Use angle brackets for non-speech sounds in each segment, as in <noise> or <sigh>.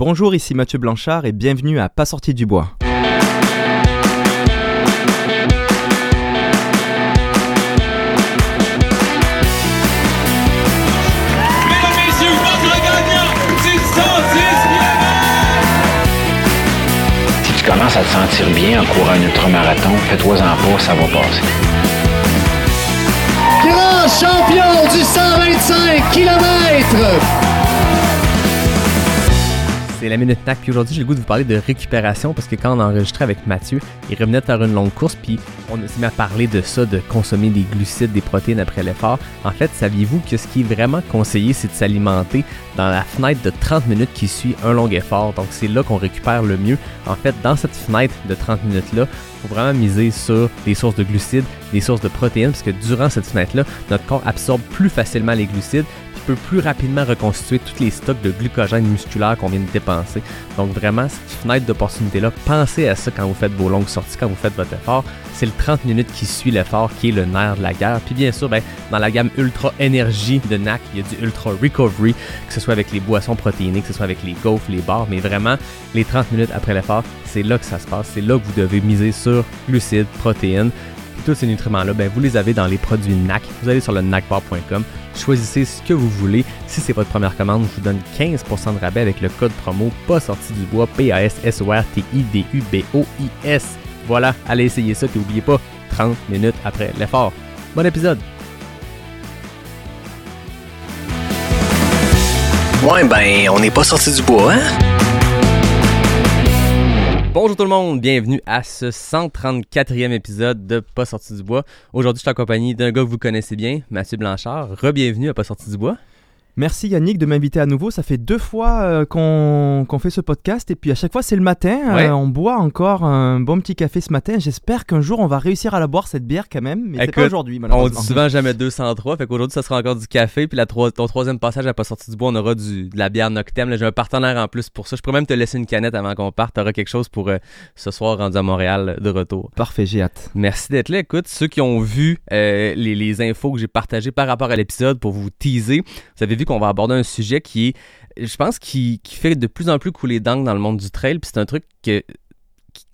Bonjour, ici Mathieu Blanchard et bienvenue à Pas sorti du bois. Mesdames, messieurs, votre gagnant du 110 Si tu commences à te sentir bien en courant un ultramarathon, fais-toi-en pas, ça va passer. grand champion du 125 km. C'est la Minute NAC, puis aujourd'hui j'ai le goût de vous parler de récupération parce que quand on a enregistré avec Mathieu, il revenait de faire une longue course, puis on s'est mis à parler de ça, de consommer des glucides, des protéines après l'effort. En fait, saviez-vous que ce qui est vraiment conseillé, c'est de s'alimenter dans la fenêtre de 30 minutes qui suit un long effort? Donc c'est là qu'on récupère le mieux. En fait, dans cette fenêtre de 30 minutes-là, il faut vraiment miser sur des sources de glucides, des sources de protéines, parce que durant cette fenêtre-là, notre corps absorbe plus facilement les glucides, plus rapidement reconstituer tous les stocks de glucogène musculaire qu'on vient de dépenser. Donc vraiment, cette fenêtre d'opportunité-là, pensez à ça quand vous faites vos longues sorties, quand vous faites votre effort. C'est le 30 minutes qui suit l'effort qui est le nerf de la guerre. Puis bien sûr, ben, dans la gamme Ultra Énergie de NAC, il y a du Ultra Recovery, que ce soit avec les boissons protéinées, que ce soit avec les gaufres, les bars, mais vraiment, les 30 minutes après l'effort, c'est là que ça se passe. C'est là que vous devez miser sur glucides, protéines. Tous ces nutriments-là, ben, vous les avez dans les produits NAC. Vous allez sur le nacbar.com, choisissez ce que vous voulez. Si c'est votre première commande, je vous donne 15% de rabais avec le code promo pas sorti du bois P-A-S-S-O-R-T-I-D-U-B-O-I-S. Voilà, allez essayer ça, puis n'oubliez pas, 30 minutes après l'effort. Bon épisode! Ouais, ben, on n'est pas sorti du bois, hein? Bonjour tout le monde, bienvenue à ce 134e épisode de Pas sorti du bois. Aujourd'hui, je suis en compagnie d'un gars que vous connaissez bien, Mathieu Blanchard. Re-bienvenue à Pas sorti du bois. Merci Yannick de m'inviter à nouveau. Ça fait deux fois euh, qu'on qu'on fait ce podcast et puis à chaque fois c'est le matin. Euh, Ouais. on boit encore un bon petit café ce matin. J'espère qu'un jour on va réussir à la boire cette bière quand même, mais c'est pas aujourd'hui On malheureusement. dit souvent jamais 203, fait qu'aujourd'hui, ça sera encore du café, puis la troi- ton troisième passage à Pas sorti du bois, on aura du, de la bière Noctem. J'ai un partenaire en plus pour ça. Je pourrais même te laisser une canette avant qu'on parte. T'auras quelque chose pour euh, ce soir rendu à Montréal euh, de retour. Parfait, j'ai hâte. Merci d'être là. Écoute, ceux qui ont vu euh, les, les infos que j'ai partagées par rapport à l'épisode pour vous teaser, vous avez vu qu'on va aborder un sujet qui est, je pense, qui, qui fait de plus en plus couler d'angles dans le monde du trail. Puis c'est un truc qui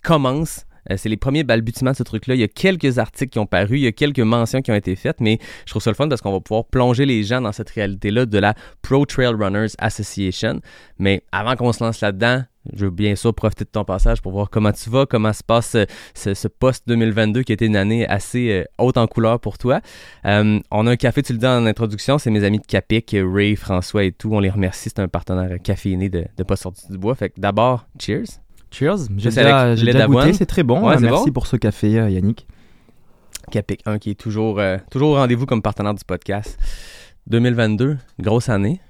commence. Euh, C'est les premiers balbutiements de ce truc-là. Il y a quelques articles qui ont paru, il y a quelques mentions qui ont été faites, mais je trouve ça le fun parce qu'on va pouvoir plonger les gens dans cette réalité-là de la Pro Trail Runners Association. Mais avant qu'on se lance là-dedans, je veux bien sûr profiter de ton passage pour voir comment tu vas, comment se passe euh, ce, post 2022 qui a été une année assez euh, haute en couleur pour toi. On a un café, tu le dis en introduction, c'est mes amis de Capic, Ray, François et tout. On les remercie, c'est un partenaire caféiné de, de Pas sorti du bois. Fait que d'abord, cheers. Cheers. J'ai déjà, déjà goûté, c'est très bon. Ouais, Euh, Merci bon. pour ce café euh, Yannick. Capic 1 qui est toujours, euh, toujours au rendez-vous comme partenaire du podcast. 2022, grosse année.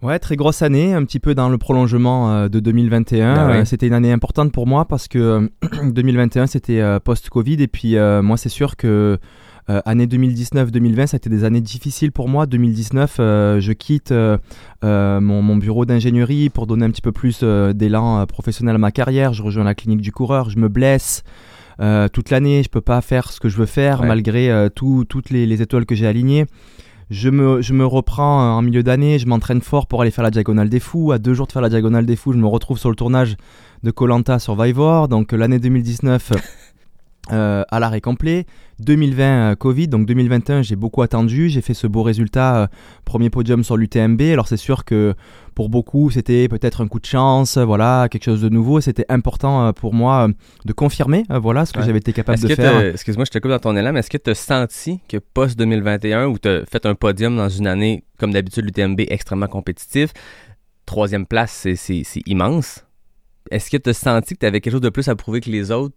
Ouais, très grosse année, un petit peu dans le prolongement euh, de 2021. Ben. Euh, c'était une année importante pour moi parce que euh, <clears throat> 2021 c'était post-Covid et puis moi c'est sûr que euh, année 2019-2020 ça a été des années difficiles pour moi. 2019 euh, je quitte euh, mon, mon bureau d'ingénierie pour donner un petit peu plus d'élan professionnel à ma carrière. Je rejoins la clinique du coureur, je me blesse. toute l'année, je peux pas faire ce que je veux faire Ouais. malgré tout- toutes les, les étoiles que j'ai alignées. Je me, je me reprends en milieu d'année, je m'entraîne fort pour aller faire la diagonale des fous. À deux jours de faire la diagonale des fous, je me retrouve sur le tournage de Colanta Survivor. Donc l'année 2019 euh, à l'arrêt complet. 2020 euh, Covid, donc 2021 j'ai beaucoup attendu. J'ai fait ce beau résultat, euh, premier podium sur l'UTMB. Alors c'est sûr que pour beaucoup c'était peut-être un coup de chance, voilà, quelque chose de nouveau. C'était important pour moi de confirmer, voilà, ce que Ouais. j'avais été capable de faire. excuse-moi, je te coupe dans ton élan, mais est-ce que tu as senti que post-2021, où tu as fait un podium dans une année, comme d'habitude, l'UTMB extrêmement compétitif, troisième place, c'est immense. Est-ce que tu as senti que tu avais quelque chose de plus à prouver que les autres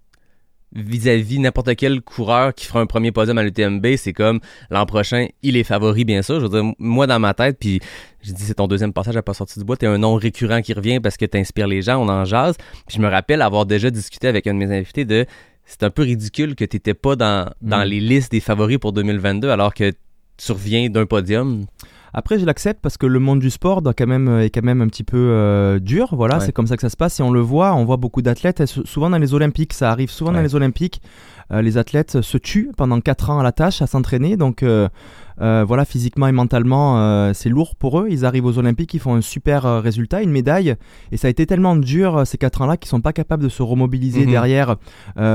vis-à-vis n'importe quel coureur qui fera un premier podium à l'UTMB, c'est comme l'an prochain, il est favori, bien sûr. Je veux dire, moi, dans ma tête, puis j'ai dit, c'est ton deuxième passage à pas sorti du bois, t'es un nom récurrent qui revient parce que t'inspires les gens, on en jase. Puis je me rappelle avoir déjà discuté avec un de mes invités de c'est un peu ridicule que t'étais pas dans, dans Mm. les listes des favoris pour 2022 alors que tu reviens d'un podium. Après, je l'accepte parce que le monde du sport doit quand même, est quand même un petit peu euh, dur. Voilà, Ouais. c'est comme ça que ça se passe. Et on le voit, on voit beaucoup d'athlètes, souvent dans les Olympiques, ça arrive souvent dans les Olympiques. euh, les athlètes se tuent pendant 4 ans à la tâche, à s'entraîner. Donc, euh, Euh, voilà, physiquement et mentalement, euh, c'est lourd pour eux. Ils arrivent aux Olympiques, ils font un super euh, résultat, une médaille. Et ça a été tellement dur ces quatre ans-là qu'ils sont pas capables de se remobiliser Mhm. derrière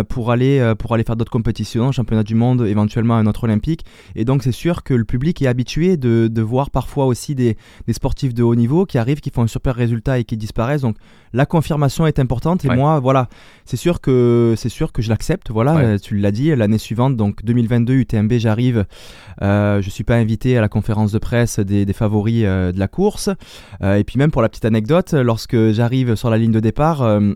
pour aller pour aller faire d'autres compétitions, championnat du monde, éventuellement un autre olympique. Et donc c'est sûr que le public est habitué de, de voir parfois aussi des, des sportifs de haut niveau qui arrivent, qui font un super résultat et qui disparaissent. Donc la confirmation est importante. Et Ouais. moi, voilà, c'est sûr que c'est sûr que je l'accepte. Voilà, Ouais. tu l'as dit. L'année suivante, donc 2022 UTMB, j'arrive. Je suis pas invité à la conférence de presse des, des favoris euh, de la course. Euh, et puis même pour la petite anecdote, lorsque j'arrive sur la ligne de départ. euh,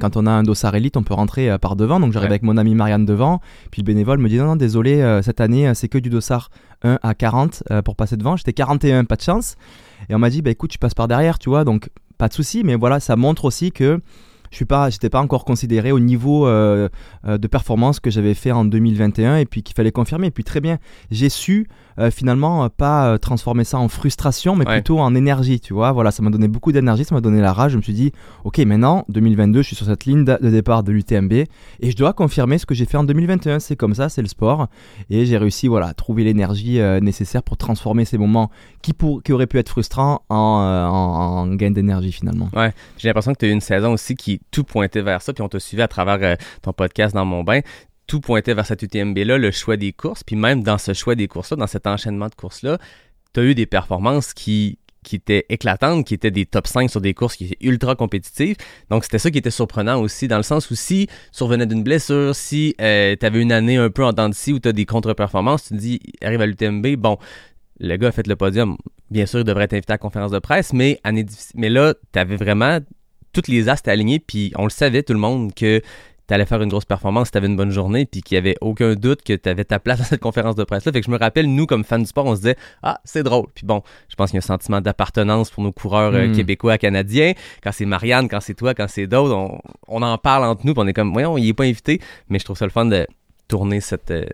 quand on a un dossard élite, on peut rentrer par devant. Donc j'arrive Ouais. avec mon ami Marianne devant. Puis le bénévole me dit non, non, désolé, cette année, c'est que du dossard 1 à 40 euh, pour passer devant. J'étais 41, pas de chance. Et on m'a dit, bah écoute, tu passes par derrière, tu vois. Donc pas de souci. Mais voilà, ça montre aussi que je suis pas, j'étais pas encore considéré au niveau euh, euh, de performance que j'avais fait en 2021 et puis qu'il fallait confirmer. Et puis très bien, j'ai su euh, finalement euh, pas euh, transformer ça en frustration, mais Ouais. plutôt en énergie, tu vois. Voilà, ça m'a donné beaucoup d'énergie, ça m'a donné la rage. Je me suis dit, ok, maintenant 2022, je suis sur cette ligne de départ de l'UTMB et je dois confirmer ce que j'ai fait en 2021. C'est comme ça, c'est le sport et j'ai réussi, voilà, à trouver l'énergie euh, nécessaire pour transformer ces moments qui pour, qui auraient pu être frustrants en, euh, en, en gain d'énergie finalement. J'ai l'impression que tu as eu une saison aussi qui tout pointait vers ça, puis on t'a suivi à travers ton podcast dans mon bain. Tout pointait vers cette UTMB-là, le choix des courses, puis même dans ce choix des courses-là, dans cet enchaînement de courses-là, tu as eu des performances qui, étaient éclatantes, qui étaient des top 5 sur des courses qui étaient ultra compétitives. Donc c'était ça qui était surprenant aussi, dans le sens où si tu revenais d'une blessure, si tu avais une année un peu en dents de scie où tu as des contre-performances, tu te dis, arrive à l'UTMB, bon, le gars a fait le podium, bien sûr, il devrait être invité à conférence de presse, mais, année mais là, tu avais vraiment toutes les as étaient alignés, puis on le savait tout le monde que tu allais faire une grosse performance, tu avais une bonne journée, puis qu'il y avait aucun doute que tu avais ta place dans cette conférence de presse-là. Fait que je me rappelle, nous, comme fans du sport, on se disait Ah, c'est drôle. Puis bon, je pense qu'il y a un sentiment d'appartenance pour nos coureurs euh, Mm. québécois, canadiens. Quand c'est Marianne, quand c'est toi, quand c'est d'autres, on, on en parle entre nous, puis on est comme Voyons, il est pas invité. Mais je trouve ça le fun de tourner cette, euh,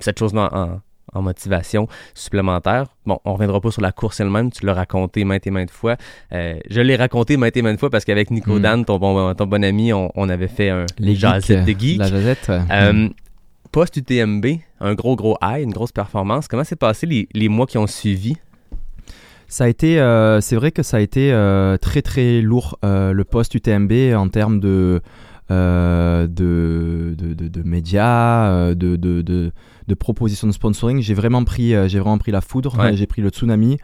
cette chose-là en, en motivation supplémentaire. Bon, on reviendra pas sur la course elle-même, tu l'as raconté maintes et maintes fois. Euh, je l'ai raconté maintes et maintes fois parce qu'avec Nico Mm. Dan, ton bon, ton bon ami, on, on avait fait un Les jazzette geeks, de geek. La jazette. ouais. Euh, Post-UTMB, un gros gros high, une grosse performance. Comment s'est passé les, les mois qui ont suivi? Ça a été, euh, c'est vrai que ça a été euh, très très lourd euh, le post UTMB en termes de de, de, de- de médias, de, de, de, propositions de sponsoring. J'ai vraiment pris, euh, j'ai vraiment pris la foudre, Ouais. j'ai pris le tsunami.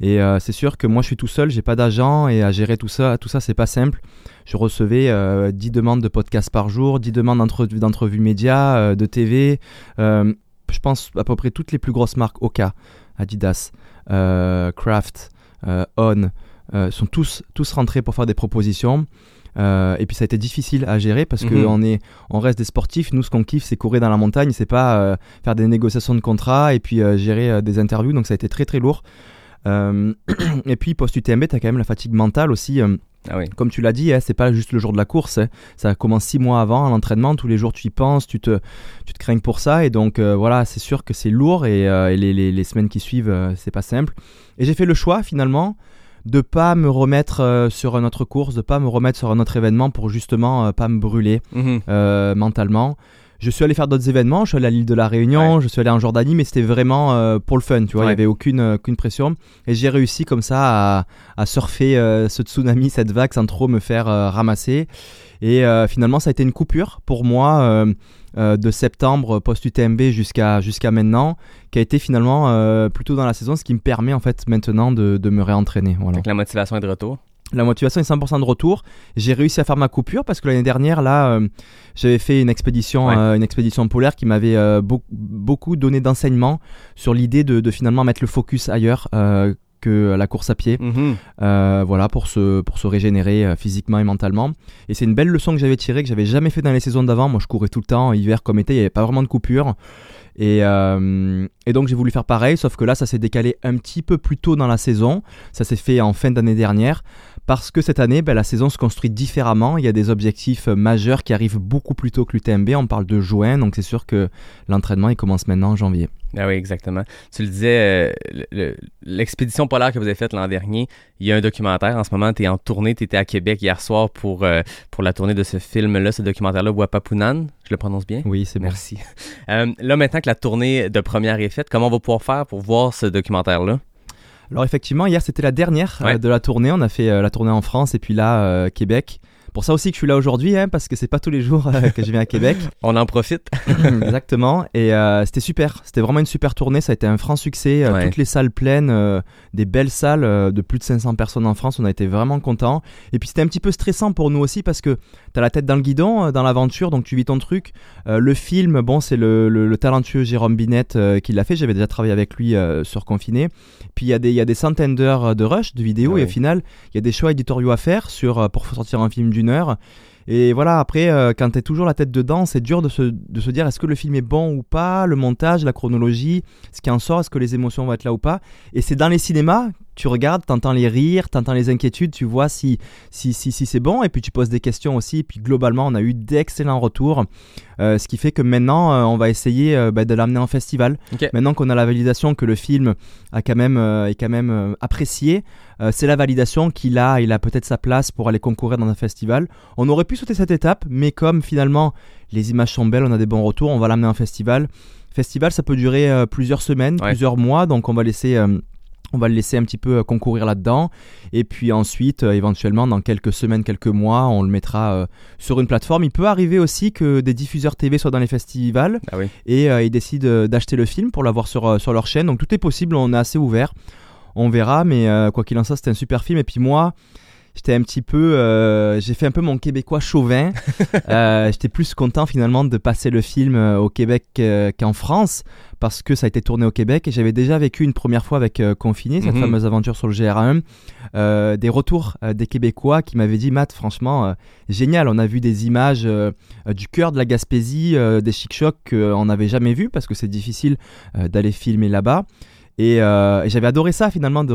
Et euh, c'est sûr que moi je suis tout seul, j'ai pas d'agent et à gérer tout ça, tout ça c'est pas simple. Je recevais euh, 10 demandes de podcasts par jour, 10 demandes d'entrevues d'entrevues médias, euh, de TV. je pense à peu près toutes les plus grosses marques, Oka, Adidas, Kraft, On, sont tous, tous rentrés pour faire des propositions. Euh, et puis ça a été difficile à gérer parce Mhm. que on est, on reste des sportifs. Nous, ce qu'on kiffe, c'est courir dans la montagne, c'est pas euh, faire des négociations de contrats et puis euh, gérer des interviews. Donc ça a été très très lourd. <clears throat> Et puis post UTMB, t'as quand même la fatigue mentale aussi. Ah oui. comme tu l'as dit, hein, c'est pas juste le jour de la course. hein. Ça commence six mois avant à l'entraînement. Tous les jours, tu y penses, tu te, tu te craignes pour ça. Et donc, euh, voilà, c'est sûr que c'est lourd. Et, euh, et les, les- les semaines qui suivent, euh, c'est pas simple. Et j'ai fait le choix, finalement, de pas me remettre euh, sur une autre course, de pas me remettre sur un autre événement pour justement euh, pas me brûler Mhm. euh, mentalement. Je suis allé faire d'autres événements, je suis allé à l'île de la Réunion, je suis allé en Jordanie, mais c'était vraiment euh, pour le fun, tu vois, il Ouais. n'y avait aucune, aucune pression. Et j'ai réussi comme ça à, à surfer ce tsunami, cette vague, sans trop me faire ramasser. Et finalement, ça a été une coupure pour moi de septembre post-UTMB jusqu'à jusqu'à maintenant, qui a été finalement euh, plutôt dans la saison, ce qui me permet en fait maintenant de, de me réentraîner. Voilà. Que la motivation est de retour. La motivation est 100% de retour. J'ai réussi à faire ma coupure parce que l'année dernière, là, euh, j'avais fait une expédition, Ouais. euh, une expédition polaire qui m'avait euh, beau- beaucoup donné d'enseignements sur l'idée de, de finalement mettre le focus ailleurs euh, que la course à pied. Mhm. Euh, voilà, pour se, pour se régénérer euh, physiquement et mentalement. Et c'est une belle leçon que j'avais tirée, que j'avais jamais fait dans les saisons d'avant. Moi, je courais tout le temps, hiver comme été, il n'y avait pas vraiment de coupure. Et, euh, et donc, j'ai voulu faire pareil, sauf que là, ça s'est décalé un petit peu plus tôt dans la saison. Ça s'est fait en fin d'année dernière. Parce que cette année, ben, la saison se construit différemment. Il y a des objectifs euh, majeurs qui arrivent beaucoup plus tôt que l'UTMB. On parle de juin, donc c'est sûr que l'entraînement il commence maintenant en janvier. Ah oui, exactement. Tu le disais, euh, le- l'expédition polaire que vous avez faite l'an dernier, il y a un documentaire. En ce moment, tu es en tournée. Tu étais à Québec hier soir pour, euh, pour la tournée de ce film-là, ce documentaire-là, Wapapunan. Je le prononce bien? Oui, c'est bon. Merci. <laughs> Euh, là, maintenant que la tournée de première est faite, comment on va pouvoir faire pour voir ce documentaire-là? Alors effectivement, hier c'était la dernière euh, Ouais. de la tournée. On a fait euh, la tournée en France et puis là euh, Québec. Pour ça aussi que je suis là aujourd'hui, hein, parce que c'est pas tous les jours euh, que je viens à Québec. <laughs> On en profite. <laughs> Exactement. Et euh, c'était super. C'était vraiment une super tournée. Ça a été un franc succès. Euh, Ouais. Toutes les salles pleines, des belles salles de plus de 500 personnes en France. On a été vraiment contents. Et puis c'était un petit peu stressant pour nous aussi parce que t'as la tête dans le guidon, dans l'aventure, donc tu vis ton truc. Le film, bon, c'est le, le- le talentueux Jérôme Binette qui l'a fait. J'avais déjà travaillé avec lui sur Confiné. Puis il y, a des- il y a des centaines d'heures de rush, de vidéos. Ouais. Et au final, il y a des choix éditoriaux à faire sur, pour sortir un film d'une Et voilà, après, euh, quand t'es toujours la tête dedans, c'est dur de se, de se dire est-ce que le film est bon ou pas, le montage, la chronologie, ce qui en sort, est-ce que les émotions vont être là ou pas. Et c'est dans les cinémas, tu regardes, t'entends les rires, t'entends les inquiétudes, tu vois si, si, si, si c'est bon, et puis tu poses des questions aussi. Et puis globalement, on a eu d'excellents retours, euh, ce qui fait que maintenant, euh, on va essayer euh, bah, de l'amener en festival. Maintenant qu'on a la validation que le film a quand même, euh, est quand même apprécié, c'est la validation qu'il a, il a peut-être sa place pour aller concourir dans un festival. On aurait pu sauter cette étape, mais comme finalement les images sont belles, on a des bons retours, on va l'amener en festival. Festival, ça peut durer plusieurs semaines, Ouais. plusieurs mois, donc on va laisser. On va le laisser un petit peu euh, concourir là-dedans. Et puis ensuite, euh, éventuellement, dans quelques semaines, quelques mois, on le mettra euh, sur une plateforme. Il peut arriver aussi que des diffuseurs TV soient dans les festivals Ah oui. et euh, ils décident d'acheter le film pour l'avoir sur, sur leur chaîne. Donc tout est possible, on est assez ouvert. On verra, mais quoi qu'il en soit, c'était un super film. Et puis moi, j'étais un petit peu. euh, J'ai fait un peu mon québécois chauvin. <laughs> Euh, j'étais plus content finalement de passer le film euh, au Québec qu'en France parce que ça a été tourné au Québec et j'avais déjà vécu une première fois avec Confiné, cette Mhm. fameuse aventure sur le GR1, euh, des retours des Québécois qui m'avaient dit Matt, franchement, génial, on a vu des images du cœur de la Gaspésie, des chic-chocs qu'on n'avait jamais vus parce que c'est difficile d'aller filmer là-bas. Et, euh, et j'avais adoré ça finalement de,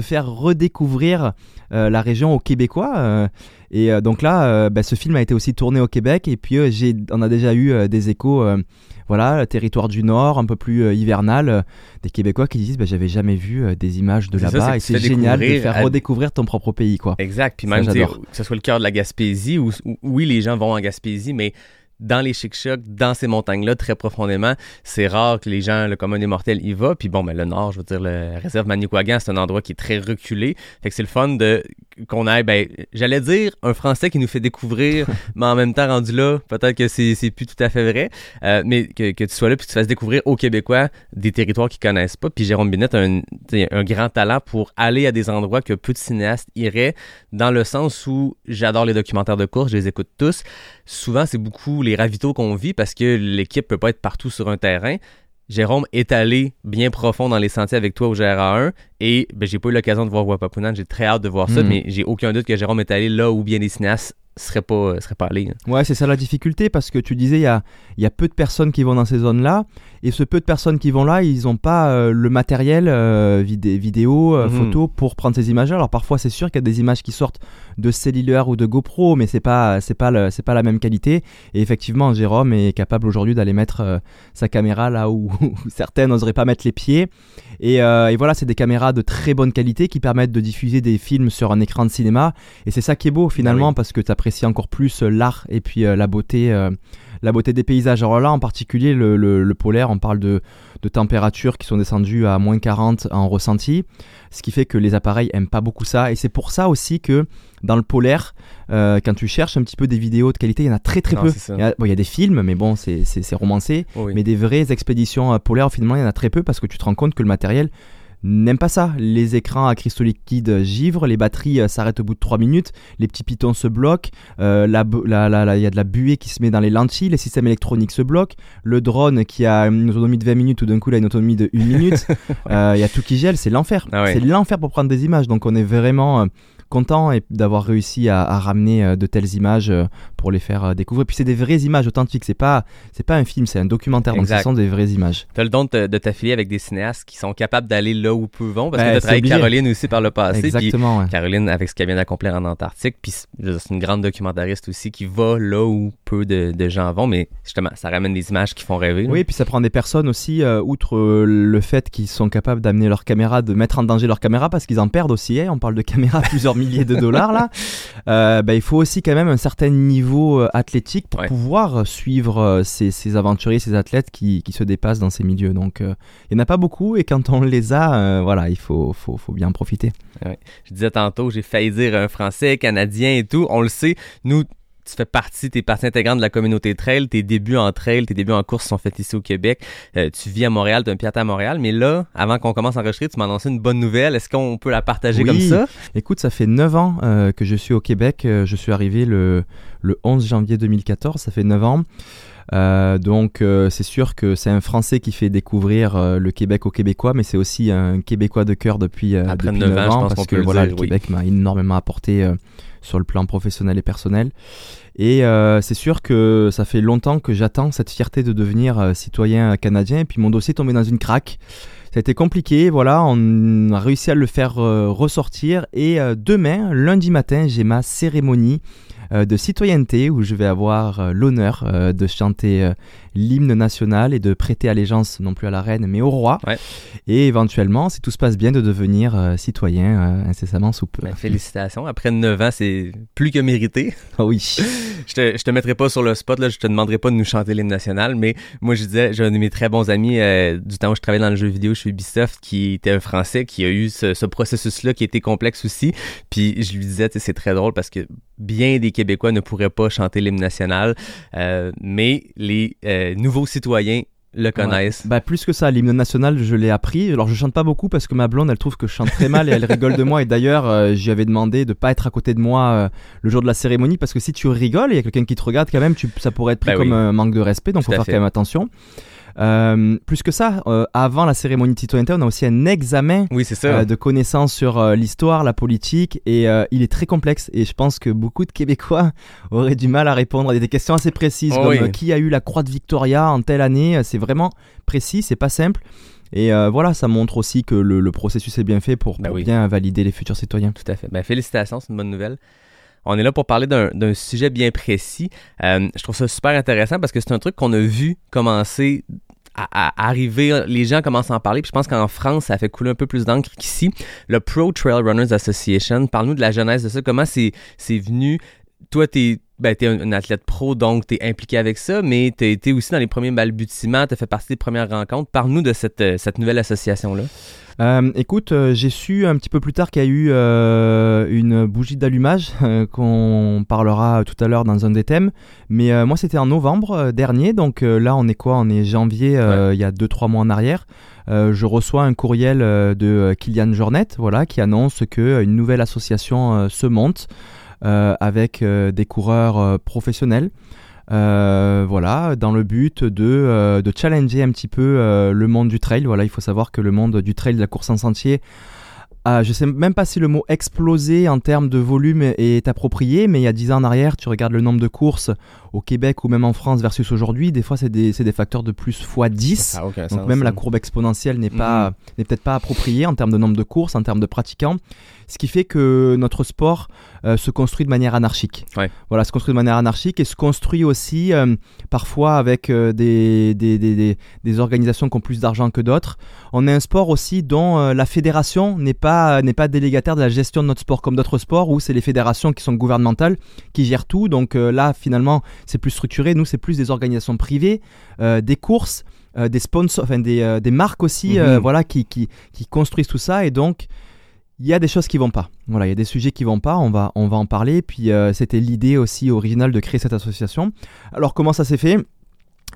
faire redécouvrir euh, la région aux Québécois. euh, et donc là, bah, ce film a été aussi tourné au Québec et puis j'ai, on a déjà eu des échos, voilà, le territoire du Nord, un peu plus hivernal, des Québécois qui disent bah, j'avais jamais vu des images de là-bas c'est et c'est génial de faire à- redécouvrir ton propre pays quoi. Exact. Puis Ça, même, que ce soit le cœur de la Gaspésie, ou- oui, les gens vont en Gaspésie, mais dans les chic-chocs, dans ces montagnes-là, très profondément, c'est rare que les gens, le commun des mortels, y va. Puis bon, ben, le nord, je veux dire, la réserve Manicouagan, c'est un endroit qui est très reculé. Fait que c'est le fun de qu'on aille, ben, j'allais dire, un Français qui nous fait découvrir, <laughs> mais en même temps, rendu là, peut-être que c'est c'est plus tout à fait vrai, Euh, mais que, que tu sois là puis que tu fasses découvrir aux Québécois des territoires qu'ils connaissent pas. Puis Jérôme Binet a un, un grand talent pour aller à des endroits que peu de cinéastes iraient, dans le sens où j'adore les documentaires de course, je les écoute tous. Souvent, c'est beaucoup les ravitaux qu'on vit parce que l'équipe peut pas être partout sur un terrain. Jérôme est allé bien profond dans les sentiers avec toi au GRA1 et ben, j'ai pas eu l'occasion de voir Wapapunan. J'ai très hâte de voir ça, Mm. mais j'ai aucun doute que Jérôme est allé là où bien les cinéastes seraient pas, seraient pas allés. hein. Ouais, c'est ça la difficulté parce que tu disais il y a, y a peu de personnes qui vont dans ces zones-là et ce peu de personnes qui vont là, ils n'ont pas euh, le matériel euh, vidé- vidéo, euh, Mhm. photo pour prendre ces images. Alors parfois c'est sûr qu'il y a des images qui sortent de cellulaire ou de GoPro, mais c'est pas c'est pas c'est pas la même qualité. Et effectivement, Jérôme est capable aujourd'hui d'aller mettre euh, sa caméra là où, <laughs> où certains n'oseraient pas mettre les pieds. Et, euh, et voilà, c'est des caméras de très bonne qualité qui permettent de diffuser des films sur un écran de cinéma. Et c'est ça qui est beau finalement parce que tu apprécies encore plus euh, l'art et puis euh, la beauté. euh, la beauté des paysages. Alors là, en particulier, le, le- le polaire, on parle de, de températures qui sont descendues à moins 40 en ressenti, ce qui fait que les appareils aiment pas beaucoup ça. Et c'est pour ça aussi que dans le polaire, euh, quand tu cherches un petit peu des vidéos de qualité, il y en a très très Non, peu. Il y, a, bon, il y a des films, mais bon, c'est romancé. Oui. Mais des vraies expéditions polaires, finalement, il y en a très peu parce que tu te rends compte que le matériel n'aime pas ça. Les écrans à cristaux liquides givrent, les batteries euh, s'arrêtent au bout de 3 minutes, les petits pitons se bloquent, euh, il y a de la buée qui se met dans les lentilles, les systèmes électroniques se bloquent, le drone qui a une autonomie de 20 minutes ou d'un coup il a une autonomie de 1 minute, <laughs> euh, il y a tout qui gèle, c'est l'enfer. Ah ouais. C'est l'enfer pour prendre des images, donc on est vraiment... euh, content d'avoir réussi à, à ramener de telles images pour les faire euh, découvrir. Puis c'est des vraies images authentiques. C'est pas c'est pas un film, c'est un documentaire. Donc ce sont des vraies images. Tu as le don de, de t'affilier avec des cinéastes qui sont capables d'aller là où peu vont, parce Ben, que tu travaillé avec. Caroline aussi par le passé. puis Exactement. ouais. Caroline, avec ce qu'elle vient d'accomplir en Antarctique, puis c'est une grande documentariste aussi qui va là où peu de, de gens vont, mais justement, ça ramène des images qui font rêver. là. Oui, puis ça prend des personnes aussi, euh, outre euh, le fait qu'ils sont capables d'amener leur caméra, de mettre en danger leur caméra, parce qu'ils en perdent aussi. hein. On parle de caméras à plusieurs milliers de dollars là. <laughs> Euh, bah, il faut aussi quand même un certain niveau euh, athlétique pour Ouais. pouvoir euh, suivre euh, ces, ces aventuriers, ces athlètes qui, qui se dépassent dans ces milieux. Donc il n'y en a pas beaucoup, et quand on les a, voilà, il faut, faut, faut bien en profiter. Je disais tantôt, j'ai failli dire un Français, Canadien et tout. On le sait, nous, tu fais partie, t'es partie intégrante de la communauté trail. Tes débuts en trail, tes débuts en course sont faits ici au Québec. Euh, tu vis à Montréal, tu as un pied à Montréal. Mais là, avant qu'on commence à enregistrer, tu m'as annoncé une bonne nouvelle. Est-ce qu'on peut la partager Oui. comme ça? Écoute, ça fait 9 ans euh, que je suis au Québec. Euh, je suis arrivé le, le 11 janvier 2014, ça fait 9 ans. Euh, donc euh, c'est sûr que c'est un Français qui fait découvrir euh, le Québec aux Québécois, mais c'est aussi un Québécois de cœur depuis, Après depuis 9 9 ans, parce peut que le voilà, dire, le oui. Québec m'a énormément apporté sur le plan professionnel et personnel. Et euh, c'est sûr que ça fait longtemps que j'attends cette fierté de devenir euh, citoyen canadien, et puis mon dossier est tombé dans une craque. Ça a été compliqué, voilà, on a réussi à le faire euh, ressortir et demain, lundi matin, j'ai ma cérémonie de citoyenneté où je vais avoir l'honneur de chanter l'hymne national et de prêter allégeance non plus à la reine mais au roi. Ouais. Et éventuellement, si tout se passe bien, de devenir euh, citoyen euh, incessamment sous peu. Ben, félicitations. Après 9 ans, c'est plus que mérité. Ah oui. <laughs> Je te, je te mettrai pas sur le spot, là, je te demanderai pas de nous chanter l'hymne national, mais moi je disais, j'ai un de mes très bons amis euh, du temps où je travaillais dans le jeu vidéo chez Ubisoft qui était un Français qui a eu ce, ce processus-là qui était complexe aussi. Puis je lui disais, c'est très drôle parce que bien des Québécois ne pourraient pas chanter l'hymne national, mais les euh, nouveaux citoyens le connaissent. Bah plus que ça, l'hymne national, je l'ai appris. Alors je chante pas beaucoup parce que ma blonde, elle trouve que je chante très mal et elle rigole de moi. Et d'ailleurs, euh, j'y avais demandé de pas être à côté de moi euh, le jour de la cérémonie parce que si tu rigoles et il y a quelqu'un qui te regarde quand même, tu, ça pourrait être pris Bah comme oui. un manque de respect. Donc Tout faut faire fait. quand même attention. Euh, plus que ça, euh, avant la cérémonie de citoyenneté, on a aussi un examen Oui, ça. euh, de connaissances sur euh, l'histoire, la politique, et euh, il est très complexe. Et je pense que beaucoup de Québécois <laughs> auraient du mal à répondre à des questions assez précises, Oh comme oui. qui a eu la croix de Victoria en telle année. C'est vraiment précis, c'est pas simple. Et euh, voilà, ça montre aussi que le, le processus est bien fait pour, Ben oui. bien valider les futurs citoyens. Tout à fait. Ben, félicitations, c'est une bonne nouvelle. On est là pour parler d'un sujet bien précis. Euh, je trouve ça super intéressant parce que c'est un truc qu'on a vu commencer à, arriver. Les gens commencent à en parler. Puis je pense qu'en France, ça a fait couler un peu plus d'encre qu'ici. Le Pro Trail Runners Association, parle-nous de la genèse de ça. Comment c'est venu? Toi, t'es ben, es un, athlète pro, donc tu es impliqué avec ça, mais tu été aussi dans les premiers balbutiements, tu fait partie des premières rencontres. Parle-nous de cette, euh, cette nouvelle association-là. Euh, écoute, euh, j'ai su un petit peu plus tard qu'il y a eu euh, une bougie d'allumage <laughs> qu'on parlera tout à l'heure dans un des thèmes. Mais moi, c'était en novembre dernier. Donc là, on est quoi? On est janvier, il y a 2-3 mois en arrière. Je reçois un courriel de Kylian Jornet voilà, qui annonce qu'une nouvelle association se monte avec des coureurs professionnels. Euh, voilà, dans le but de, euh, de challenger un petit peu euh, le monde du trail. Voilà, il faut savoir que le monde du trail, de la course en sentier, je sais même pas si le mot exploser en termes de volume est approprié, mais il y a 10 ans en arrière, tu regardes le nombre de courses au Québec ou même en France versus aujourd'hui, des fois c'est des, facteurs de plus x 10. a aucun Donc même la courbe exponentielle n'est pas Mhm. n'est peut-être pas appropriée en termes de nombre de courses, en termes de pratiquants, ce qui fait que notre sport euh, se construit de manière anarchique. Ouais. Voilà, se construit de manière anarchique et se construit aussi euh, parfois avec euh, des, des, des, des- des organisations qui ont plus d'argent que d'autres. On est un sport aussi dont la fédération n'est pas n'est pas délégataire de la gestion de notre sport comme d'autres sports où c'est les fédérations qui sont gouvernementales qui gèrent tout. Donc là finalement c'est plus structuré. Nous c'est plus des organisations privées, euh, des courses euh, des sponsors, enfin des, euh, des marques aussi, Mhm. voilà, qui, qui, qui construisent tout ça. Et donc, il y a des choses qui vont pas. Voilà, il y a des sujets qui vont pas. On va, on va en parler. Puis, c'était l'idée aussi originale de créer cette association. Alors, comment ça s'est fait?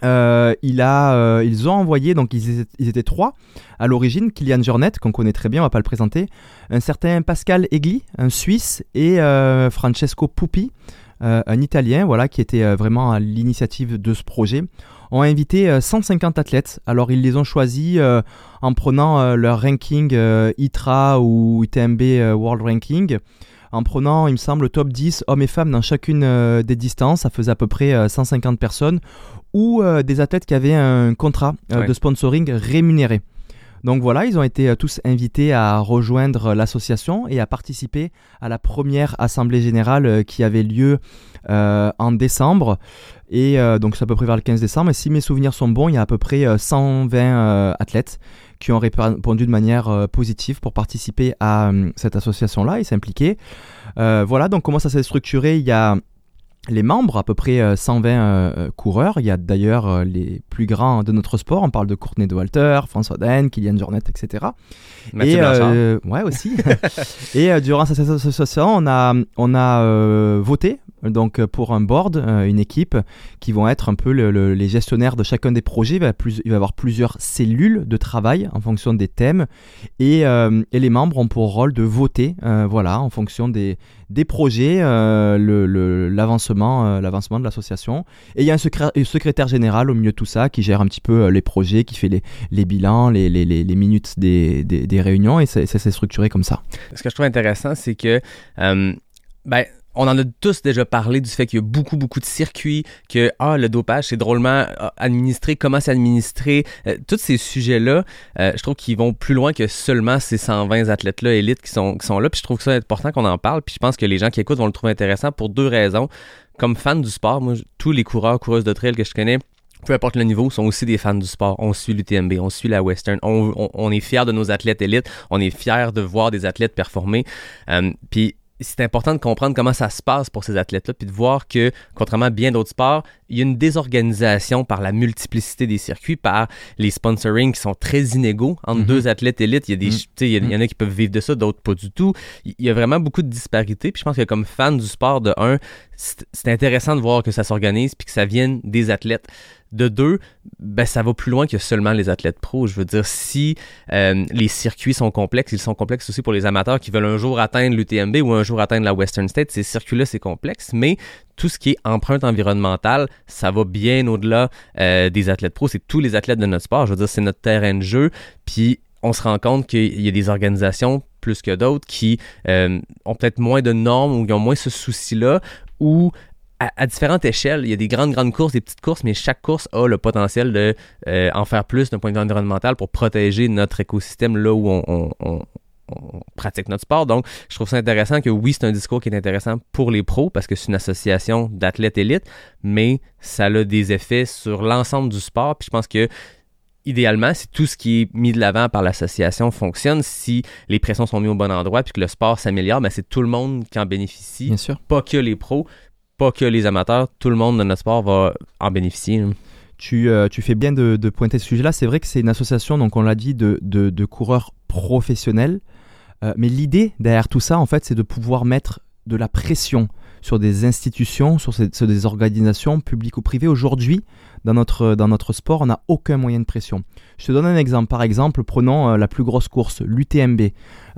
Euh, il a, euh, ils ont envoyé, donc ils étaient, ils étaient trois à l'origine, Kylian Jornet, qu'on connaît très bien, on va pas le présenter, un certain Pascal Egli, un Suisse, et euh, Francesco Pupi, un Italien, voilà, qui était euh, vraiment à l'initiative de ce projet, ont invité euh, 150 athlètes. Alors ils les ont choisis euh, en prenant euh, leur ranking euh, ITRA ou UTMB euh, World Ranking. en prenant, il me semble, le top 10 hommes et femmes dans chacune euh, des distances. Ça faisait à peu près euh, 150 personnes ou euh, des athlètes qui avaient un contrat euh, Ouais. de sponsoring rémunéré. Donc voilà, ils ont été euh, tous invités à rejoindre euh, l'association et à participer à la première assemblée générale euh, qui avait lieu en décembre. Et donc c'est à peu près vers le 15 décembre. Et si mes souvenirs sont bons, il y a à peu près euh, 120 euh, athlètes qui ont répondu de manière positive pour participer à cette association-là et s'impliquer. Voilà, donc comment ça s'est structuré? Il y a les membres, à peu près euh, 120 euh, coureurs. Il y a d'ailleurs euh, les plus grands de notre sport. On parle de Courtney de Walter, François Den, Kylian Jornet, etc. Mathieu et, euh, ouais aussi. et euh, durant cette association, on a on a euh, voté donc euh, pour un board, euh, une équipe qui vont être un peu le- le- les gestionnaires de chacun des projets. Il va, y avoir plusieurs cellules de travail en fonction des thèmes et, euh, les membres ont pour rôle de voter, voilà, en fonction des, projets, l'avancement l'avancement de l'association. Et il y a un, secré- un secrétaire général au milieu de tout ça qui gère un petit peu les projets, qui fait les, bilans, les, minutes des, des, réunions et s'est structuré comme ça. Ce que je trouve intéressant, c'est que, ben, on en a tous déjà parlé du fait qu'il y a beaucoup, beaucoup de circuits, que ah, le dopage, c'est drôlement ah, administré, comment c'est administré. Euh, tous ces sujets-là, euh, je trouve qu'ils vont plus loin que seulement ces 120 athlètes-là élites qui sont, qui sont là. Puis je trouve que ça important qu'on en parle. Puis je pense que les gens qui écoutent vont le trouver intéressant pour deux raisons. Comme fan du sport, moi, tous les coureurs, coureuses de trail que je connais, peu importe le niveau, sont aussi des fans du sport. On suit l'UTMB, on suit la Western, on, on- est fiers de nos athlètes élites, on est fiers de voir des athlètes performer. Euh, Puis c'est important de comprendre comment ça se passe pour ces athlètes-là, puis de voir que, contrairement à bien d'autres sports, il y a une désorganisation par la multiplicité des circuits, par les sponsoring qui sont très inégaux entre Mhm. deux athlètes élites. Il y, a des, tu sais, il y, a- il y en a qui peuvent vivre de ça, d'autres pas du tout. Il y a vraiment beaucoup de disparités. Puis je pense que comme fan du sport, de un, c'est c'est intéressant de voir que ça s'organise puis que ça vienne des athlètes. De deux, ben ça va plus loin que seulement les athlètes pros. Je veux dire, si euh, les circuits sont complexes, ils sont complexes aussi pour les amateurs qui veulent un jour atteindre l'UTMB ou un jour atteindre la Western State. Ces circuits-là, c'est complexe, mais tout ce qui est empreinte environnementale, ça va bien au-delà euh, des athlètes pros. C'est tous les athlètes de notre sport. Je veux dire, c'est notre terrain de jeu. Puis on se rend compte qu'il y a des organisations plus que d'autres qui euh, ont peut-être moins de normes ou qui ont moins ce souci-là ou à, à différentes échelles, il y a des grandes, grandes courses, des petites courses, mais chaque course a le potentiel de euh, en faire plus d'un point de vue environnemental pour protéger notre écosystème là où on, on- on- on pratique notre sport. Donc, je trouve ça intéressant que oui, c'est un discours qui est intéressant pour les pros parce que c'est une association d'athlètes élites, mais ça a des effets sur l'ensemble du sport. Puis je pense que idéalement, si tout ce qui est mis de l'avant par l'association fonctionne, si les pressions sont mises au bon endroit puis que le sport s'améliore, ben c'est tout le monde qui en bénéficie, Bien sûr. pas que les pros, pas que les amateurs, tout le monde de notre sport va en bénéficier. hein. Tu, euh, tu fais bien de, pointer ce sujet-là. C'est vrai que c'est une association, donc on l'a dit, de, de, de coureurs professionnels. Euh, mais l'idée derrière tout ça, en fait, c'est de pouvoir mettre de la pression sur des institutions, sur, des organisations publiques ou privées. Aujourd'hui, dans notre, dans notre sport, on n'a aucun moyen de pression. Je te donne un exemple. Par exemple, prenons euh, la plus grosse course, l'UTMB.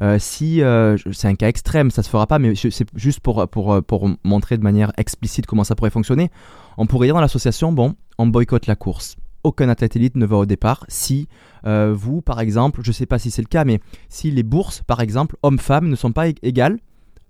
Euh, si euh, c'est un cas extrême, ça se fera pas, mais c'est juste pour, pour, pour montrer de manière explicite comment ça pourrait fonctionner. On pourrait dire dans l'association, bon, on boycotte la course. Aucun athlète élite ne va au départ. Si vous, par exemple, je ne sais pas si c'est le cas, mais si les bourses, par exemple, hommes-femmes, ne sont pas ég- égales,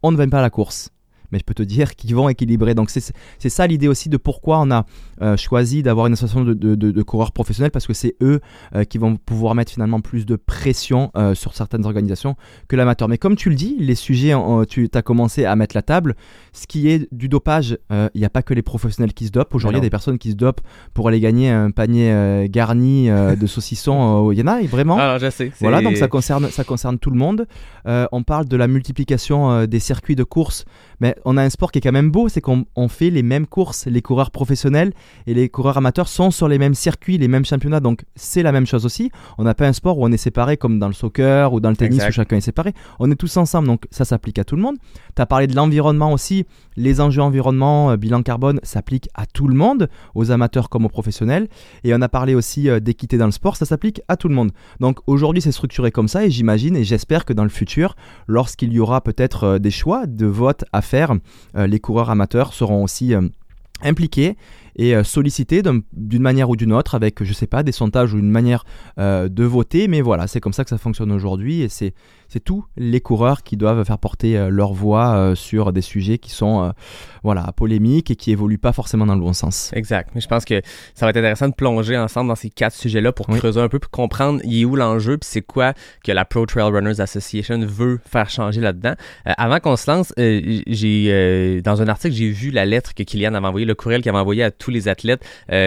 on ne va pas à la course. Mais je peux te dire qu'ils vont équilibrer. Donc c'est c'est ça l'idée aussi de pourquoi on a euh, choisi d'avoir une association de, de- de- de coureurs professionnels, parce que c'est eux euh, qui vont pouvoir mettre finalement plus de pression euh, sur certaines organisations que l'amateur. Mais comme tu le dis, les sujets, tu as commencé à mettre la table. Ce qui est du dopage, il n'y a pas que les professionnels qui se dopent. Aujourd'hui, il y a des personnes qui se dopent pour aller gagner un panier garni de <laughs> saucissons. Il y en a vraiment. Alors, je sais. Voilà, donc ça concerne, ça concerne tout le monde. On parle de la multiplication des circuits de course, mais on a un sport qui est quand même beau, c'est qu'on on fait les mêmes courses. Les coureurs professionnels et les coureurs amateurs sont sur les mêmes circuits, les mêmes championnats, donc c'est la même chose aussi. On n'a pas un sport où on est séparé comme dans le soccer ou dans le tennis Exact. où chacun est séparé. On est tous ensemble, donc ça s'applique à tout le monde. Tu as parlé de l'environnement aussi. Les enjeux environnement, euh, bilan carbone, s'appliquent à tout le monde, aux amateurs comme aux professionnels. Et on a parlé aussi euh, d'équité dans le sport, ça s'applique à tout le monde. Donc aujourd'hui, c'est structuré comme ça et j'imagine et j'espère que dans le futur, lorsqu'il y aura peut-être euh, des choix de vote à faire, euh, les coureurs amateurs seront aussi euh, impliqués et euh, sollicités d'un- d'une manière ou d'une autre avec, je sais pas, des sondages ou une manière de voter. Mais voilà, c'est comme ça que ça fonctionne aujourd'hui et c'est c'est tous les coureurs qui doivent faire porter euh, leur voix euh, sur des sujets qui sont euh, voilà, polémiques et qui évoluent pas forcément dans le bon sens. Exact. Mais je pense que ça va être intéressant de plonger ensemble dans ces quatre sujets-là pour Oui. creuser un peu, pour comprendre il est où l'enjeu, puis c'est quoi que la Pro Trail Runners Association veut faire changer là-dedans. Euh, avant qu'on se lance, euh, j'ai euh, dans un article j'ai vu la lettre que Kylian avait envoyée, le courriel qu'il avait envoyé à tous les athlètes,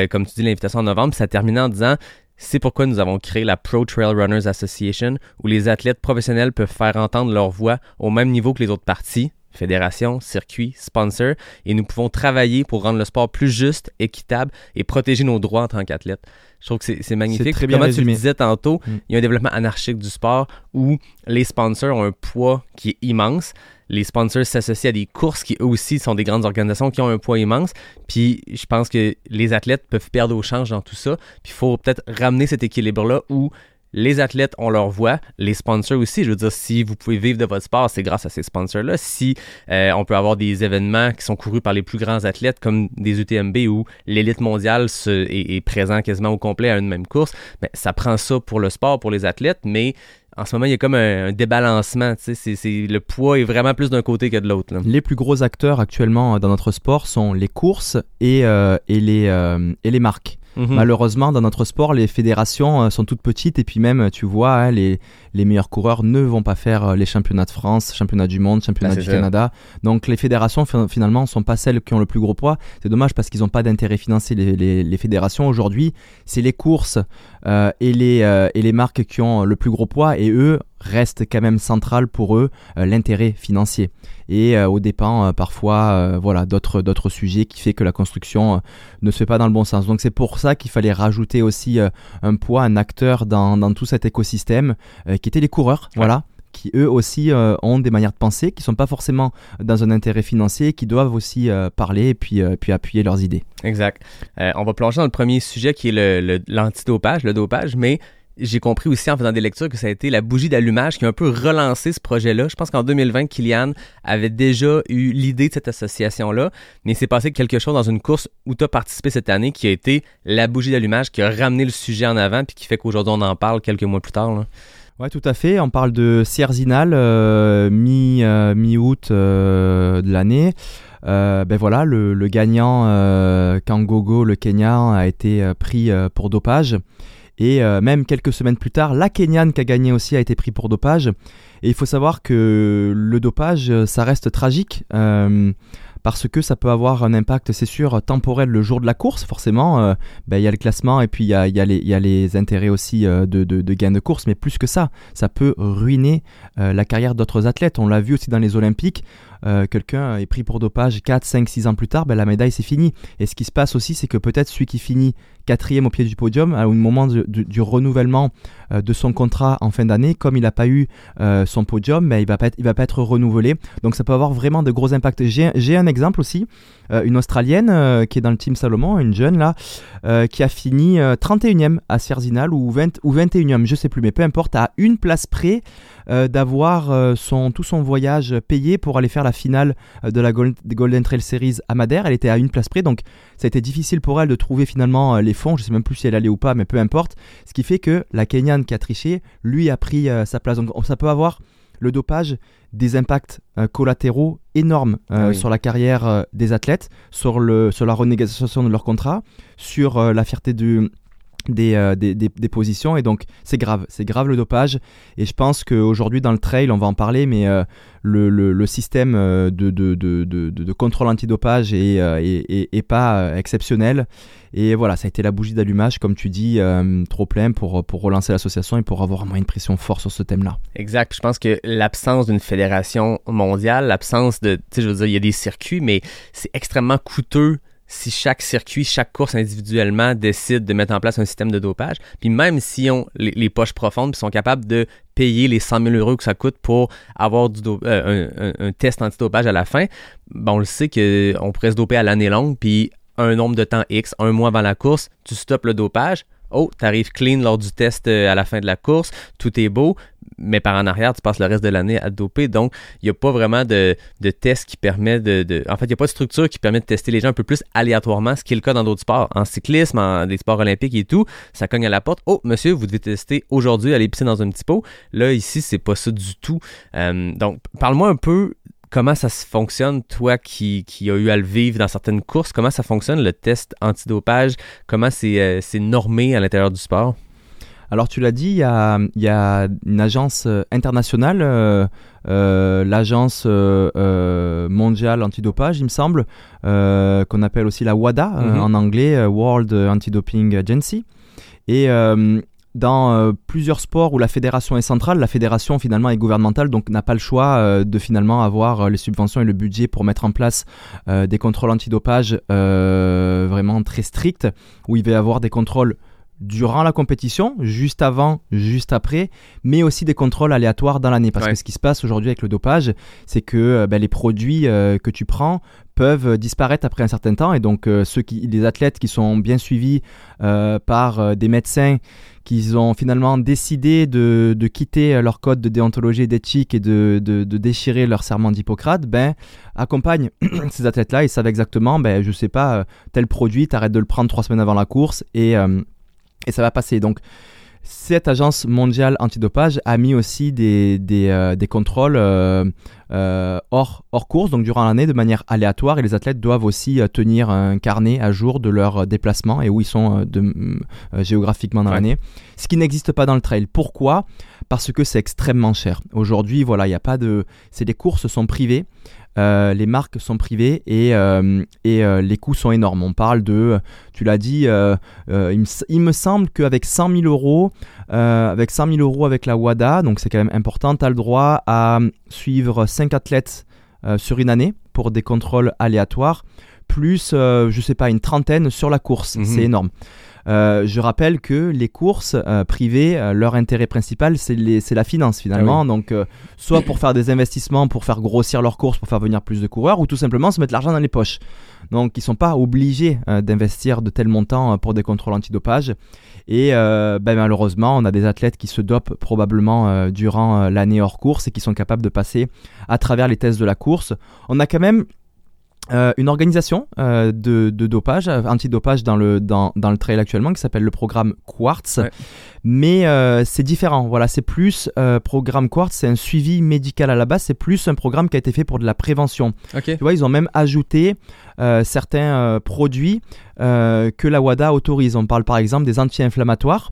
comme tu dis l'invitation en novembre, puis ça terminait en disant c'est pourquoi nous avons créé la Pro Trail Runners Association, où les athlètes professionnels peuvent faire entendre leur voix au même niveau que les autres parties, fédération, circuit, sponsor, et nous pouvons travailler pour rendre le sport plus juste, équitable et protéger nos droits en tant qu'athlètes. Je trouve que c'est- magnifique. très bien Comme tu le disais tantôt, Mm. il y a un développement anarchique du sport où les sponsors ont un poids qui est immense. Les sponsors s'associent à des courses qui eux aussi sont des grandes organisations qui ont un poids immense. Puis je pense que les athlètes peuvent perdre au change dans tout ça. Puis il faut peut-être ramener cet équilibre-là où les athlètes ont leur voix, les sponsors aussi. Je veux dire, si vous pouvez vivre de votre sport, c'est grâce à ces sponsors-là. Si euh, on peut avoir des événements qui sont courus par les plus grands athlètes, comme des UTMB où l'élite mondiale est, est présent quasiment au complet à une même course, ben, ça prend ça pour le sport, pour les athlètes, mais en ce moment, il y a comme un, débalancement. sais, c'est- c'est- le poids est vraiment plus d'un côté que de l'autre. Les plus gros acteurs actuellement euh, dans notre sport sont les courses et, euh, et, les, euh, et les marques. Mhm. Malheureusement, dans notre sport, les fédérations euh, sont toutes petites et puis même, tu vois, hein, les, les meilleurs coureurs ne vont pas faire euh, les championnats de France, championnats du monde, championnats Ah, du ça. Canada. Donc les fédérations, fin- finalement, ne sont pas celles qui ont le plus gros poids. C'est dommage parce qu'ils n'ont pas d'intérêt financier, les, les- les fédérations. Aujourd'hui, c'est les courses euh, et, les, euh, et les marques qui ont le plus gros poids et eux restent quand même central pour eux euh, l'intérêt financier et euh, au dépend euh, parfois voilà d'autres d'autres sujets qui fait que la construction ne se fait pas dans le bon sens. Donc c'est pour ça qu'il fallait rajouter aussi un poids, un acteur dans, dans tout cet écosystème qui étaient les coureurs, voilà qui eux aussi euh, ont des manières de penser, qui sont pas forcément dans un intérêt financier, qui doivent aussi euh, parler et puis, euh, puis appuyer leurs idées. Exact. On va plonger dans le premier sujet qui est le- le- l'antidopage, le, dopage, mais j'ai compris aussi en faisant des lectures que ça a été la bougie d'allumage qui a un peu relancé ce projet-là. Je pense qu'en 2020, Kylian avait déjà eu l'idée de cette association-là, mais il s'est passé quelque chose dans une course où tu as participé cette année qui a été la bougie d'allumage qui a ramené le sujet en avant puis qui fait qu'aujourd'hui on en parle quelques mois plus tard. là. Ouais, tout à fait. On parle de Sierzinal, euh, mi, euh, euh, de l'année. Ben voilà, le, le gagnant Kangogo, le Kenyan, a été pris pour dopage. Et euh, même quelques semaines plus tard, la Kenyane qui a gagné aussi a été pris pour dopage. Et il faut savoir que le dopage, euh, ça reste tragique. euh, parce que ça peut avoir un impact, c'est sûr, temporel le jour de la course, forcément. ben, Il y a le classement et puis il y a, les, intérêts aussi de, de, de gain de course, mais plus que ça, ça peut ruiner la carrière d'autres athlètes. On l'a vu aussi dans les Olympiques. Quelqu'un est pris pour dopage 4, 5, 6 ans plus tard, ben, la médaille c'est fini. Et ce qui se passe aussi, c'est que peut-être celui qui finit quatrième au pied du podium, un moment du, renouvellement euh, de son contrat en fin d'année, comme il n'a pas eu euh, son podium, ben, il va être, il va pas être renouvelé. Donc ça peut avoir vraiment de gros impacts. J'ai un exemple aussi, euh, une Australienne qui est dans le team Salomon, une jeune là, qui a fini euh, 31e à Sierzinal ou, 20, ou 21e, je sais plus, mais peu importe, à une place près d'avoir son, tout son voyage payé pour aller faire la finale de la Gold- Golden Trail Series à Madère. Elle était à une place près, donc ça a été difficile pour elle de trouver finalement euh, fonds. Je sais même plus si elle allait ou pas, mais peu importe. Ce qui fait que la Kenyane qui a triché, lui a pris euh, sa place. Donc ça peut avoir le dopage des impacts euh, collatéraux énormes euh, Ah oui. sur la carrière des athlètes, sur, le, sur la renégociation de leur contrat, sur la fierté du, des, euh, des, des- des positions. Et donc, c'est grave. C'est grave le dopage. Et je pense qu'aujourd'hui, dans le trail, on va en parler, mais euh, le, le- système euh, de, de, de, de, de- de contrôle antidopage est, est, est- pas exceptionnel. Et voilà, ça a été la bougie d'allumage, comme tu dis, trop plein pour, pour relancer l'association et pour avoir moins une pression forte sur ce thème-là. Exact. Je pense que l'absence d'une fédération mondiale, l'absence de, tu sais, je veux dire, il y a des circuits, mais c'est extrêmement coûteux si chaque circuit, chaque course individuellement décide de mettre en place un système de dopage. Puis même si on les, poches profondes sont capables de payer les 100 000 euros que ça coûte pour avoir euh, un test antidopage à la fin, ben on le sait qu'on pourrait se doper à l'année longue, puis un nombre de temps X, un mois avant la course, tu stoppes le dopage. Oh, t'arrives clean lors du test euh, à la fin de la course, tout est beau, mais par en arrière, tu passes le reste de l'année à doper. Donc, il n'y a pas vraiment de, de test qui permet de, de- En fait, il n'y a pas de structure qui permet de tester les gens un peu plus aléatoirement, ce qui est le cas dans d'autres sports. En cyclisme, en des sports olympiques et tout, ça cogne à la porte. Oh, monsieur, vous devez tester aujourd'hui, aller pisser dans un petit pot. Là, ici, c'est pas ça du tout. Euh, donc, parle-moi un peu comment ça se fonctionne, toi qui, qui as eu à le vivre dans certaines courses, comment ça fonctionne le test antidopage, comment c'est euh, normé à l'intérieur du sport? Alors tu l'as dit, il y a, il y a une agence euh, internationale, euh, euh, l'agence euh, mondiale antidopage, il me semble, qu'on appelle aussi la WADA Mhm. en anglais, World Anti-Doping Agency. Et dans euh, plusieurs sports où la fédération est centrale, la fédération finalement est gouvernementale, donc n'a pas le choix euh, de finalement avoir euh, les subventions et le budget pour mettre en place des contrôles antidopage vraiment très stricts, où il va y avoir des contrôles durant la compétition, juste avant, juste après, mais aussi des contrôles aléatoires dans l'année. Parce Ouais. que ce qui se passe aujourd'hui avec le dopage, c'est que ben, les produits euh, que tu prends peuvent disparaître après un certain temps. Et donc, euh, ceux qui, les athlètes qui sont bien suivis euh, par euh, des médecins qui ont finalement décidé de, de quitter leur code de déontologie et d'éthique et de, de- déchirer leur serment d'Hippocrate, ben, accompagnent <clears throat> ces athlètes-là et savent exactement, ben, je sais pas, tel produit, t'arrêtes de le prendre trois semaines avant la course et, et ça va passer. Donc, cette agence mondiale antidopage a mis aussi des, des, euh, des contrôles euh, euh, hors, hors course, donc durant l'année, de manière aléatoire. Et les athlètes doivent aussi tenir un carnet à jour de leurs déplacements et où ils sont de- géographiquement dans Ouais. l'année. Ce qui n'existe pas dans le trail. Pourquoi? Parce que c'est extrêmement cher. Aujourd'hui, voilà, il n'y a pas de. C'est les courses sont privées. Euh, les marques sont privées et, euh, et euh, les coûts sont énormes. On parle de, tu l'as dit, il, me, s- il me semble qu'avec 100 000 euros, avec 100 000 euros avec la WADA, donc c'est quand même important, tu as le droit à suivre 5 athlètes sur une année pour des contrôles aléatoires, plus, je sais pas, une trentaine sur la course. Mhm. C'est énorme. Euh, je rappelle que les courses euh, privées, euh, leur intérêt principal, c'est la finance finalement. Donc, euh, soit pour faire des investissements, pour faire grossir leurs courses, pour faire venir plus de coureurs, ou tout simplement se mettre l'argent dans les poches. Donc, ils sont pas obligés d'investir de tels montants pour des contrôles antidopage. Et ben, malheureusement, on a des athlètes qui se dopent probablement durant l'année hors course et qui sont capables de passer à travers les tests de la course. On a quand même euh, une organisation euh, de, de dopage, euh, antidopage dans le, dans, dans le trail actuellement qui s'appelle le programme Quartz. Ouais. Mais euh, c'est différent. Voilà, c'est plus programme Quartz, c'est un suivi médical à la base, c'est plus un programme qui a été fait pour de la prévention. Tu vois, ils ont même ajouté certains produits que la WADA autorise. On parle par exemple des anti-inflammatoires.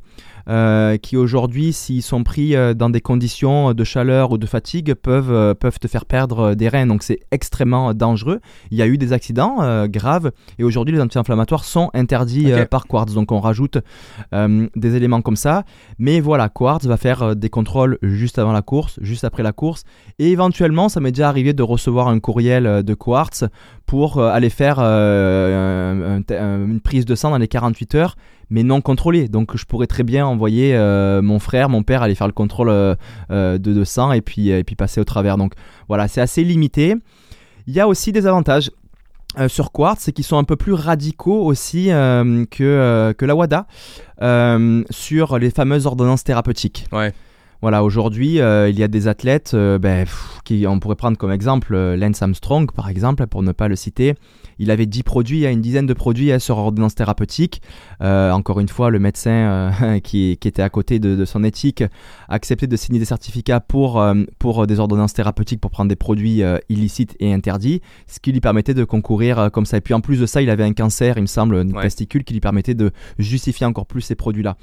Euh, qui aujourd'hui, s'ils sont pris euh, dans des conditions de chaleur ou de fatigue, peuvent, euh, peuvent te faire perdre des reins. Donc c'est extrêmement dangereux. Il y a eu des accidents euh, graves et aujourd'hui les anti-inflammatoires sont interdits par Quartz. Donc on rajoute des éléments comme ça. Mais voilà, Quartz va faire des contrôles juste avant la course, juste après la course. Et éventuellement, ça m'est déjà arrivé de recevoir un courriel de Quartz pour aller faire euh, un- un- une prise de sang dans les 48 heures, mais non contrôlée. Donc je pourrais très bien envoyer euh, mon frère, mon père aller faire le contrôle euh, euh, de, de sang et puis, et puis passer au travers. Donc voilà, c'est assez limité. Il y a aussi des avantages. sur Quartz, c'est qu'ils sont un peu plus radicaux aussi que, que la WADA sur les fameuses ordonnances thérapeutiques. Ouais. Voilà, aujourd'hui, euh, il y a des athlètes, euh, ben, pff, qui, on pourrait prendre comme exemple euh, Lance Armstrong, par exemple, pour ne pas le citer. Il avait 10 produits, il y a une dizaine de produits sur ordonnance thérapeutique. Encore une fois, le médecin <laughs> qui, qui était à côté de, de son éthique a accepté de signer des certificats pour, pour des ordonnances thérapeutiques pour prendre des produits illicites et interdits, ce qui lui permettait de concourir comme ça. Et puis en plus de ça, il avait un cancer, il me semble, une Ouais. testicule qui lui permettait de justifier encore plus ces produits-là.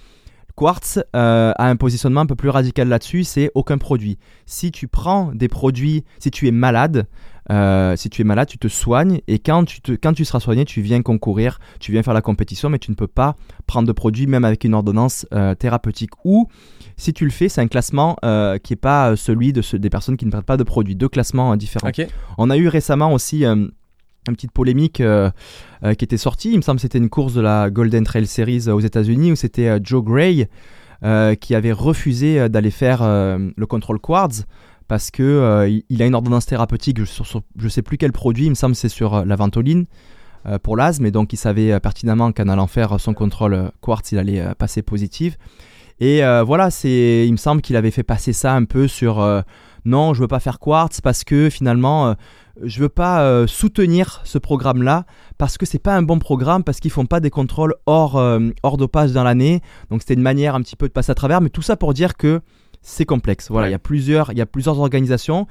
Quartz euh, a un positionnement un peu plus radical là-dessus, c'est aucun produit. Si tu prends des produits, si tu es malade, euh, si tu es malade, tu te soignes et quand tu, te, quand tu seras soigné, tu viens concourir, tu viens faire la compétition, mais tu ne peux pas prendre de produits même avec une ordonnance euh, thérapeutique. Ou si tu le fais, c'est un classement euh, qui n'est pas celui de des personnes qui ne prennent pas de produits, deux classements différents. On a eu récemment aussi une petite polémique euh, euh, qui était sortie. Il me semble que c'était une course de la Golden Trail Series euh, aux États-Unis où c'était Joe Gray qui avait refusé d'aller faire le contrôle Quartz parce que il- a une ordonnance thérapeutique sur, sur- je sais plus quel produit. Il me semble que c'est sur la ventoline. pour l'asthme, et donc il savait pertinemment qu'en allant faire son contrôle quartz, il allait passer positif. Et voilà, c'est, il me semble qu'il avait fait passer ça un peu sur non, je veux pas faire quartz parce que finalement, je veux pas euh, soutenir ce programme-là parce que c'est pas un bon programme parce qu'ils font pas des contrôles hors euh, hors dopage dans l'année. Donc c'était une manière un petit peu de passer à travers, mais tout ça pour dire que c'est complexe. Voilà, Ouais. il y a plusieurs, il y a plusieurs organisations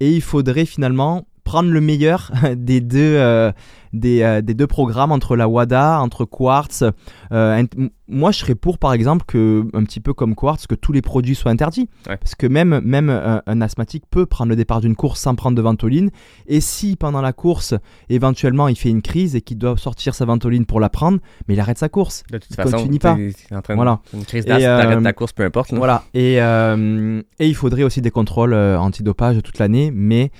et il faudrait finalement prendre le meilleur <laughs> des deux, euh, des, euh, des deux programmes entre la WADA, entre Quartz. Euh, moi, je serais pour, par exemple, que un petit peu comme Quartz, que tous les produits soient interdits, Ouais. parce que même même un, un asthmatique peut prendre le départ d'une course sans prendre de ventoline. Et si pendant la course, éventuellement, il fait une crise et qu'il doit sortir sa ventoline pour la prendre, mais il arrête sa course. De toute Il façon, continue pas. en train de- Voilà. Une crise d'asthme, ta course, peu importe. là. Voilà. Et, et il faudrait aussi des contrôles antidopage toute l'année, mais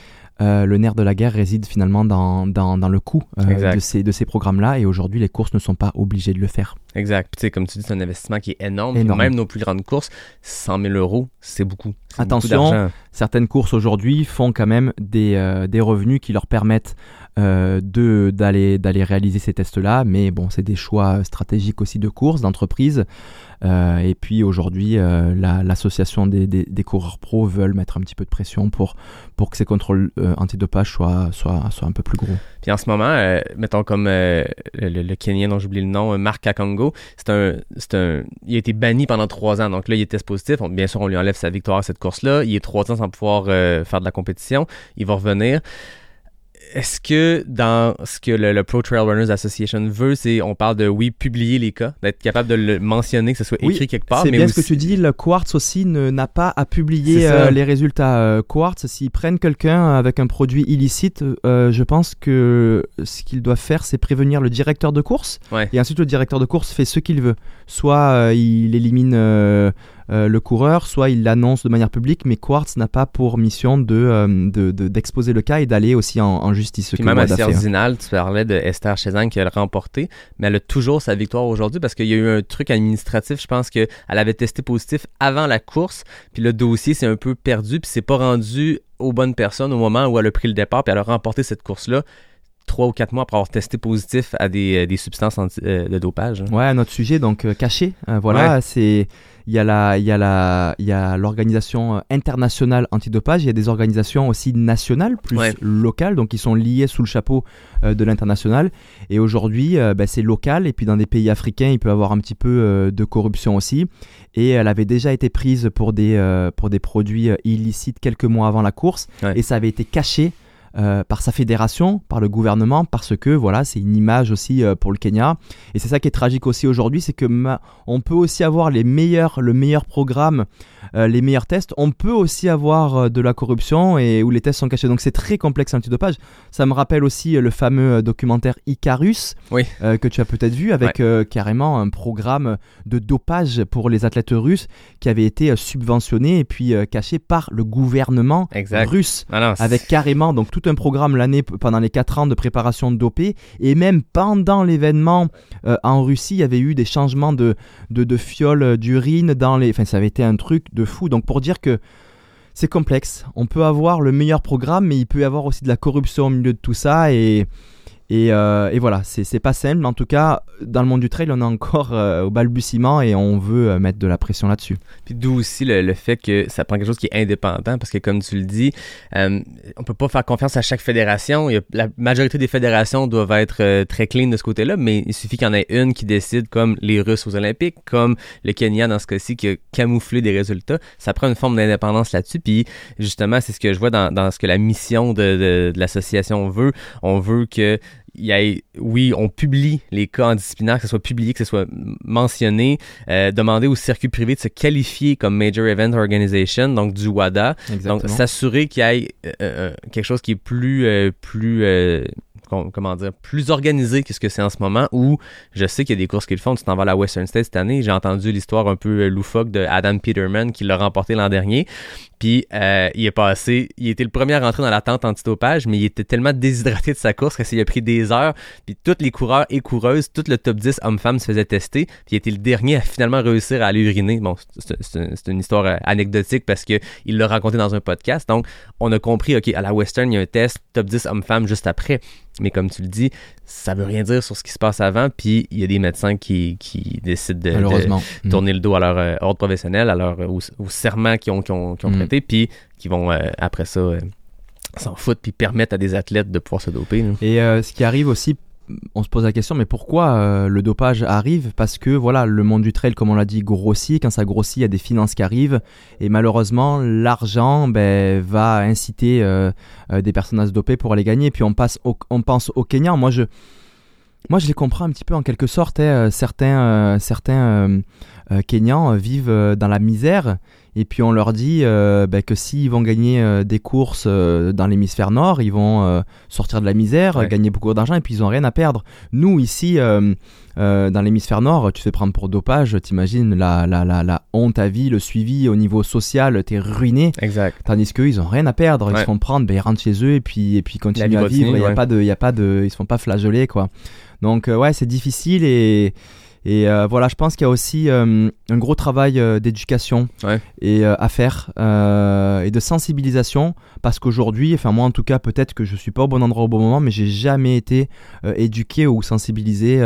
euh, le nerf de la guerre réside finalement dans, dans, dans le coût euh, de ces, de ces programmes-là. Et aujourd'hui, les courses ne sont pas obligées de le faire. Exact. Puis, tu sais, comme tu dis, c'est un investissement qui est énorme. Même nos plus grandes courses, 100 000 euros, c'est beaucoup. Attention. Certaines courses aujourd'hui font quand même des, euh, des revenus qui leur permettent de- d'aller réaliser ces tests-là. Mais bon, c'est des choix stratégiques aussi de course, d'entreprise. Euh, et puis aujourd'hui, euh, la- l'association des, des, coureurs pro veulent mettre un petit peu de pression pour, pour que ces contrôles euh, antidopage soient, soient, soient un peu plus gros. Puis en ce moment, euh, mettons comme euh, le, Kenyan dont j'oublie le nom, euh, Marc Kakongo, c'est un, un, il a été banni pendant trois ans. Donc là, il est test positif. Bien sûr, on lui enlève sa victoire à cette course-là. Il est trois ans sans pouvoir euh, faire de la compétition. Il va revenir. Est-ce que dans ce que le, le Pro Trail Runners Association veut, c'est on parle de oui publier les cas, d'être capable de le mentionner, que ce soit Oui, écrit quelque part, C'est bien aussi, ce que tu dis, le Quartz aussi n'a pas à publier euh, les résultats. Euh, Quartz, s'ils prennent quelqu'un avec un produit illicite, euh, je pense que ce qu'ils doivent faire, c'est prévenir le directeur de course. Ouais. Et ensuite, le directeur de course fait ce qu'il veut. Soit il élimine euh, le coureur, soit il l'annonce de manière publique, mais Quartz n'a pas pour mission de, euh, de- de- d'exposer le cas et d'aller aussi en, en justice. ce Puis même à. Cerdinal, tu parlais de Esther qui a remporté, mais elle a toujours sa victoire aujourd'hui parce qu'il y a eu un truc administratif. Je pense qu'elle avait testé positif avant la course, puis le dossier s'est un peu perdu, puis c'est pas rendu aux bonnes personnes au moment où elle a pris le départ, puis elle a remporté cette course-là trois ou quatre mois après avoir testé positif à des, euh, des substances anti- euh, de dopage. Ouais, un autre sujet, donc euh, caché. Euh, voilà, c'est il y a la, il y a la, il y a l'organisation internationale antidopage. Il y a des organisations aussi nationales, plus Ouais. locales, donc qui sont liées sous le chapeau euh, de l'international. Et aujourd'hui, ben, c'est local. Et puis dans des pays africains, il peut y avoir un petit peu de corruption aussi. Et elle avait déjà été prise pour des, pour des produits illicites quelques mois avant la course. Ouais. Et ça avait été caché. Euh, par sa fédération, par le gouvernement, parce que voilà, c'est une image aussi euh, pour le Kenya. Et c'est ça qui est tragique aussi aujourd'hui, c'est que on peut aussi avoir les meilleurs, le meilleur programme, euh, les meilleurs tests. On peut aussi avoir euh, de la corruption et où les tests sont cachés. Donc c'est très complexe l'antidopage. Ça me rappelle aussi euh, le fameux documentaire Icarus Oui. que tu as peut-être vu avec carrément un programme de dopage pour les athlètes russes qui avait été subventionné et puis caché par le gouvernement Exact. russe Ah non, avec carrément donc tout un programme l'année pendant les 4 ans de préparation de dopé et même pendant l'événement en Russie il y avait eu des changements de, de, de fioles d'urine dans les enfin ça avait été un truc de fou. Donc pour dire que c'est complexe. On peut avoir le meilleur programme mais il peut y avoir aussi de la corruption au milieu de tout ça. Et et, euh, et voilà, c'est pas simple, en tout cas, dans le monde du trail, on est encore euh, au balbutiement et on veut euh, mettre de la pression là-dessus. Puis d'où aussi le, le fait que ça prend quelque chose qui est indépendant, parce que comme tu le dis, euh, on peut pas faire confiance à chaque fédération. La majorité des fédérations doivent être très clean de ce côté-là, mais il suffit qu'il y en ait une qui décide, comme les Russes aux Olympiques, comme le Kenya dans ce cas-ci, qui a camouflé des résultats. Ça prend une forme d'indépendance là-dessus. Puis justement, c'est ce que je vois dans, dans ce que la mission de, de- de l'association veut. On veut que il y ait, oui, on publie les cas en disciplinaire, que ce soit publié, que ce soit mentionné, euh, demander au circuit privé de se qualifier comme Major Event Organization, donc du WADA. Donc, s'assurer qu'il y ait euh, euh, quelque chose qui est plus, euh, plus euh, com- comment dire, plus organisé que ce que c'est en ce moment, où je sais qu'il y a des courses qu'ils font. Tu t'en vas à la Western State cette année. J'ai entendu l'histoire un peu euh, loufoque de Adam Peterman qui l'a remporté l'an dernier. Puis euh, il est passé, il était le premier à rentrer dans la tente antidopage, mais il était tellement déshydraté de sa course que ça lui a pris des heures. Puis tous les coureurs et coureuses, tout le top 10 hommes-femmes se faisait tester. Puis il était le dernier à finalement réussir à aller uriner. Bon, c'est- une histoire euh, anecdotique parce que il l'a raconté dans un podcast. Donc on a compris, ok, à la Western, il y a un test top 10 hommes-femmes juste après. Mais comme tu le dis, ça veut rien dire sur ce qui se passe avant, puis il y a des médecins qui, qui décident de, de tourner le dos à leur euh, ordre professionnel, à leur, au, au serment qu'ils ont, qu'ils ont, qu'ils ont Mm. prêté, puis qui vont, euh, après ça, euh, s'en foutre, puis permettre à des athlètes de pouvoir se doper. là. Et euh, ce qui arrive aussi, on se pose la question, mais pourquoi euh, le dopage arrive? Parce que voilà, le monde du trail, comme on l'a dit, grossit. Quand ça grossit, il y a des finances qui arrivent. Et malheureusement, l'argent ben, va inciter euh, euh, des personnes à se doper pour aller gagner. Puis on, passe au- on pense. Moi, je, moi, je les comprends un petit peu en quelque sorte. hein. Certains, certains Kenyans vivent dans la misère. Et puis on leur dit euh, ben, que s'ils vont gagner euh, des courses euh, dans l'hémisphère nord, ils vont euh, sortir de la misère, Ouais. gagner beaucoup d'argent et puis ils ont rien à perdre. Nous ici, dans l'hémisphère nord, tu te fais prendre pour dopage, t'imagines la, la, la, la honte à vie, le suivi au niveau social, t'es ruiné. Exact. Tandis qu'eux, ils ont rien à perdre. Ils Ouais. se font prendre, ben, ils rentrent chez eux et puis, et puis ils continuent à vivre. Il y a ouais. pas de, il y a pas de, ils se font pas flageoler quoi. Donc ouais, c'est difficile et et euh, voilà, je pense qu'il y a aussi euh, un gros travail euh, d'éducation Ouais. et à faire et de sensibilisation parce qu'aujourd'hui, enfin moi en tout cas, peut-être que je suis pas au bon endroit au bon moment, mais j'ai jamais été éduqué ou sensibilisé,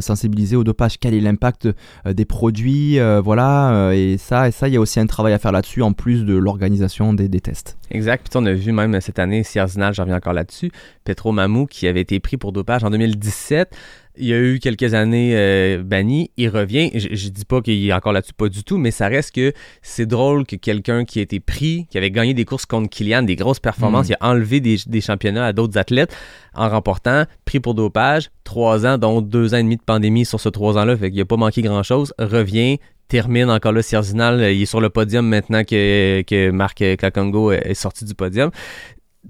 sensibilisé au dopage. Quel est l'impact des produits, voilà. et ça, et ça, il y a aussi un travail à faire là-dessus en plus de l'organisation des, des tests. Exact. Puis on a vu même cette année, si Arsenal, j'en reviens encore là-dessus, Petro Mamou qui avait été pris pour dopage en 2017. Il y a eu quelques années euh, banni, il revient. Je, je dis pas qu'il est encore là-dessus, pas du tout, mais ça reste que c'est drôle que quelqu'un qui a été pris, qui avait gagné des courses contre Kylian, des grosses performances, Mm. il a enlevé des, des championnats à d'autres athlètes en remportant, pris pour dopage, trois ans, dont deux ans et demi de pandémie sur ce trois ans-là, fait qu'il a pas manqué grand-chose, revient, termine encore là, Sierzinal, il est sur le podium maintenant que, que Marc Kakongo est sorti du podium.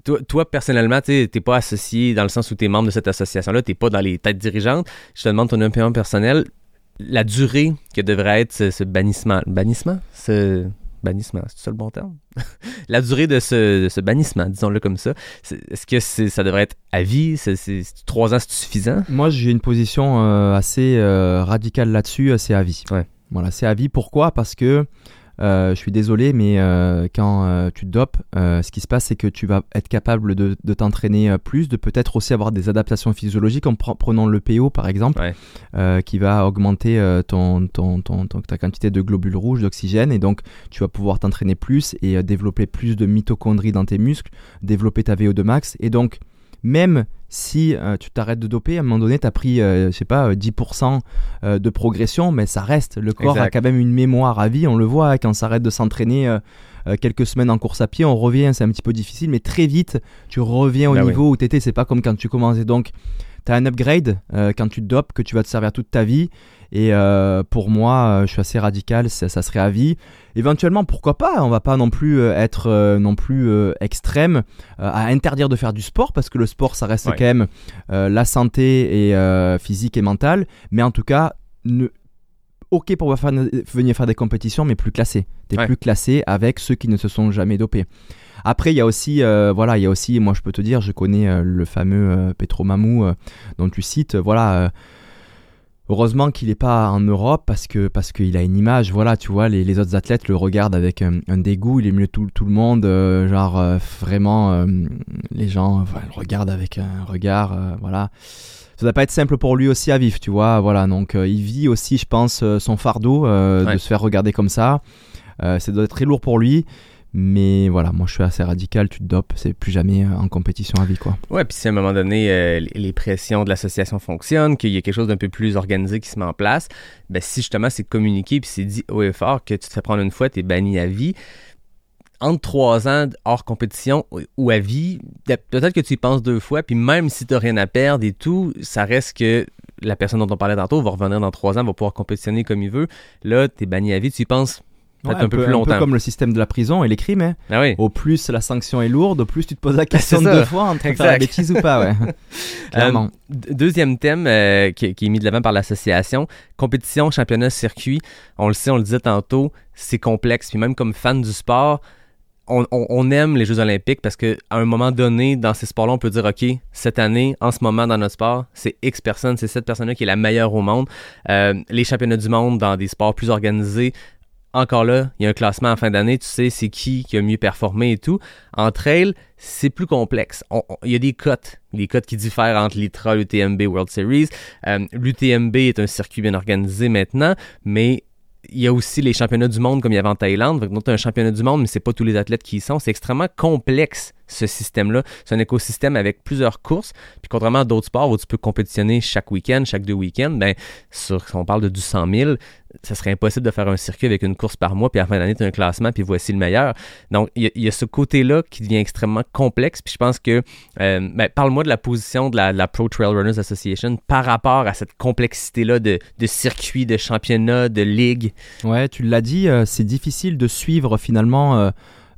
Toi, toi, personnellement, tu n'es pas associé dans le sens où tu es membre de cette association-là, tu n'es pas dans les têtes dirigeantes. Je te demande ton opinion personnelle. La durée que devrait être ce, ce bannissement. Bannissement? Ce bannissement, c'est ça le bon terme? <laughs> La durée de ce, de ce bannissement, disons-le comme ça. Est-ce que ça devrait être à vie? C'est- Trois ans, c'est suffisant? Moi, j'ai une position euh, assez euh, radicale là-dessus, euh, c'est à vie. Ouais. Voilà, c'est à vie. Pourquoi? Parce que je suis désolé, mais euh, quand euh, tu te dopes, euh, ce qui se passe, c'est que tu vas être capable de, de t'entraîner euh, plus, de peut-être aussi avoir des adaptations physiologiques, en pre- prenant le PO par exemple, Ouais. euh, qui va augmenter euh, ton, ton, ton- ton- ta quantité de globules rouges, d'oxygène, et donc tu vas pouvoir t'entraîner plus et euh, développer plus de mitochondries dans tes muscles, développer ta VO2 max, et donc même si euh, tu t'arrêtes de doper, à un moment donné, tu as pris, euh, je sais pas, euh, 10% euh, de progression, mais ça reste. Le corps a quand même une mémoire à vie, on le voit, hein, quand on s'arrête de s'entraîner euh, euh, quelques semaines en course à pied, on revient, c'est un petit peu difficile, mais très vite, tu reviens au Ah oui. niveau où tu étais, c'est pas comme quand tu commençais. Donc, as un upgrade euh, quand tu te dopes que tu vas te servir toute ta vie. Et euh, pour moi, euh, je suis assez radical, ça, ça serait à vie. Éventuellement, pourquoi pas On va pas non plus être non plus extrême à interdire de faire du sport parce que le sport, ça reste Ouais. quand même la santé et physique et mentale. Mais en tout cas, ne... ok pour faire- venir faire des compétitions, mais plus classé. T'es Ouais. plus classé avec ceux qui ne se sont jamais dopés. Après, il y a aussi, euh, voilà, il y a aussi, moi je peux te dire, je connais euh, le fameux euh, Petro Mamou dont tu cites, voilà. Heureusement qu'il n'est pas en Europe parce que parce qu'il a une image, voilà, tu vois, les, les autres athlètes le regardent avec un, un dégoût, il est mieux tout, tout le monde, euh, genre euh, vraiment, euh, les gens voilà, le regardent avec un regard, voilà. Ça doit pas être simple pour lui aussi à vivre, tu vois, voilà, donc il vit aussi, je pense, son fardeau Ouais. de se faire regarder comme ça. Ça doit être très lourd pour lui. Mais voilà, moi je suis assez radical, tu te dopes, c'est plus jamais euh, en compétition à vie quoi. Ouais, puis si à un moment donné, euh, les- pressions de l'association fonctionnent, qu'il y a quelque chose d'un peu plus organisé qui se met en place, ben si justement c'est communiqué puis c'est dit haut et fort que tu te fais prendre une fois, t'es banni à vie, entre trois ans hors compétition ou- à vie, peut- peut-être que tu y penses deux fois, puis même si t'as rien à perdre et tout, ça reste que la personne dont on parlait tantôt va revenir dans trois ans, va pouvoir compétitionner comme il veut. Là, t'es banni à vie, tu y penses Ouais, un, peu plus longtemps. comme le système de la prison et les crimes. hein. Ah oui. Au plus la sanction est lourde, au plus tu te poses la <laughs> question deux fois entre faire la bêtise ou pas. Ouais. <laughs> <laughs> Clairement. D- Deuxième thème euh, qui, qui est mis de l'avant par l'association, compétition, championnat, circuit. On le sait, on le disait tantôt, c'est complexe. Puis même comme fan du sport, on, on- on aime les Jeux olympiques parce qu'à un moment donné, dans ces sports-là, on peut dire, OK, cette année, en ce moment dans notre sport, c'est X personne, c'est cette personne-là qui est la meilleure au monde. Euh, les championnats du monde dans des sports plus organisés, encore là, il y a un classement en fin d'année, tu sais c'est qui qui a mieux performé et tout. En trail, c'est plus complexe. Il y a des cotes, des cotes qui diffèrent entre l'ITRA, l'UTMB, World Series. Euh, L'UTMB est un circuit bien organisé maintenant, mais il y a aussi les championnats du monde comme il y avait en Thaïlande. Donc, tu un championnat du monde, mais c'est pas tous les athlètes qui y sont. C'est extrêmement complexe ce système-là. C'est un écosystème avec plusieurs courses. Puis contrairement à d'autres sports où tu peux compétitionner chaque week-end, chaque deux week-ends, ben, sur, si on parle de du 100 000, ça serait impossible de faire un circuit avec une course par mois, puis à la fin d'année, tu as un classement, puis voici le meilleur. Donc, il y, a ce côté-là qui devient extrêmement complexe. Puis je pense que, euh, ben, parle-moi de la position de la, Pro Trail Runners Association par rapport à cette complexité-là de, de circuits, de championnats, de ligues. Ouais, tu l'as dit, euh, c'est difficile de suivre finalement. Euh,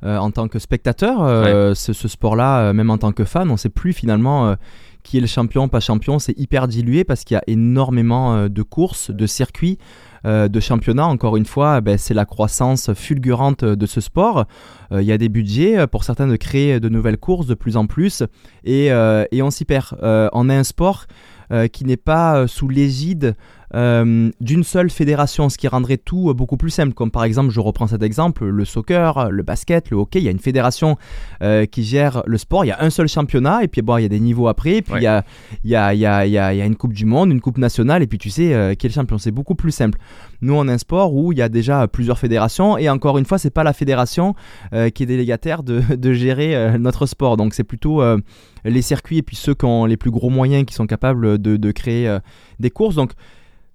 euh, en tant que spectateur, euh, ce, sport-là, euh, même en tant que fan, on ne sait plus finalement qui est le champion, pas champion, c'est hyper dilué parce qu'il y a énormément de courses, de circuits, de championnats. Encore une fois, ben, c'est la croissance fulgurante de ce sport. Il y a des budgets pour certains de créer de nouvelles courses de plus en plus et, et on s'y perd. on a un sport qui n'est pas sous l'égide euh, d'une seule fédération, ce qui rendrait tout euh, beaucoup plus simple. Comme par exemple, je reprends cet exemple, le soccer, le basket, le hockey, il y a une fédération euh, qui gère le sport, il y a un seul championnat, et puis bon, il y a des niveaux après, puis il, y a, il, y a, il, y a, il, y a, une Coupe du Monde, une Coupe nationale, et puis tu sais quel champion. C'est beaucoup plus simple. Nous, on a un sport où il y a déjà plusieurs fédérations, et encore une fois, c'est pas la fédération qui est délégataire de, <laughs> de gérer notre sport. Donc c'est plutôt les circuits et puis ceux qui ont les plus gros moyens qui sont capables de, de créer des courses. Donc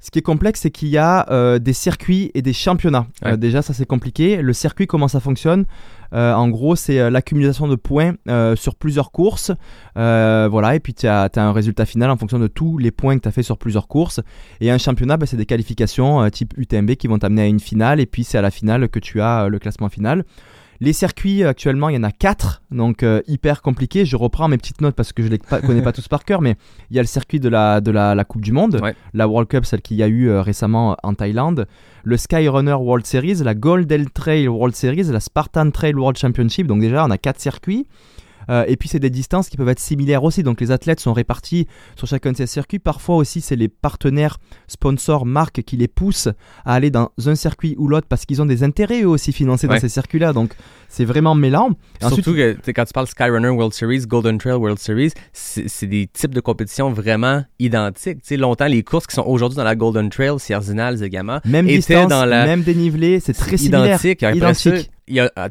ce qui est complexe, c'est qu'il y a euh, des circuits et des championnats. Euh, déjà, ça c'est compliqué. Le circuit, comment ça fonctionne? Euh, En gros, c'est l'accumulation de points sur plusieurs courses. voilà, et puis tu as, un résultat final en fonction de tous les points que tu as fait sur plusieurs courses. Et un championnat, ben, c'est des qualifications type UTMB qui vont t'amener à une finale. Et puis c'est à la finale que tu as le classement final. Les circuits, actuellement, il y en a 4, donc euh, hyper compliqué. Je reprends mes petites notes parce que je ne les connais pas tous par cœur, mais il y a le circuit de la, de la, Coupe du Monde, la World Cup, celle qu'il y a eu euh, récemment en Thaïlande, le Skyrunner World Series, la Golden Trail World Series, la Spartan Trail World Championship. Donc déjà, on a 4 circuits. Euh, et puis c'est des distances qui peuvent être similaires aussi. Donc les athlètes sont répartis sur chacun de ces circuits. Parfois aussi c'est les partenaires, sponsors, marques qui les poussent à aller dans un circuit ou l'autre parce qu'ils ont des intérêts eux aussi financés dans ces circuits-là. Donc c'est vraiment mêlant. Surtout que quand tu parles Skyrunner World Series, Golden Trail World Series, c'est des types de compétitions vraiment identiques. sais longtemps, les courses qui sont aujourd'hui dans la Golden Trail, Sierzinal, Zegama, même distance, dans la... même dénivelé, c'est très similaire. Identique. identique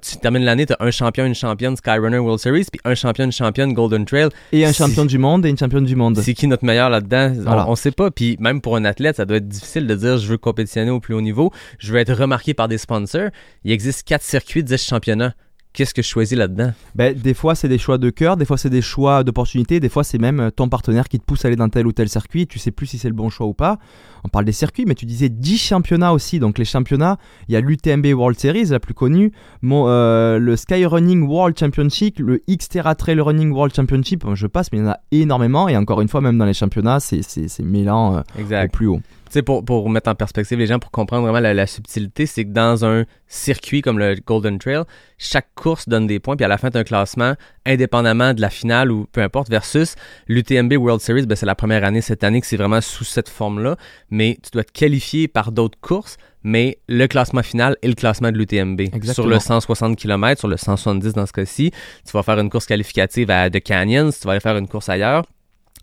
tu termines l'année, tu as un champion, une championne Skyrunner World Series, puis un champion, une championne Golden Trail. Et un champion du monde et une championne du monde. C'est qui notre meilleur là-dedans? On, sait pas. Puis même pour un athlète, ça doit être difficile de dire je veux compétitionner au plus haut niveau, je veux être remarqué par des sponsors. Il existe quatre circuits, 10 championnats qu'est-ce que je choisis là-dedans? Ben, Des fois, c'est des choix de cœur, des fois, c'est des choix d'opportunité, des fois, c'est même euh, ton partenaire qui te pousse à aller dans tel ou tel circuit. Tu sais plus si c'est le bon choix ou pas. On parle des circuits, mais tu disais 10 championnats aussi. Donc, les championnats, il y a l'UTMB World Series, la plus connue, mon, euh, le Skyrunning World Championship, le Xterra Trail Running World Championship. Je passe, mais il y en a énormément. Et encore une fois, même dans les championnats, c'est mêlant euh, au plus haut sais, pour, pour mettre en perspective les gens, pour comprendre vraiment la, subtilité, c'est que dans un circuit comme le Golden Trail, chaque course donne des points, puis à la fin, tu un classement indépendamment de la finale ou peu importe, versus l'UTMB World Series, ben, c'est la première année cette année que c'est vraiment sous cette forme-là, mais tu dois te qualifier par d'autres courses, mais le classement final est le classement de l'UTMB. Sur le 160 km, sur le 170 dans ce cas-ci, tu vas faire une course qualificative à The Canyons, tu vas aller faire une course ailleurs,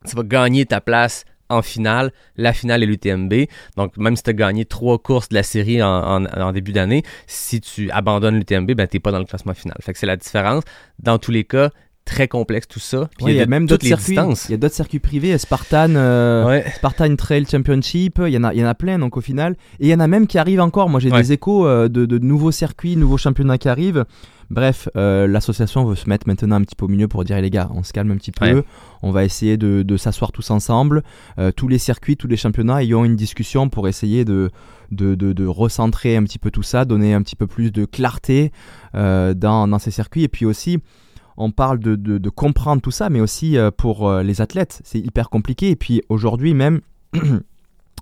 tu vas gagner ta place en finale. La finale est l'UTMB. Donc, même si tu as gagné trois courses de la série en, début d'année, si tu abandonnes l'UTMB, ben, tu n'es pas dans le classement final. Fait que c'est la différence. Dans tous les cas, très complexe tout ça. Puis il y a, même d'autres circuits. Il y a d'autres circuits privés, Spartan, euh, Spartan Trail Championship. Il y en a, il y en a plein donc au final. Et il y en a même qui arrivent encore. Moi j'ai des échos euh, de, de, nouveaux circuits, nouveaux championnats qui arrivent. Bref, euh, l'association veut se mettre maintenant un petit peu au milieu pour dire les gars, on se calme un petit peu, on va essayer de, s'asseoir tous ensemble, euh, tous les circuits, tous les championnats ayant une discussion pour essayer de, de, recentrer un petit peu tout ça, donner un petit peu plus de clarté euh, dans, dans, ces circuits. Et puis aussi on parle de, de, comprendre tout ça, mais aussi pour les athlètes, c'est hyper compliqué. Et puis aujourd'hui même, <clears throat>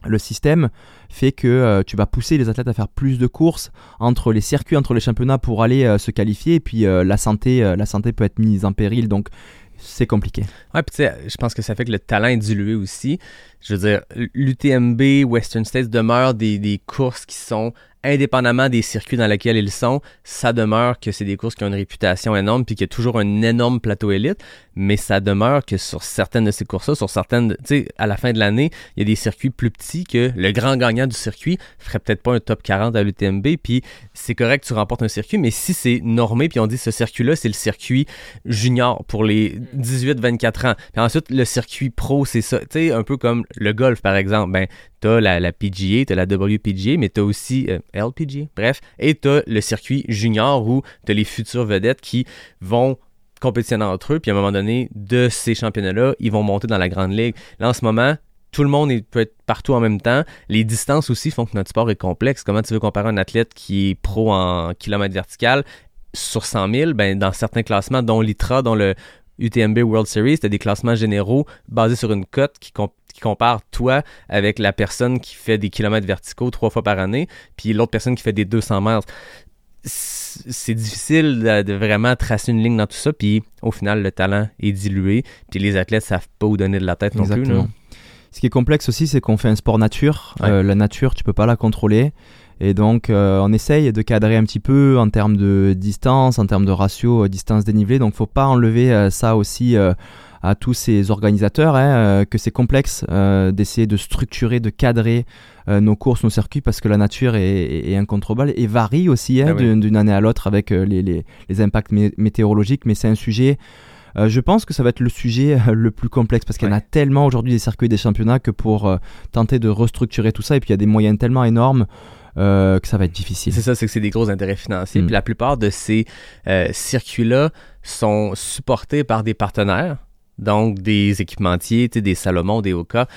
le système fait que euh, tu vas pousser les athlètes à faire plus de courses entre les circuits, entre les championnats pour aller euh, se qualifier. Et puis euh, la, santé, la santé peut être mise en péril. Donc c'est compliqué. Ouais, puis tu sais, je pense que ça fait que le talent est dilué aussi. Je veux dire, l'UTMB, Western States demeurent des, des courses qui sont indépendamment des circuits dans lesquels ils sont, ça demeure que c'est des courses qui ont une réputation énorme puis qu'il y a toujours un énorme plateau élite, mais ça demeure que sur certaines de ces courses-là, sur certaines, tu sais, à la fin de l'année, il y a des circuits plus petits que le grand gagnant du circuit ferait peut-être pas un top 40 à l'UTMB, puis c'est correct tu remportes un circuit, mais si c'est normé, puis on dit ce circuit-là, c'est le circuit junior pour les 18-24 ans, puis ensuite le circuit pro, c'est ça, tu sais, un peu comme le golf par exemple, ben t'as la, la PGA, t'as la WPGA, mais t'as aussi euh, LPGA, bref, et t'as le circuit junior où t'as les futures vedettes qui vont compétitionner entre eux, puis à un moment donné, de ces championnats-là, ils vont monter dans la grande ligue. Là, en ce moment, tout le monde peut être partout en même temps. Les distances aussi font que notre sport est complexe. Comment tu veux comparer un athlète qui est pro en kilomètre vertical sur 100 000? Ben, dans certains classements, dont l'ITRA, dont le UTMB World Series, as des classements généraux basés sur une cote qui, qui compare toi avec la personne qui fait des kilomètres verticaux trois fois par année, puis l'autre personne qui fait des 200 mètres c'est difficile de, vraiment tracer une ligne dans tout ça, puis au final, le talent est dilué, puis les athlètes savent pas où donner de la tête non plus. Ce qui est complexe aussi, c'est qu'on fait un sport nature. Euh, la nature, tu peux pas la contrôler. Et donc, euh, on essaye de cadrer un petit peu en termes de distance, en termes de ratio euh, distance dénivelée. Donc, faut pas enlever ça aussi à tous ces organisateurs, hein, que c'est complexe d'essayer de structurer, de cadrer euh, nos courses, nos circuits, parce que la nature est, incontrôlable et varie aussi hein, ah d'une année à l'autre avec euh, les, les, impacts météorologiques. Mais c'est un sujet. Euh, je pense que ça va être le sujet le plus complexe parce qu'il y en a tellement aujourd'hui des circuits des championnats que pour tenter de restructurer tout ça, et puis il y a des moyens tellement énormes que ça va être difficile. C'est ça, c'est que c'est des gros intérêts financiers. Mm. Puis la plupart de ces circuits-là sont supportés par des partenaires, donc des équipementiers, des Salomon, des Oka,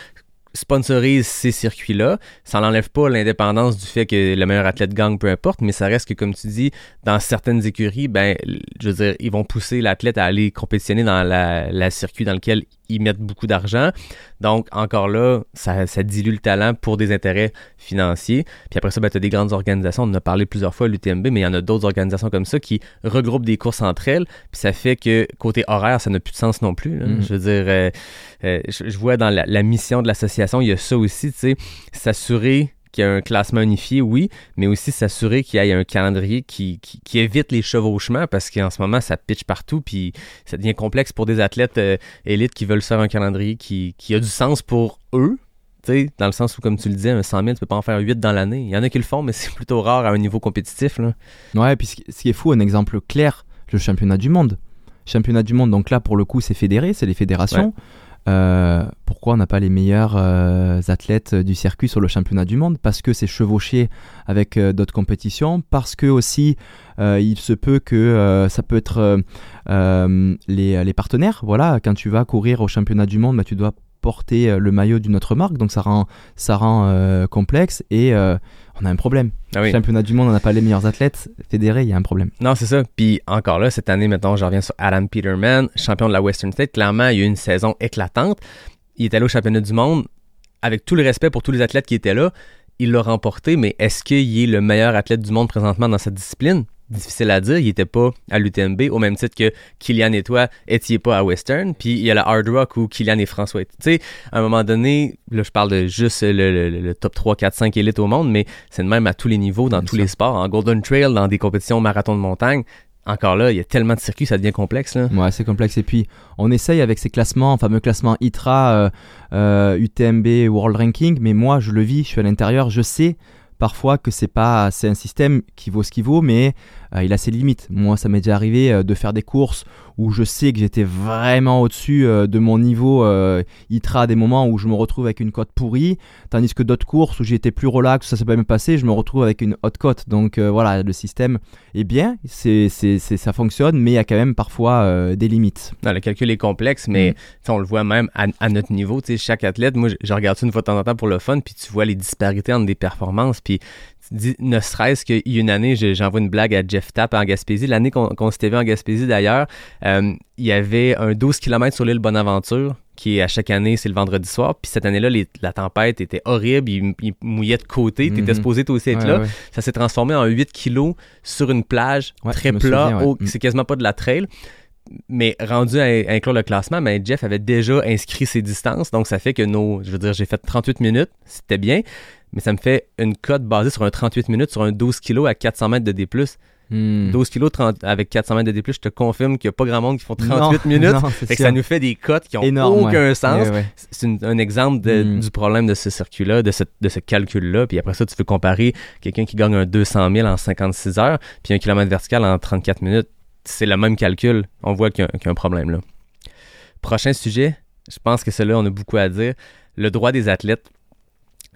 sponsorise ces circuits-là. Ça n'enlève pas l'indépendance du fait que le meilleur athlète gagne, peu importe, mais ça reste que, comme tu dis, dans certaines écuries, ben, je veux dire, ils vont pousser l'athlète à aller compétitionner dans la, la circuit dans lequel ils mettent beaucoup d'argent. Donc, encore là, ça, dilue le talent pour des intérêts financiers. Puis après ça, ben, tu as des grandes organisations. On en a parlé plusieurs fois, l'UTMB, mais il y en a d'autres organisations comme ça qui regroupent des courses entre elles. Puis ça fait que côté horaire, ça n'a plus de sens non plus. Mm-hmm. Je veux dire, euh, euh, je, vois dans la, la mission de l'association, il y a ça aussi, tu sais, s'assurer qu'il y a un classement unifié, oui, mais aussi s'assurer qu'il y ait un calendrier qui, qui, évite les chevauchements parce qu'en ce moment, ça pitch partout, puis ça devient complexe pour des athlètes euh, élites qui veulent faire un calendrier qui, qui a du sens pour eux, dans le sens où, comme tu le disais, un 100 000, tu peux pas en faire 8 dans l'année. Il y en a qui le font, mais c'est plutôt rare à un niveau compétitif. Là. Ouais, puis ce qui est fou, un exemple clair, le championnat du monde. Championnat du monde, donc là, pour le coup, c'est fédéré, c'est les fédérations. Euh, pourquoi on n'a pas les meilleurs euh, athlètes du circuit sur le championnat du monde? Parce que c'est chevauché avec euh, d'autres compétitions, parce que aussi il se peut que ça peut être les, partenaires. Voilà, quand tu vas courir au championnat du monde, bah, tu dois porter le maillot d'une autre marque, donc ça rend, ça rend complexe et on a un problème. Ah Championnat du monde, on n'a pas les meilleurs athlètes. Fédéré, il y a un problème. Non, c'est ça. Puis encore là, cette année, maintenant, je reviens sur Adam Peterman, champion de la Western State. Clairement, il y a eu une saison éclatante. Il est allé au championnat du monde. Avec tout le respect pour tous les athlètes qui étaient là, il l'a remporté, mais est-ce qu'il est le meilleur athlète du monde présentement dans cette discipline? Difficile à dire. Il était pas à l'UTMB, au même titre que Kylian et toi étiez pas à Western. Puis il y a la Hard Rock où Kylian et François étaient. Tu sais, à un moment donné, là, je parle de juste le, top 3, 4, 5 élites au monde, mais c'est de même à tous les niveaux, dans tous les sports. En Golden Trail, dans des compétitions marathon de montagne. Encore là, il y a tellement de circuits, ça devient complexe. Là. Ouais, c'est complexe. Et puis, on essaye avec ces classements, fameux classement ITRA, euh, UTMB, euh, World Ranking, mais moi, je le vis, je suis à l'intérieur, je sais parfois que c'est pas c'est un système qui vaut ce qu'il vaut mais euh, il a ses limites. Moi ça m'est déjà arrivé euh, de faire des courses où je sais que j'étais vraiment au-dessus euh, de mon niveau ITRA à des moments où je me retrouve avec une cote pourrie tandis que d'autres courses où j'étais plus relax ça s'est pas même passé je me retrouve avec une haute cote. Donc voilà le système est bien c'est, c'est, ça fonctionne mais il y a quand même parfois des limites. Le calcul est complexe mais mm. on le voit même à, notre niveau chaque athlète moi je, regarde ça une fois de temps en temps pour le fun puis tu vois les disparités entre des performances puis ne serait-ce qu'il y a une année, j'envoie une blague à Jeff Tapp en Gaspésie. L'année qu'on s'était vu en Gaspésie d'ailleurs, euh, il y avait un 12 km sur l'île Bonaventure qui à chaque année, c'est le vendredi soir. Puis cette année-là, la tempête était horrible, il, mouillait de côté, tu étais mhm. supposé toi aussi être là. Ça s'est transformé en 8 kilos sur une plage très plat, mm. c'est quasiment pas de la trail. Mais rendu à, inclure le classement, mais Jeff avait déjà inscrit ses distances, donc ça fait que nos, je veux dire, j'ai fait 38 minutes, c'était bien mais ça me fait une cote basée sur un 38 minutes sur un 12 kg à 400 mètres de D+. Hmm. 12 kilos 30 avec 400 mètres de D+, je te confirme qu'il n'y a pas grand monde qui font 38 Non, <laughs> minutes. non, Fait que ça nous fait des cotes qui ont Énorme, aucun ouais. sens. Ouais, ouais. C'est un exemple de- Mm. du problème de ce circuit-là, de ce, de ce calcul-là. Puis après ça, tu peux comparer quelqu'un qui gagne un 200 000 en 56 heures, puis un kilomètre vertical en 34 minutes. C'est le même calcul. On voit qu'il y, y a un problème là. Prochain sujet, je pense que celui-là, on a beaucoup à dire. Le droit des athlètes.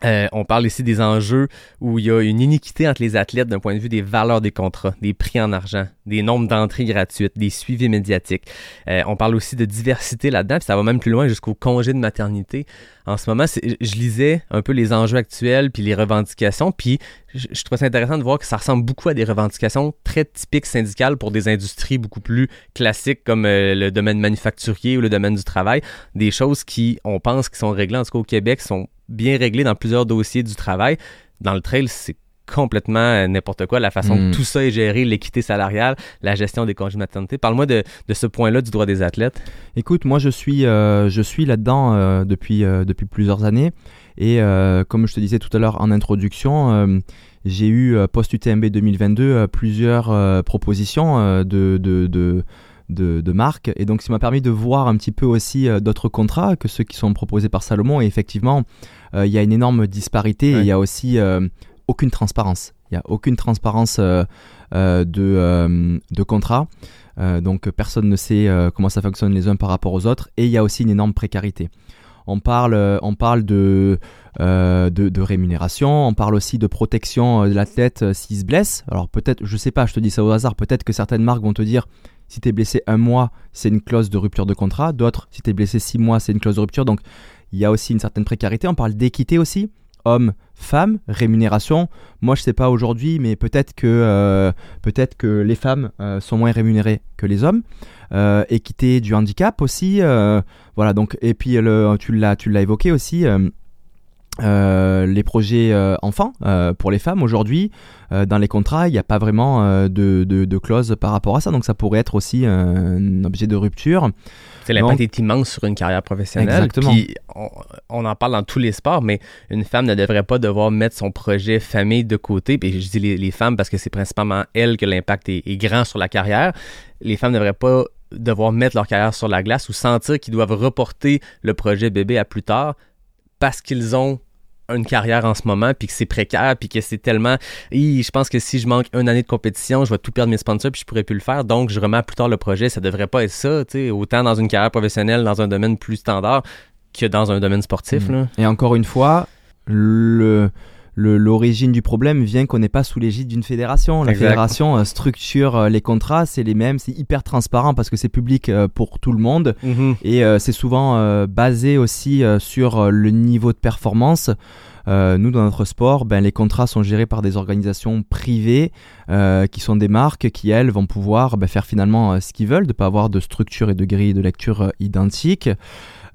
Euh, on parle ici des enjeux où il y a une iniquité entre les athlètes d'un point de vue des valeurs des contrats, des prix en argent, des nombres d'entrées gratuites, des suivis médiatiques. Euh, on parle aussi de diversité là-dedans, puis ça va même plus loin jusqu'au congé de maternité. En ce moment, je lisais un peu les enjeux actuels puis les revendications, puis je, je trouvais ça intéressant de voir que ça ressemble beaucoup à des revendications très typiques syndicales pour des industries beaucoup plus classiques comme euh, le domaine manufacturier ou le domaine du travail, des choses qui, on pense, qui sont réglées, en tout cas au Québec, sont bien réglées dans plusieurs dossiers du travail. Dans le trail, c'est complètement euh, n'importe quoi, la façon Mm. que tout ça est géré, l'équité salariale, la gestion des congés de maternité. Parle-moi de, de ce point-là du droit des athlètes. Écoute, moi je suis, euh, je suis là-dedans euh, depuis, euh, depuis plusieurs années. Et comme je te disais tout à l'heure en introduction, j'ai eu post-UTMB 2022 euh, plusieurs propositions de, de, de, de, de marques. Et donc ça m'a permis de voir un petit peu aussi euh, d'autres contrats que ceux qui sont proposés par Salomon. Et effectivement, euh, il y a une énorme disparité et il y a aussi euh, aucune transparence. Il n'y a aucune transparence de, de contrat. Donc personne ne sait comment ça fonctionne les uns par rapport aux autres et il y a aussi une énorme précarité. On parle, on parle de, euh, de, de rémunération, on parle aussi de protection de l'athlète s'il se blesse. Alors peut-être, je sais pas, je te dis ça au hasard, peut-être que certaines marques vont te dire si tu es blessé un mois, c'est une clause de rupture de contrat, d'autres, si tu es blessé six mois, c'est une clause de rupture. Donc il y a aussi une certaine précarité. On parle d'équité aussi, hommes, femmes, rémunération. Moi je sais pas aujourd'hui, mais peut-être que, euh, peut-être que les femmes euh, sont moins rémunérées que les hommes. Euh, équité du handicap aussi. voilà, donc, et puis tu l'as évoqué aussi. Euh, les projets euh, enfants euh, pour les femmes aujourd'hui euh, dans les contrats il n'y a pas vraiment euh, de, de, de clause par rapport à ça donc ça pourrait être aussi un objet de rupture C'est l'impact est immense sur une carrière professionnelle. Exactement. Puis on, on en parle dans tous les sports, mais une femme ne devrait pas devoir mettre son projet famille de côté. Puis je dis les, les femmes parce que c'est principalement elles que l'impact est, est grand sur la carrière. Les femmes ne devraient pas devoir mettre leur carrière sur la glace ou sentir qu'ils doivent reporter le projet bébé à plus tard parce qu'ils ont une carrière en ce moment, puis que c'est précaire, puis que c'est tellement... Je pense que si je manque une année de compétition, je vais tout perdre mes sponsors, puis je pourrais plus le faire, donc je remets plus tard le projet. Ça devrait pas être ça, tu sais, autant dans une carrière professionnelle, dans un domaine plus standard, que dans un domaine sportif. Mm. Là. et encore une fois le- l'origine du problème vient qu'on n'est pas sous l'égide d'une fédération. La Exact. fédération euh, structure euh, les contrats, c'est les mêmes, c'est hyper transparent parce que c'est public euh, pour tout le monde. Et euh, c'est souvent basé aussi sur le niveau de performance. Euh, nous, dans notre sport, ben, les contrats sont gérés par des organisations privées euh, qui sont des marques qui, elles, vont pouvoir ben, faire finalement euh, ce qu'ils veulent, de ne pas avoir de structure et de grille de lecture identiques.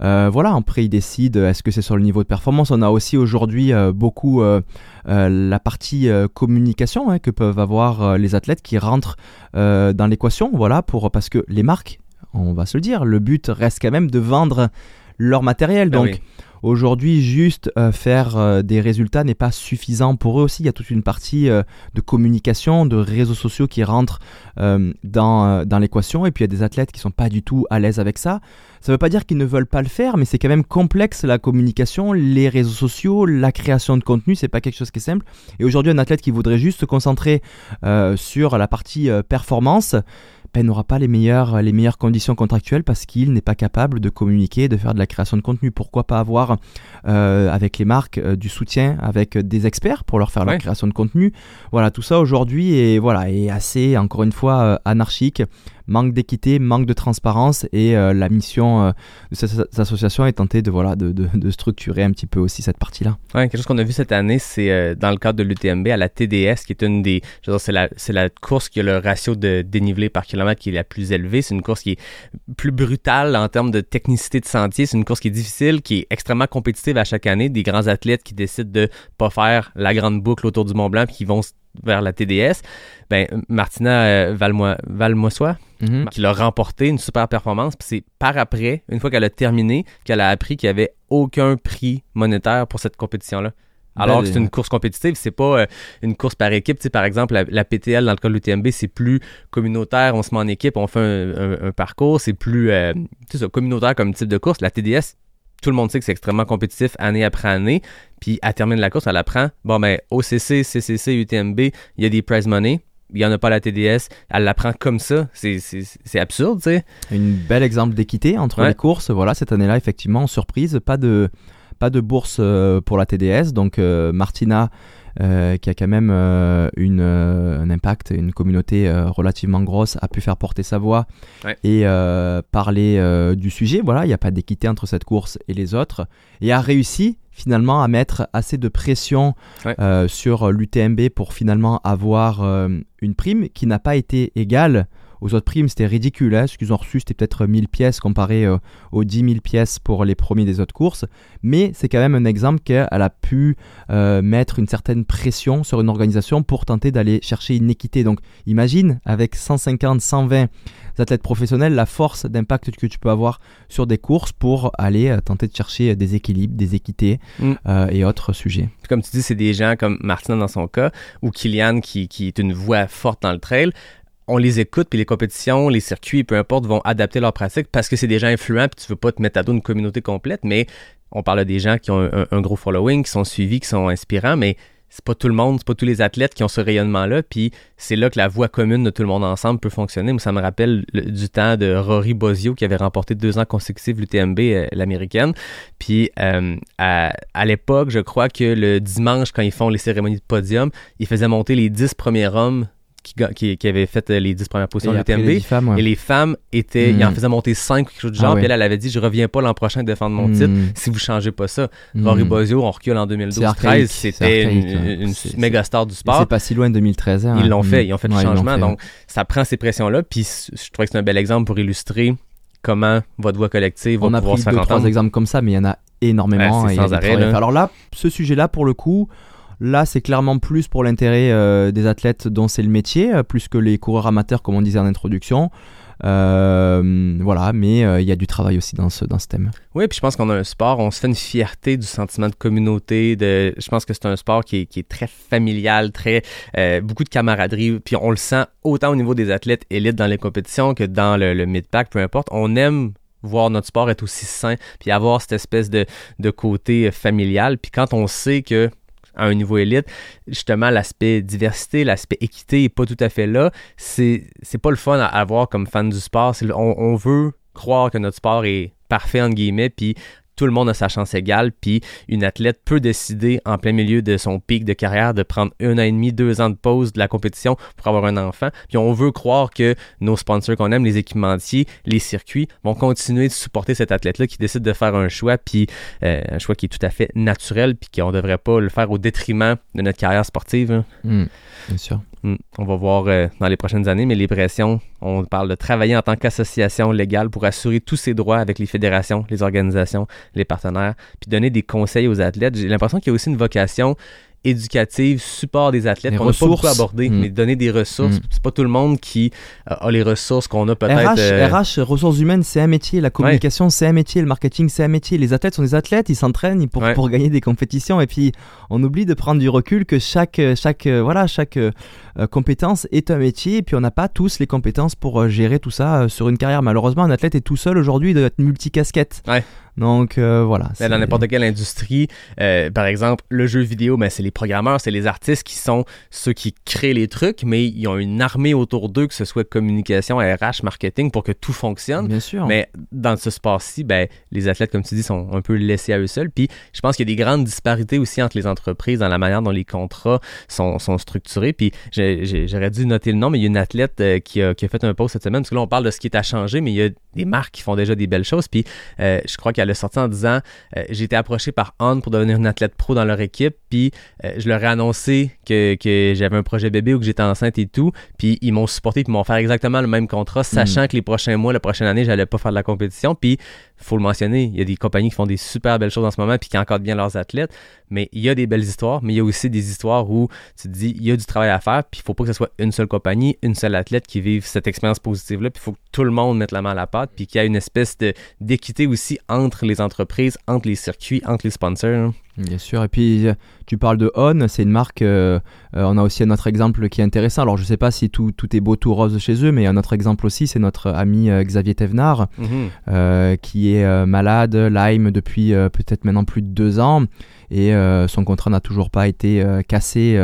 Euh, voilà, après ils décident est-ce que c'est sur le niveau de performance. On a aussi aujourd'hui euh, beaucoup euh, euh, la partie euh, communication hein, que peuvent avoir euh, les athlètes qui rentrent euh, dans l'équation. Voilà, pour parce que les marques, on va se le dire, le but reste quand même de vendre leur matériel. Oui. Aujourd'hui, juste euh, faire euh, des résultats n'est pas suffisant pour eux aussi. Il y a toute une partie euh, de communication, de réseaux sociaux qui rentrent dans, dans l'équation. Et puis il y a des athlètes qui sont pas du tout à l'aise avec ça. Ça ne veut pas dire qu'ils ne veulent pas le faire, mais c'est quand même complexe la communication, les réseaux sociaux, la création de contenu. C'est pas quelque chose qui est simple. Et aujourd'hui, un athlète qui voudrait juste se concentrer sur la partie performance ben, n'aura pas les meilleures, les meilleures conditions contractuelles parce qu'il n'est pas capable de communiquer, de faire de la création de contenu. Pourquoi pas avoir euh, avec les marques euh, du soutien, avec des experts pour leur faire Ouais. la création de contenu Voilà, tout ça aujourd'hui est, voilà, est assez, encore une fois, euh, anarchique. Manque d'équité, manque de transparence et euh, la mission euh, de cette, association est tentée de, voilà, de, de- de structurer un petit peu aussi cette partie-là. Ouais, quelque chose qu'on a vu cette année, c'est euh, dans le cadre de l'UTMB à la TDS, qui est une des. C'est la, la course qui a le ratio de dénivelé par kilomètre qui est la plus élevée. C'est une course qui est plus brutale en termes de technicité de sentier. C'est une course qui est difficile, qui est extrêmement compétitive à chaque année. Des grands athlètes qui décident de pas faire la grande boucle autour du Mont Blanc puis qui vont vers la TDS. Ben, Martina euh, Valmo- Valmoissois, Mhm. qui l'a remporté, une super performance. Puis c'est par après, une fois qu'elle a terminé, qu'elle a appris qu'il n'y avait aucun prix monétaire pour cette compétition-là. Alors que c'est une course compétitive, c'est pas euh, une course par équipe. Tu sais, par exemple, la, la PTL dans le cas de l'UTMB, c'est plus communautaire, on se met en équipe, on fait un, un- un parcours, c'est plus euh, tu sais ça, communautaire comme type de course. La TDS, tout le monde sait que c'est extrêmement compétitif année après année. Puis elle termine la course, elle apprend. Bon, ben, OCC, CCC, UTMB, il y a des prize money. Il n'y en a pas à la TDS. Elle l'apprend comme ça. C'est- absurde, tu sais. Une bel exemple d'équité entre Ouais. les courses. Voilà, cette année-là, effectivement, surprise, pas de, pas de bourse euh, pour la TDS. Donc, euh, Martina, euh, qui a quand même une, un impact, une communauté relativement grosse, a pu faire porter sa voix Ouais. et parler du sujet. Voilà, il n'y a pas d'équité entre cette course et les autres. Et a réussi finalement à mettre assez de pression Ouais. euh, sur l'UTMB pour finalement avoir euh, une prime qui n'a pas été égale aux autres primes. C'était ridicule. Hein. Ce qu'ils ont reçu, c'était peut-être 1000 pièces comparé euh, aux 10 000 pièces pour les premiers des autres courses. Mais c'est quand même un exemple qu'elle a pu euh, mettre une certaine pression sur une organisation pour tenter d'aller chercher une équité. Donc imagine, avec 150, 120 athlètes professionnels, la force d'impact que tu peux avoir sur des courses pour aller euh, tenter de chercher des équilibres, des équités Mm. et autres sujets. Comme tu dis, c'est des gens comme Martina dans son cas, ou Kylian qui, qui est une voix forte dans le trail. On les écoute, puis les compétitions, les circuits, peu importe, vont adapter leurs pratiques parce que c'est des gens influents, puis tu veux pas te mettre à dos une communauté complète, mais on parle des gens qui ont un, gros following, qui sont suivis, qui sont inspirants, mais c'est pas tout le monde, c'est pas tous les athlètes qui ont ce rayonnement-là, puis c'est là que la voix commune de tout le monde ensemble peut fonctionner. Ça me rappelle le- du temps de Rory Bozio qui avait remporté deux ans consécutifs l'UTMB, euh, l'américaine. Puis euh, à l'époque, je crois que le dimanche, quand ils font les cérémonies de podium, ils faisaient monter les dix premiers hommes qui, ga- qui, qui avaient fait euh, les dix premières positions de l'UTMB. ouais. Et les femmes étaient, Mm. ils en faisaient monter cinq ou quelque chose du Ah genre. ouais. Puis elle, elle avait dit, je reviens pas l'an prochain défendre mon Mm. titre si vous changez pas ça. Mm. Rory Bozio, on recule en C'est 2012-13, archaïque, c'était une, une méga star du sport. C'est pas si loin de 2013. hein. Ils l'ont Mm. fait, ils ont fait du Ouais, l'ont changement. fait. Donc, ça prend ces pressions-là. Puis, je trouvais que c'est un bel exemple pour illustrer comment votre voix collective va on a pouvoir pris se faire deux, trois entendre. exemples comme ça, mais il y en a énormément. Et a sans du arrêt, là. Alors là, ce sujet-là, pour le coup, là, c'est clairement plus pour l'intérêt euh, des athlètes dont c'est le métier, euh, plus que les coureurs amateurs, comme on disait en introduction. Euh, voilà, mais il y a du travail aussi dans ce, dans thème. Oui, puis je pense qu'on a un sport, on se fait une fierté du sentiment de communauté. Je pense que c'est un sport qui est, très familial, très beaucoup de camaraderie. Puis on le sent autant au niveau des athlètes élites dans les compétitions que dans le, le mid-pack, peu importe. On aime voir notre sport être aussi sain, puis avoir cette espèce de, de côté familial. Puis quand on sait que à un niveau élite, justement, l'aspect diversité, l'aspect équité est pas tout à fait là. C'est, pas le fun à avoir comme fan du sport. On, on veut croire que notre sport est parfait, entre guillemets, puis tout le monde a sa chance égale, puis une athlète peut décider en plein milieu de son pic de carrière de prendre un an et demi, deux ans de pause de la compétition pour avoir un enfant. Puis on veut croire que nos sponsors qu'on aime, les équipementiers, les circuits, vont continuer de supporter cet athlète-là qui décide de faire un choix, puis euh, un choix qui est tout à fait naturel, puis qu'on ne devrait pas le faire au détriment de notre carrière sportive. hein. Mm, bien sûr. Hmm. On va voir euh, dans les prochaines années, mais les pressions, on parle de travailler en tant qu'association légale pour assurer tous ses droits avec les fédérations, les organisations, les partenaires, puis donner des conseils aux athlètes. J'ai l'impression qu'il y a aussi une vocation éducative, support des athlètes qu'on n'a pas beaucoup ressources. abordé, Hmm. mais donner des ressources. Hmm. C'est pas tout le monde qui euh, a les ressources qu'on a peut-être. RH, euh, RH, ressources humaines, c'est un métier. La communication, c'est un métier. Le marketing, c'est un métier. Les athlètes sont des athlètes. Ils s'entraînent pour, Ouais. pour gagner des compétitions. Et puis, on oublie de prendre du recul que chaque, chaque, euh, voilà, chaque compétence est un métier. Et puis, on n'a pas tous les compétences pour euh, gérer tout ça euh, sur une carrière. Malheureusement, un athlète est tout seul aujourd'hui. Il doit être multicasquette. Ouais. Donc, euh, voilà. Mais dans n'importe quelle industrie, euh, par exemple, le jeu vidéo, ben, c'est les programmeurs, c'est les artistes qui sont ceux qui créent les trucs, mais ils ont une armée autour d'eux, que ce soit communication, RH, marketing, pour que tout fonctionne. Bien sûr. Mais dans ce sport-ci, ben, les athlètes, comme tu dis, sont un peu laissés à eux seuls. Puis je pense qu'il y a des grandes disparités aussi entre les entreprises dans la manière dont les contrats sont, sont structurés. Puis j'ai- j'aurais dû noter le nom, mais il y a une athlète euh, qui, a, qui a fait un post cette semaine, parce que là, on parle de ce qui est à changer, mais il y a des marques qui font déjà des belles choses. Puis euh, je crois qu'elle a sorti en disant euh, J'ai été approché par On pour devenir une athlète pro dans leur équipe, puis je leur ai annoncé que, que j'avais un projet bébé ou que j'étais enceinte et tout, puis ils m'ont supporté, puis m'ont fait exactement le même contrat, sachant que les prochains mois, la prochaine année, j'allais pas faire de la compétition. Puis faut le mentionner, il y a des compagnies qui font des super belles choses en ce moment, puis qui encadrent bien leurs athlètes, mais il y a des belles histoires, mais il y a aussi des histoires où tu te dis il y a du travail à faire, puis il faut pas que ce soit une seule compagnie, une seule athlète qui vive cette expérience positive-là, puis il faut que tout le monde mette la main à la pâte, puis qu'il y ait une espèce d'équité aussi entre les entreprises, entre les circuits, entre les sponsors. hein. Bien sûr, et puis euh, tu parles de On, c'est une marque, euh, euh, on a aussi un autre exemple qui est intéressant. Alors je sais pas si tout, tout est beau, tout rose chez eux, mais un autre exemple aussi, c'est notre ami euh, Xavier Thévenard, Mhm. qui est malade, Lyme, depuis peut-être maintenant plus de deux ans, et son contrat n'a toujours pas été cassé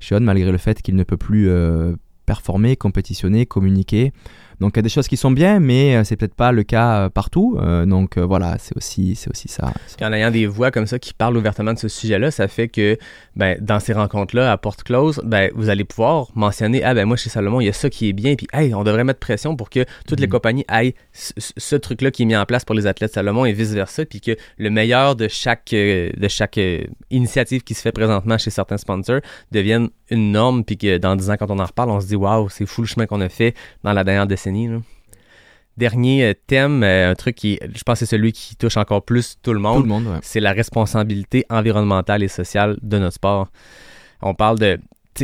chez On, malgré le fait qu'il ne peut plus performer, compétitionner, communiquer. Donc il y a des choses qui sont bien, mais euh, c'est peut-être pas le cas euh, partout. Euh, donc voilà, c'est aussi, c'est aussi ça. Puis en ayant des voix comme ça qui parlent ouvertement de ce sujet-là, ça fait que ben, dans ces rencontres-là, à porte close, ben, vous allez pouvoir mentionner Ah ben moi chez Salomon, il y a ça qui est bien, puis hey, on devrait mettre pression pour que toutes les Mhm. compagnies aillent ce, truc-là qui est mis en place pour les athlètes Salomon et vice-versa, puis que le meilleur de chaque, de chaque initiative qui se fait présentement chez certains sponsors devienne une norme, puis que dans 10 ans, quand on en reparle, on se dit Waouh, c'est fou le chemin qu'on a fait dans la dernière décennie. Là. Dernier euh, thème, euh, un truc qui, je pense, que c'est celui qui touche encore plus tout le monde Tout le monde, ouais. c'est la responsabilité environnementale et sociale de notre sport. On parle de.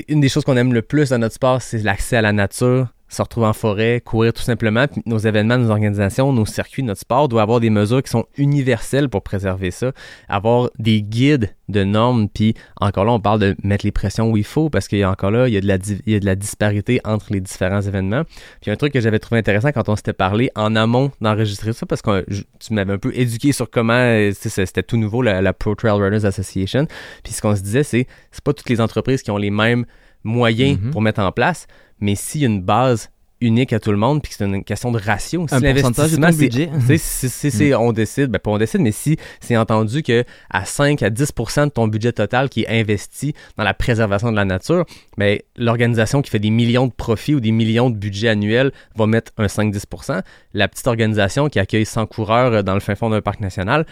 Une des choses qu'on aime le plus dans notre sport, c'est l'accès à la nature, se retrouver en forêt, courir tout simplement. Puis nos événements, nos organisations, nos circuits, notre sport doivent avoir des mesures qui sont universelles pour préserver ça. Avoir des guides de normes. Puis encore là, on parle de mettre les pressions où il faut parce qu'il y a encore là, il y a de la, di- il y a de la disparité entre les différents événements. Puis un truc que j'avais trouvé intéressant quand on s'était parlé en amont d'enregistrer ça, parce que je- tu m'avais un peu éduqué sur comment euh, c'était tout nouveau, la, la Pro Trail Runners Association. Puis ce qu'on se disait, c'est c'est pas toutes les entreprises qui ont les mêmes moyens Mhm. pour mettre en place, mais s'il y a une base unique à tout le monde, puis que c'est une question de ratio. Si Un l'investissement, c'est- budget? si, si- si on décide, ben pas on décide, mais si c'est entendu que à 5 à 10% de ton budget total qui est investi dans la préservation de la nature, ben l'organisation qui fait des millions de profits ou des millions de budgets annuels va mettre un 5-10% La petite organisation qui accueille 100 coureurs euh, dans le fin fond d'un parc national,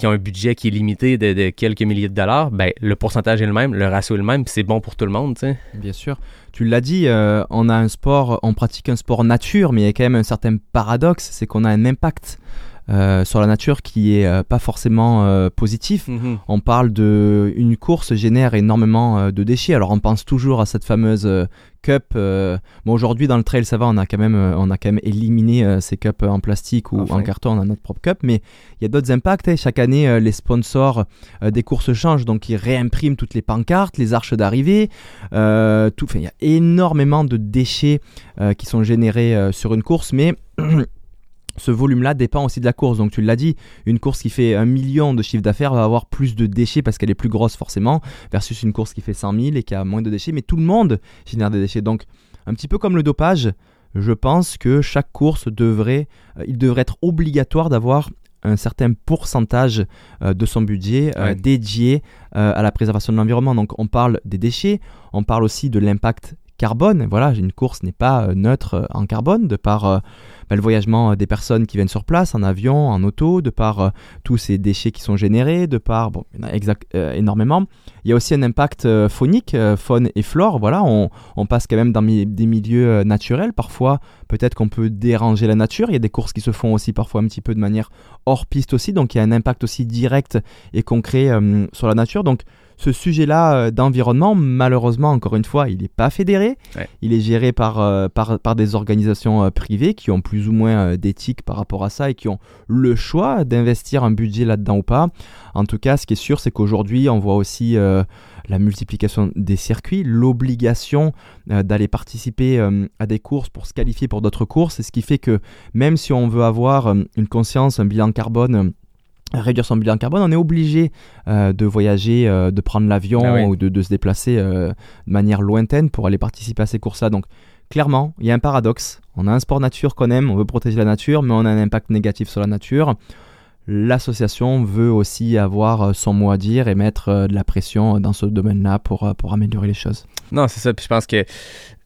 qui ont un budget qui est limité de, quelques milliers de dollars, ben le pourcentage est le même, le ratio est le même, c'est bon pour tout le monde, tu sais. Bien sûr. Tu l'as dit, euh, on a un sport, on pratique un sport nature, mais il y a quand même un certain paradoxe, c'est qu'on a un impact euh, sur la nature qui est euh, pas forcément euh, positif. On parle de une course génère énormément de déchets. Alors on pense toujours à cette fameuse cup. bon aujourd'hui dans le trail ça va, on a quand même on a quand même éliminé ces cups en plastique ou Enfin. en carton. On a notre propre cup, mais il y a d'autres impacts. hein. Chaque année les sponsors des courses changent, donc ils réimpriment toutes les pancartes, les arches d'arrivée. tout. Il y a énormément de déchets qui sont générés sur une course, mais <clears throat> ce volume-là dépend aussi de la course. Donc tu l'as dit, une course qui fait un million de chiffre d'affaires va avoir plus de déchets parce qu'elle est plus grosse forcément, versus une course qui fait 100 000 et qui a moins de déchets. Mais tout le monde génère des déchets. Donc un petit peu comme le dopage, je pense que chaque course devrait, euh, il devrait être obligatoire d'avoir un certain pourcentage euh, de son budget euh, Ouais. dédié à la préservation de l'environnement. Donc on parle des déchets, on parle aussi de l'impact carbone. Voilà, une course n'est pas euh, neutre euh, en carbone de par euh, bah, le voyagement des personnes qui viennent sur place, en avion, en auto, de par tous ces déchets qui sont générés, de par, bon, il y en a exact, énormément. Il y a aussi un impact phonique, faune et flore. Voilà, on, passe quand même dans des milieux naturels. Parfois, peut-être qu'on peut déranger la nature. Il y a des courses qui se font aussi parfois un petit peu de manière hors piste aussi. Donc, il y a un impact aussi direct et concret sur la nature. Donc, ce sujet-là euh, d'environnement, malheureusement, encore une fois, il n'est pas fédéré. Ouais. Il est géré par, euh, par, par des organisations euh, privées qui ont plus ou moins d'éthique par rapport à ça et qui ont le choix d'investir un budget là-dedans ou pas. En tout cas, ce qui est sûr, c'est qu'aujourd'hui, on voit aussi euh, la multiplication des circuits, l'obligation euh, d'aller participer euh, à des courses pour se qualifier pour d'autres courses. Et ce qui fait que même si on veut avoir une conscience, un bilan carbone, réduire son bilan carbone, on est obligé euh, de voyager, euh, de prendre l'avion Ah oui. ou de, de se déplacer euh, de manière lointaine pour aller participer à ces courses-là. Donc clairement, il y a un paradoxe. On a un sport nature qu'on aime, on veut protéger la nature, mais on a un impact négatif sur la nature. L'association veut aussi avoir son mot à dire et mettre de la pression dans ce domaine-là pour, pour améliorer les choses. Non, c'est ça. Puis je pense que,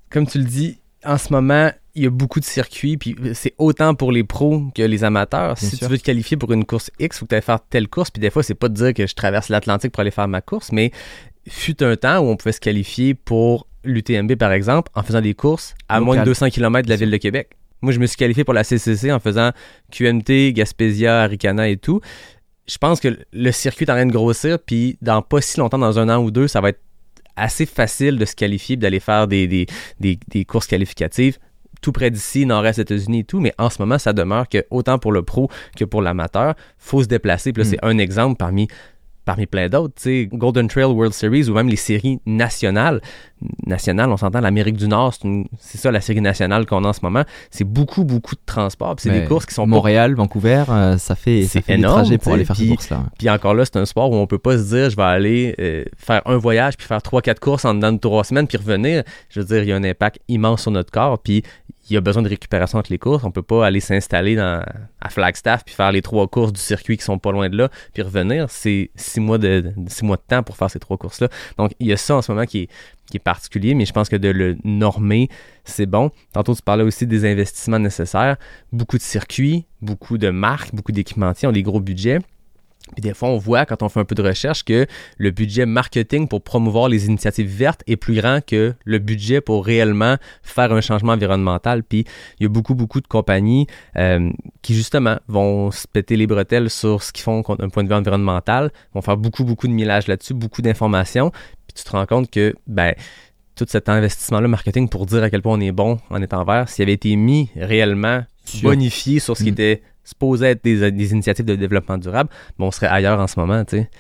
comme tu le dis, en ce moment, il y a beaucoup de circuits, puis c'est autant pour les pros que les amateurs. Bien si sûr. tu veux te qualifier pour une course X, il faut que tu ailles faire telle course, puis des fois, c'est pas de dire que je traverse l'Atlantique pour aller faire ma course, mais fut un temps où on pouvait se qualifier pour l'UTMB, par exemple, en faisant des courses à moins de Local. 200 km de la ville de Québec. Moi, je me suis qualifié pour la CCC en faisant QMT, Gaspésia, Aricana et tout. Je pense que le circuit est en train de grossir, puis dans pas si longtemps, dans un an ou deux, ça va être assez facile de se qualifier, d'aller faire des, des, des, des courses qualificatives tout près d'ici, nord-est États-Unis et tout, mais en ce moment, ça demeure que autant pour le pro que pour l'amateur, faut se déplacer. Puis là, Mm. c'est un exemple parmi parmi plein d'autres, tu Golden Trail World Series ou même les séries nationales. Nationales, on s'entend, l'Amérique du Nord, c'est une- c'est ça la série nationale qu'on a en ce moment. C'est beaucoup, beaucoup de transport. puis C'est des courses qui sont pas Montréal, Vancouver, euh, ça fait, ça C'est fait énorme, des trajets pour aller faire ces puis- courses-là. Puis encore là, c'est un sport où on peut pas se dire je vais aller euh, faire un voyage puis faire trois quatre courses en dedans de trois semaines puis revenir. Je veux dire, il y a un impact immense sur notre corps puis il y a besoin de récupération entre les courses. On peut pas aller s'installer à Flagstaff puis faire les trois courses du circuit qui sont pas loin de là puis revenir. C'est six mois de, de- six mois de temps pour faire ces trois courses là. Donc il y a ça en ce moment qui est qui est particulier, mais je pense que de le normer, c'est bon. Tantôt, tu parlais aussi des investissements nécessaires. Beaucoup de circuits, beaucoup de marques, beaucoup d'équipementiers ont des gros budgets. Puis des fois, on voit quand on fait un peu de recherche que le budget marketing pour promouvoir les initiatives vertes est plus grand que le budget pour réellement faire un changement environnemental. Puis il y a beaucoup, beaucoup de compagnies euh, qui justement vont se péter les bretelles sur ce qu'ils font d'un point de vue environnemental, vont faire beaucoup, beaucoup de millage là-dessus, beaucoup d'informations. Puis tu te rends compte que, ben, tout cet investissement-là marketing pour dire à quel point on est bon en étant vert, s'il avait été mis réellement bonifié sur ce qui Mm. était supposé être des, initiatives de développement durable, ben on serait ailleurs en ce moment, tu sais.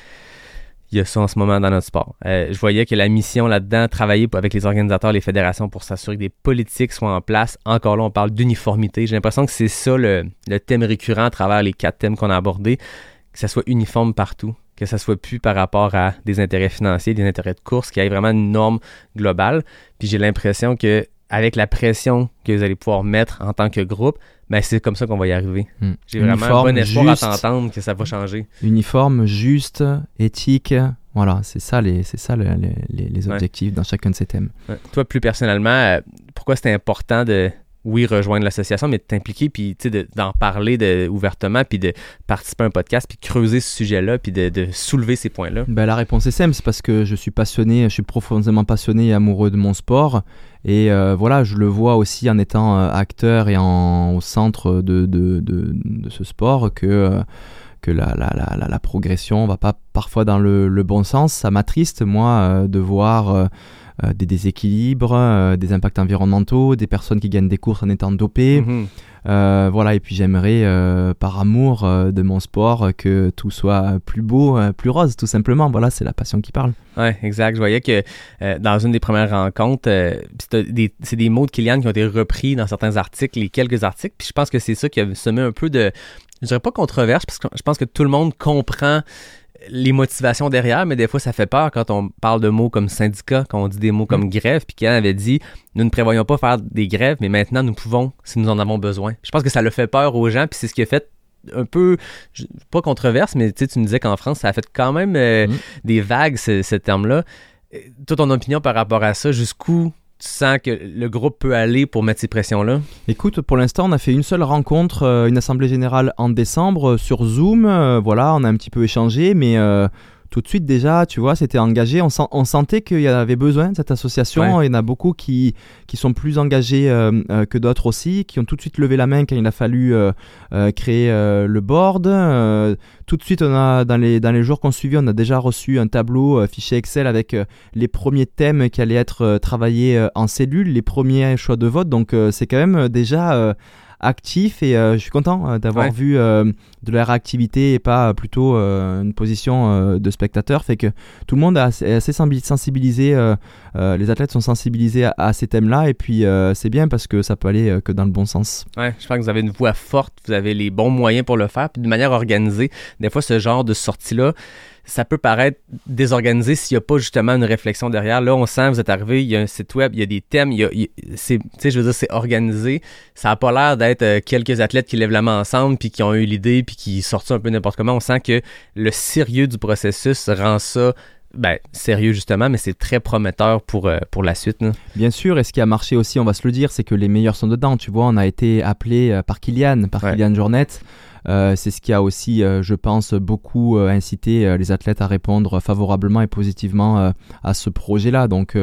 Il y a ça en ce moment dans notre sport. Euh, je voyais que la mission là-dedans, travailler avec les organisateurs, les fédérations pour s'assurer que des politiques soient en place. Encore là, on parle d'uniformité. J'ai l'impression que c'est ça le, le thème récurrent à travers les quatre thèmes qu'on a abordés, que ça soit uniforme partout, que ça soit plus par rapport à des intérêts financiers, des intérêts de course, qu'il y ait vraiment une norme globale. Puis j'ai l'impression que avec la pression que vous allez pouvoir mettre en tant que groupe, ben c'est comme ça qu'on va y arriver. Hmm. J'ai vraiment bon espoir juste, à t'entendre que ça va changer. Uniforme, juste, éthique. Voilà, c'est ça les, c'est ça le- les, les- Ouais. objectifs dans chacun de ces thèmes. Ouais. Toi, plus personnellement, euh, pourquoi c'était important de, oui, rejoindre l'association, mais de t'impliquer, puis d'en parler de, ouvertement, puis de participer à un podcast, puis creuser ce sujet-là, puis de, de soulever ces points-là? Ben, la réponse est simple, c'est parce que je suis passionné, je suis profondément passionné et amoureux de mon sport. Et euh, voilà, je le vois aussi en étant euh, acteur et au centre de, de, ce sport que, euh, que la, la, la, progression va pas parfois dans le, le bon sens. Ça m'attriste, moi, de voir des déséquilibres, euh, des impacts environnementaux, des personnes qui gagnent des courses en étant dopées. Mhm. Euh, voilà, et puis j'aimerais, euh, par amour euh, de mon sport, euh, que tout soit plus beau, euh, plus rose, tout simplement. Voilà, c'est la passion qui parle. Ouais, exact. Je voyais que euh, dans une des premières rencontres, euh, c'était des- c'est des mots de Kylian qui ont été repris dans certains articles, les quelques articles. Puis je pense que c'est ça qui a semé un peu de, je dirais pas controverse, parce que je pense que tout le monde comprend les motivations derrière, mais des fois ça fait peur quand on parle de mots comme syndicat, quand on dit des mots comme grève. Puis Kylian avait dit, nous ne prévoyons pas faire des grèves, mais maintenant nous pouvons si nous en avons besoin. Je pense que ça le fait peur aux gens, puis c'est ce qui a fait un peu, pas controverse, mais tu me disais qu'en France, ça a fait quand même euh, Mm. des vagues, ce, ce terme-là. Euh, Toi, ton opinion par rapport à ça, jusqu'où tu sens que le groupe peut aller pour mettre ces pressions-là? Écoute, pour l'instant, on a fait une seule rencontre, euh, une assemblée générale en décembre euh, sur Zoom. euh, voilà, on a un petit peu échangé, mais tout de suite déjà, tu vois, c'était engagé. On, sent- on sentait qu'il y avait besoin de cette association. Ouais. Il y en a beaucoup qui, qui sont plus engagés euh, euh, que d'autres aussi, qui ont tout de suite levé la main quand il a fallu euh, euh, créer le board. Tout de suite, on a dans les, dans les jours qu'on suivi, on a déjà reçu un tableau, fichier Excel avec les premiers thèmes qui allaient être travaillés en cellule, les premiers choix de vote. Donc c'est quand même déjà actif et euh, je suis content euh, d'avoir Ouais. vu euh, de la réactivité et pas plutôt une position de spectateur. Fait que tout le monde est assez, sensibilisé, les athlètes sont sensibilisés à, à ces thèmes-là et puis c'est bien parce que ça peut aller que dans le bon sens. Ouais, je pense que vous avez une voix forte, vous avez les bons moyens pour le faire, puis de manière organisée. Des fois, ce genre de sortie-là, ça peut paraître désorganisé s'il n'y a pas justement une réflexion derrière. Là, on sent, vous êtes arrivé, il y a un site web, il y a des thèmes, il y a, c'est, je veux dire, c'est organisé. Ça n'a pas l'air d'être euh, quelques athlètes qui lèvent la main ensemble, puis qui ont eu l'idée, puis qui sortent ça un peu n'importe comment. On sent que le sérieux du processus rend ça, ben, sérieux justement, mais c'est très prometteur pour, euh, pour la suite. là. Bien sûr, et ce qui a marché aussi, on va se le dire, c'est que les meilleurs sont dedans. Tu vois, on a été appelé euh, par Kylian, par Ouais. Kylian Jornet. Euh, c'est ce qui a aussi, euh, je pense, beaucoup euh, incité les athlètes à répondre favorablement et positivement à ce projet-là. Donc,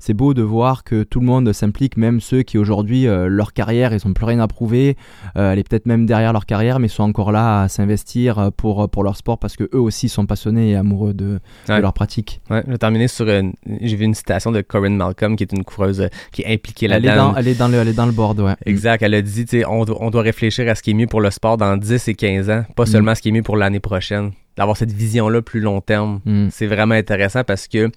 c'est beau de voir que tout le monde s'implique, même ceux qui aujourd'hui, euh, leur carrière, ils n'ont plus rien à prouver. Euh, elle est peut-être même derrière leur carrière, mais sont encore là à s'investir euh, pour, pour leur sport parce que eux aussi sont passionnés et amoureux de, leur pratique. Ouais, je vais terminer sur une, j'ai vu une citation de Corinne Malcolm, qui est une coureuse euh, qui est impliquée Elle est, là-dedans. dans, elle, est dans le, elle est dans le board, ouais. Exact. Elle a dit, on, doit- on doit réfléchir à ce qui est mieux pour le sport dans 10 et 15 ans, pas Mm. seulement ce qui est mieux pour l'année prochaine. d'avoir cette vision-là plus long terme. Mm. C'est vraiment intéressant parce que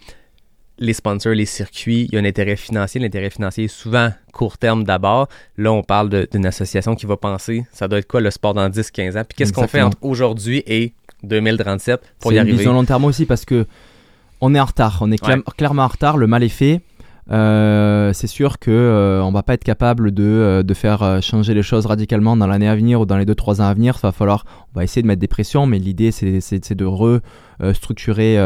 les sponsors, les circuits, il y a un intérêt financier. L'intérêt financier est souvent court terme d'abord. Là, on parle de- d'une association qui va penser, ça doit être quoi le sport dans 10-15 ans? Puis qu'est-ce qu'on fait entre aujourd'hui et 2037 pour C'est y une arriver? vision long terme aussi parce que on est en retard. On est cla- Ouais. clairement en retard. Le mal est fait. Euh, c'est sûr que euh, on va pas être capable de, euh, de faire euh, changer les choses radicalement dans l'année à venir ou dans les 2-3 ans à venir. Ça va falloir, on va essayer de mettre des pressions, mais l'idée c'est, c'est, c'est de restructurer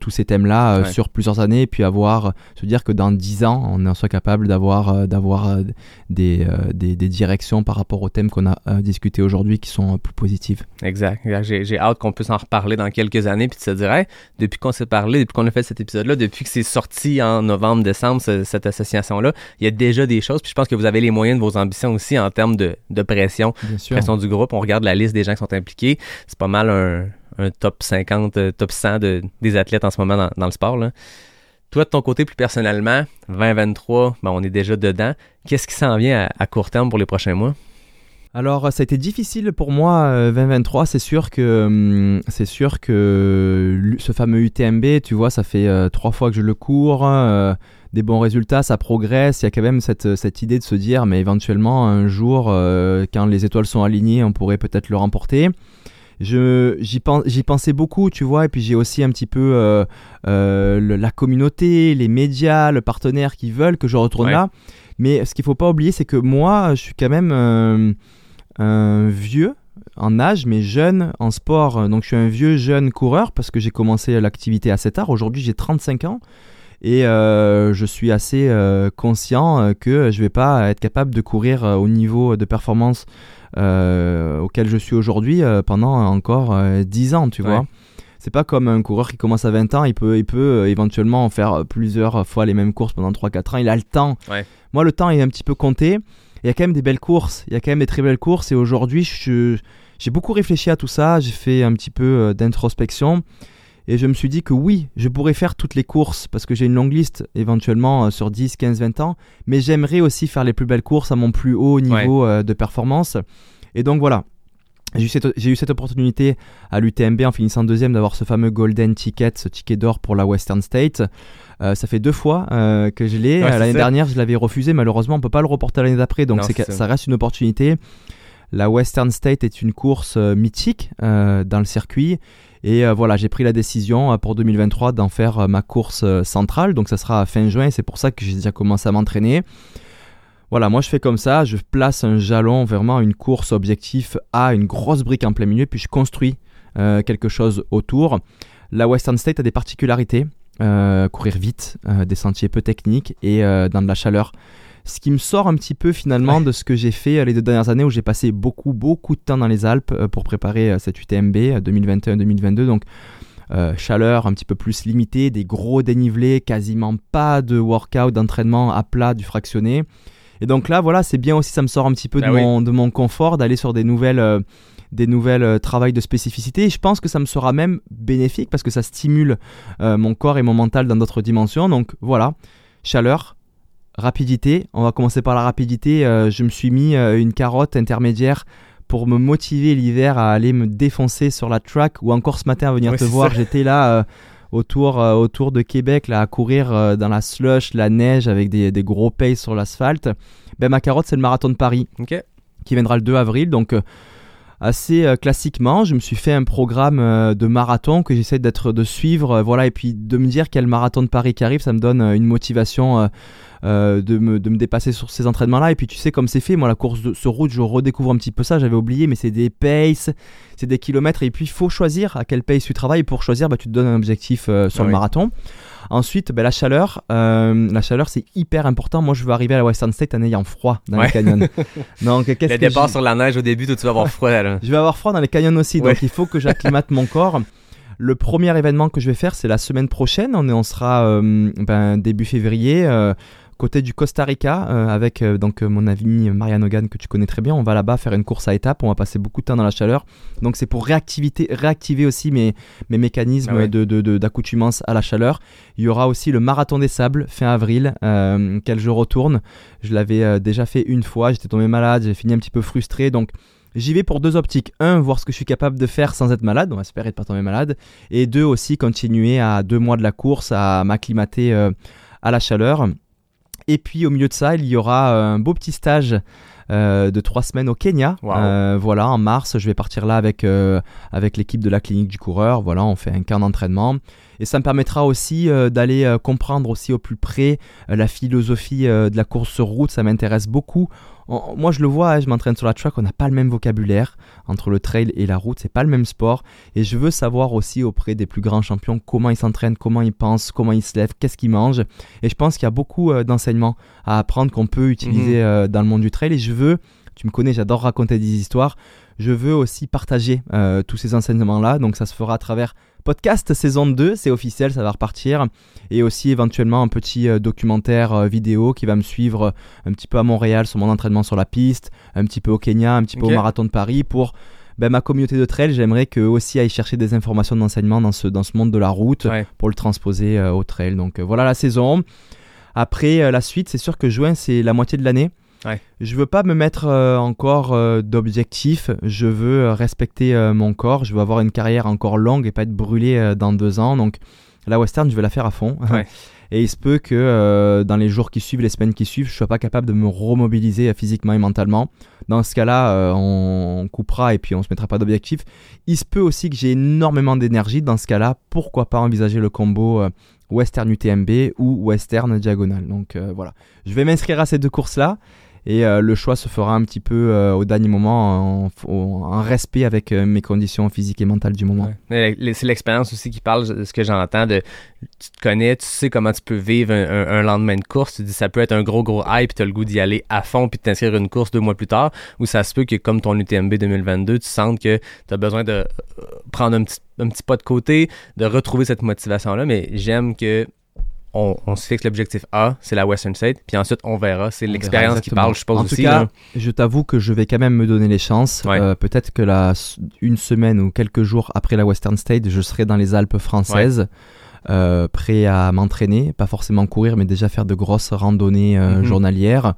tous ces thèmes-là euh, Ouais. sur plusieurs années et puis avoir, se dire que dans 10 ans, on en soit capable d'avoir, euh, d'avoir euh, des, euh, des, des directions par rapport aux thèmes qu'on a euh, discutés aujourd'hui qui sont euh, plus positives. Exact. J'ai, hâte qu'on puisse en reparler dans quelques années puis de se dire, Hey, depuis qu'on s'est parlé, depuis qu'on a fait cet épisode-là, depuis que c'est sorti en novembre, décembre, ce- cette association-là, il y a déjà des choses. Puis je pense que vous avez les moyens de vos ambitions aussi en termes de, de pression. Bien sûr. Pression du groupe. On regarde la liste des gens qui sont impliqués. C'est pas mal un, un top 50, euh, top 100 de, des athlètes en ce moment dans, le sport. Toi, de ton côté, plus personnellement, 2023, ben, on est déjà dedans. Qu'est-ce qui s'en vient à, court terme pour les prochains mois? Alors, ça a été difficile pour moi, euh, 2023. C'est sûr que, hum, c'est sûr que ce fameux UTMB, tu vois, ça fait euh, trois fois que je le cours. euh, des bons résultats, ça progresse. Il y a quand même cette, idée de se dire, mais éventuellement, un jour, euh, quand les étoiles sont alignées, on pourrait peut-être le remporter. Je, j'y, pen- j'y pensais beaucoup, tu vois, et puis j'ai aussi un petit peu euh, euh, le- la communauté, les médias, le partenaire qui veulent que je retourne Ouais. là. Mais ce qu'il faut pas oublier, c'est que moi, je suis quand même euh, un vieux en âge, mais jeune en sport. Donc je suis un vieux jeune coureur parce que j'ai commencé l'activité assez tard. Aujourd'hui, j'ai 35 ans. Et euh, je suis assez euh, conscient que je vais pas être capable de courir au niveau de performance euh, auquel je suis aujourd'hui euh, pendant encore euh, 10 ans, tu Ouais. vois. C'est pas comme un coureur qui commence à 20 ans, il peut, il peut euh, éventuellement faire plusieurs fois les mêmes courses pendant 3-4 ans, il a le temps. Ouais. Moi, le temps est un petit peu compté. Il y a quand même des belles courses, il y a quand même des très belles courses, et aujourd'hui, j'ai beaucoup réfléchi à tout ça, j'ai fait un petit peu euh, d'introspection, et je me suis dit que oui, je pourrais faire toutes les courses, parce que j'ai une longue liste éventuellement euh, sur 10, 15, 20 ans, mais j'aimerais aussi faire les plus belles courses à mon plus haut niveau euh, de performance. Et donc voilà, j'ai eu, cette, j'ai eu cette opportunité à l'UTMB en finissant deuxième d'avoir ce fameux golden ticket, ce ticket d'or pour la Western State. Euh, ça fait deux fois euh, que je l'ai. Ouais, Euh, l'année ça. dernière, je l'avais refusé. Malheureusement, on peut pas le reporter l'année d'après, donc Non, c'est c'est que- ça. reste une opportunité. La Western State est une course mythique euh, dans le circuit. Et voilà, j'ai pris la décision pour 2023 d'en faire ma course centrale. Donc ça sera à fin juin. C'est pour ça que j'ai déjà commencé à m'entraîner. Voilà, moi je fais comme ça, je place un jalon, vraiment une course objectif A, une grosse brique en plein milieu, puis je construis euh, quelque chose autour. La Western State a des particularités, euh, courir vite, euh, des sentiers peu techniques et dans de la chaleur. Ce qui me sort un petit peu finalement de ce que j'ai fait les deux dernières années où j'ai passé beaucoup beaucoup de temps dans les Alpes pour préparer cette UTMB euh, 2021-2022. Donc euh, chaleur un petit peu plus limitée, des gros dénivelés, quasiment pas de workout, d'entraînement à plat, du fractionné. Et donc là, voilà, c'est bien aussi, ça me sort un petit peu Ah de, oui. mon, de mon confort d'aller sur des nouvelles, euh, des nouvelles euh, travails de spécificité. Et je pense que ça me sera même bénéfique parce que ça stimule euh, mon corps et mon mental dans d'autres dimensions. Donc voilà, chaleur, rapidité. On va commencer par la rapidité. Euh, je me suis mis une carotte intermédiaire pour me motiver l'hiver à aller me défoncer sur la track ou encore ce matin à venir te voir. J'étais là autour, euh, autour de Québec là, à courir euh, dans la slush, la neige avec des, des gros pace sur l'asphalte. Ben, ma carotte, c'est le marathon de Paris qui viendra le 2 avril. Donc, euh, assez classiquement, je me suis fait un programme de marathon que j'essaie d'être de suivre. voilà, et puis de me dire le marathon de Paris qui arrive, ça me donne une motivation euh, de, me, de me dépasser sur ces entraînements-là. Et puis, tu sais, comme c'est fait, moi, la course de, sur route, je redécouvre un petit peu ça. J'avais oublié, mais c'est des paces, c'est des kilomètres. Et puis, il faut choisir à quel pace tu travailles. Et pour choisir, bah, tu te donnes un objectif euh, sur Ah le oui. marathon. Ensuite, ben, la chaleur. Euh, la chaleur, c'est hyper important. Moi, je veux arriver à la Western State en ayant froid dans Ouais. les canyons. <laughs> Donc, qu'est-ce Le que départ j'ai- sur la neige au début, toi, tu vas avoir froid. Là. je vais avoir froid dans les canyons aussi, Ouais. donc il faut que j'acclimate mon corps. Le premier événement que je vais faire, c'est la semaine prochaine. On, est, on sera euh, ben, début février, euh, côté du Costa Rica, euh, avec euh, donc euh, mon ami Marianne Hogan que tu connais très bien. On va là-bas faire une course à étapes. On va passer beaucoup de temps dans la chaleur. Donc c'est pour réactivité, réactiver aussi mes, mes mécanismes Ah ouais. de, d'accoutumance à la chaleur. Il y aura aussi le marathon des sables fin avril, euh, quel je retourne. Je l'avais déjà fait une fois. J'étais tombé malade, j'ai fini un petit peu frustré. Donc J'y vais pour deux optiques. Un, voir ce que je suis capable de faire sans être malade, on va espérer de pas tomber malade. Et deux, aussi continuer à deux mois de la course à m'acclimater euh, à la chaleur. Et puis au milieu de ça, il y aura euh, un beau petit stage euh, de trois semaines au Kenya. Wow. Euh, voilà, en mars, je vais partir là avec, euh, avec l'équipe de la clinique du coureur. Voilà, on fait un camp d'entraînement. Et ça me permettra aussi d'aller comprendre aussi au plus près la philosophie de la course sur route. Ça m'intéresse beaucoup. Moi, je le vois, hein, je m'entraîne sur la track, on n'a pas le même vocabulaire entre le trail et la route. C'est pas le même sport. Et je veux savoir aussi auprès des plus grands champions comment ils s'entraînent, comment ils pensent, comment ils se lèvent, qu'est-ce qu'ils mangent. Et je pense qu'il y a beaucoup euh, d'enseignements à apprendre qu'on peut utiliser euh, dans le monde du trail. Et je veux, tu me connais, j'adore raconter des histoires. Je veux aussi partager euh, tous ces enseignements-là. Donc ça se fera à travers podcast saison 2, c'est officiel, ça va repartir. Et aussi éventuellement un petit euh, documentaire euh, vidéo qui va me suivre euh, un petit peu à Montréal sur mon entraînement sur la piste, un petit peu au Kenya, un petit peu au marathon de Paris pour ben, ma communauté de trail. J'aimerais qu'eux aussi aillent chercher des informations d'enseignement dans ce, dans ce monde de la route Ouais. pour le transposer euh, au trail. Donc euh, voilà la saison. Après euh, la suite, c'est sûr que juin c'est la moitié de l'année. Ouais. Je veux pas me mettre euh, encore euh, d'objectifs. Je veux euh, respecter euh, mon corps. Je veux avoir une carrière encore longue et pas être brûlé dans deux ans. Donc la western, je vais la faire à fond. <laughs> Ouais. et il se peut que dans les jours qui suivent, les semaines qui suivent, je sois pas capable de me remobiliser physiquement et mentalement. Dans ce cas-là, euh, on coupera et puis on se mettra pas d'objectifs. Il se peut aussi que j'ai énormément d'énergie. Dans ce cas-là, pourquoi pas envisager le combo Western UTMB ou Western Diagonal. Donc voilà, je vais m'inscrire à ces deux courses-là. Et euh, le choix se fera un petit peu euh, au dernier moment en, respect avec euh, mes conditions physiques et mentales du moment. C'est l'expérience aussi qui parle, de ce que j'entends, de tu te connais, tu sais comment tu peux vivre un, lendemain de course, tu dis ça peut être un gros gros hype, tu as le goût d'y aller à fond puis de t'inscrire une course deux mois plus tard, ou ça se peut que comme ton UTMB 2022, tu sentes que tu as besoin de prendre un petit, un petit pas de côté, de retrouver cette motivation-là, mais j'aime que on, on se fixe l'objectif A, c'est la Western State, puis ensuite on verra, c'est l'expérience qui parle, je suppose En aussi. tout cas, là. je t'avoue que je vais quand même me donner les chances. Ouais. Euh, Peut-être que la, une semaine ou quelques jours après la Western State, je serai dans les Alpes françaises, euh, prêt à m'entraîner, pas forcément courir, mais déjà faire de grosses randonnées euh, Mhm. journalières.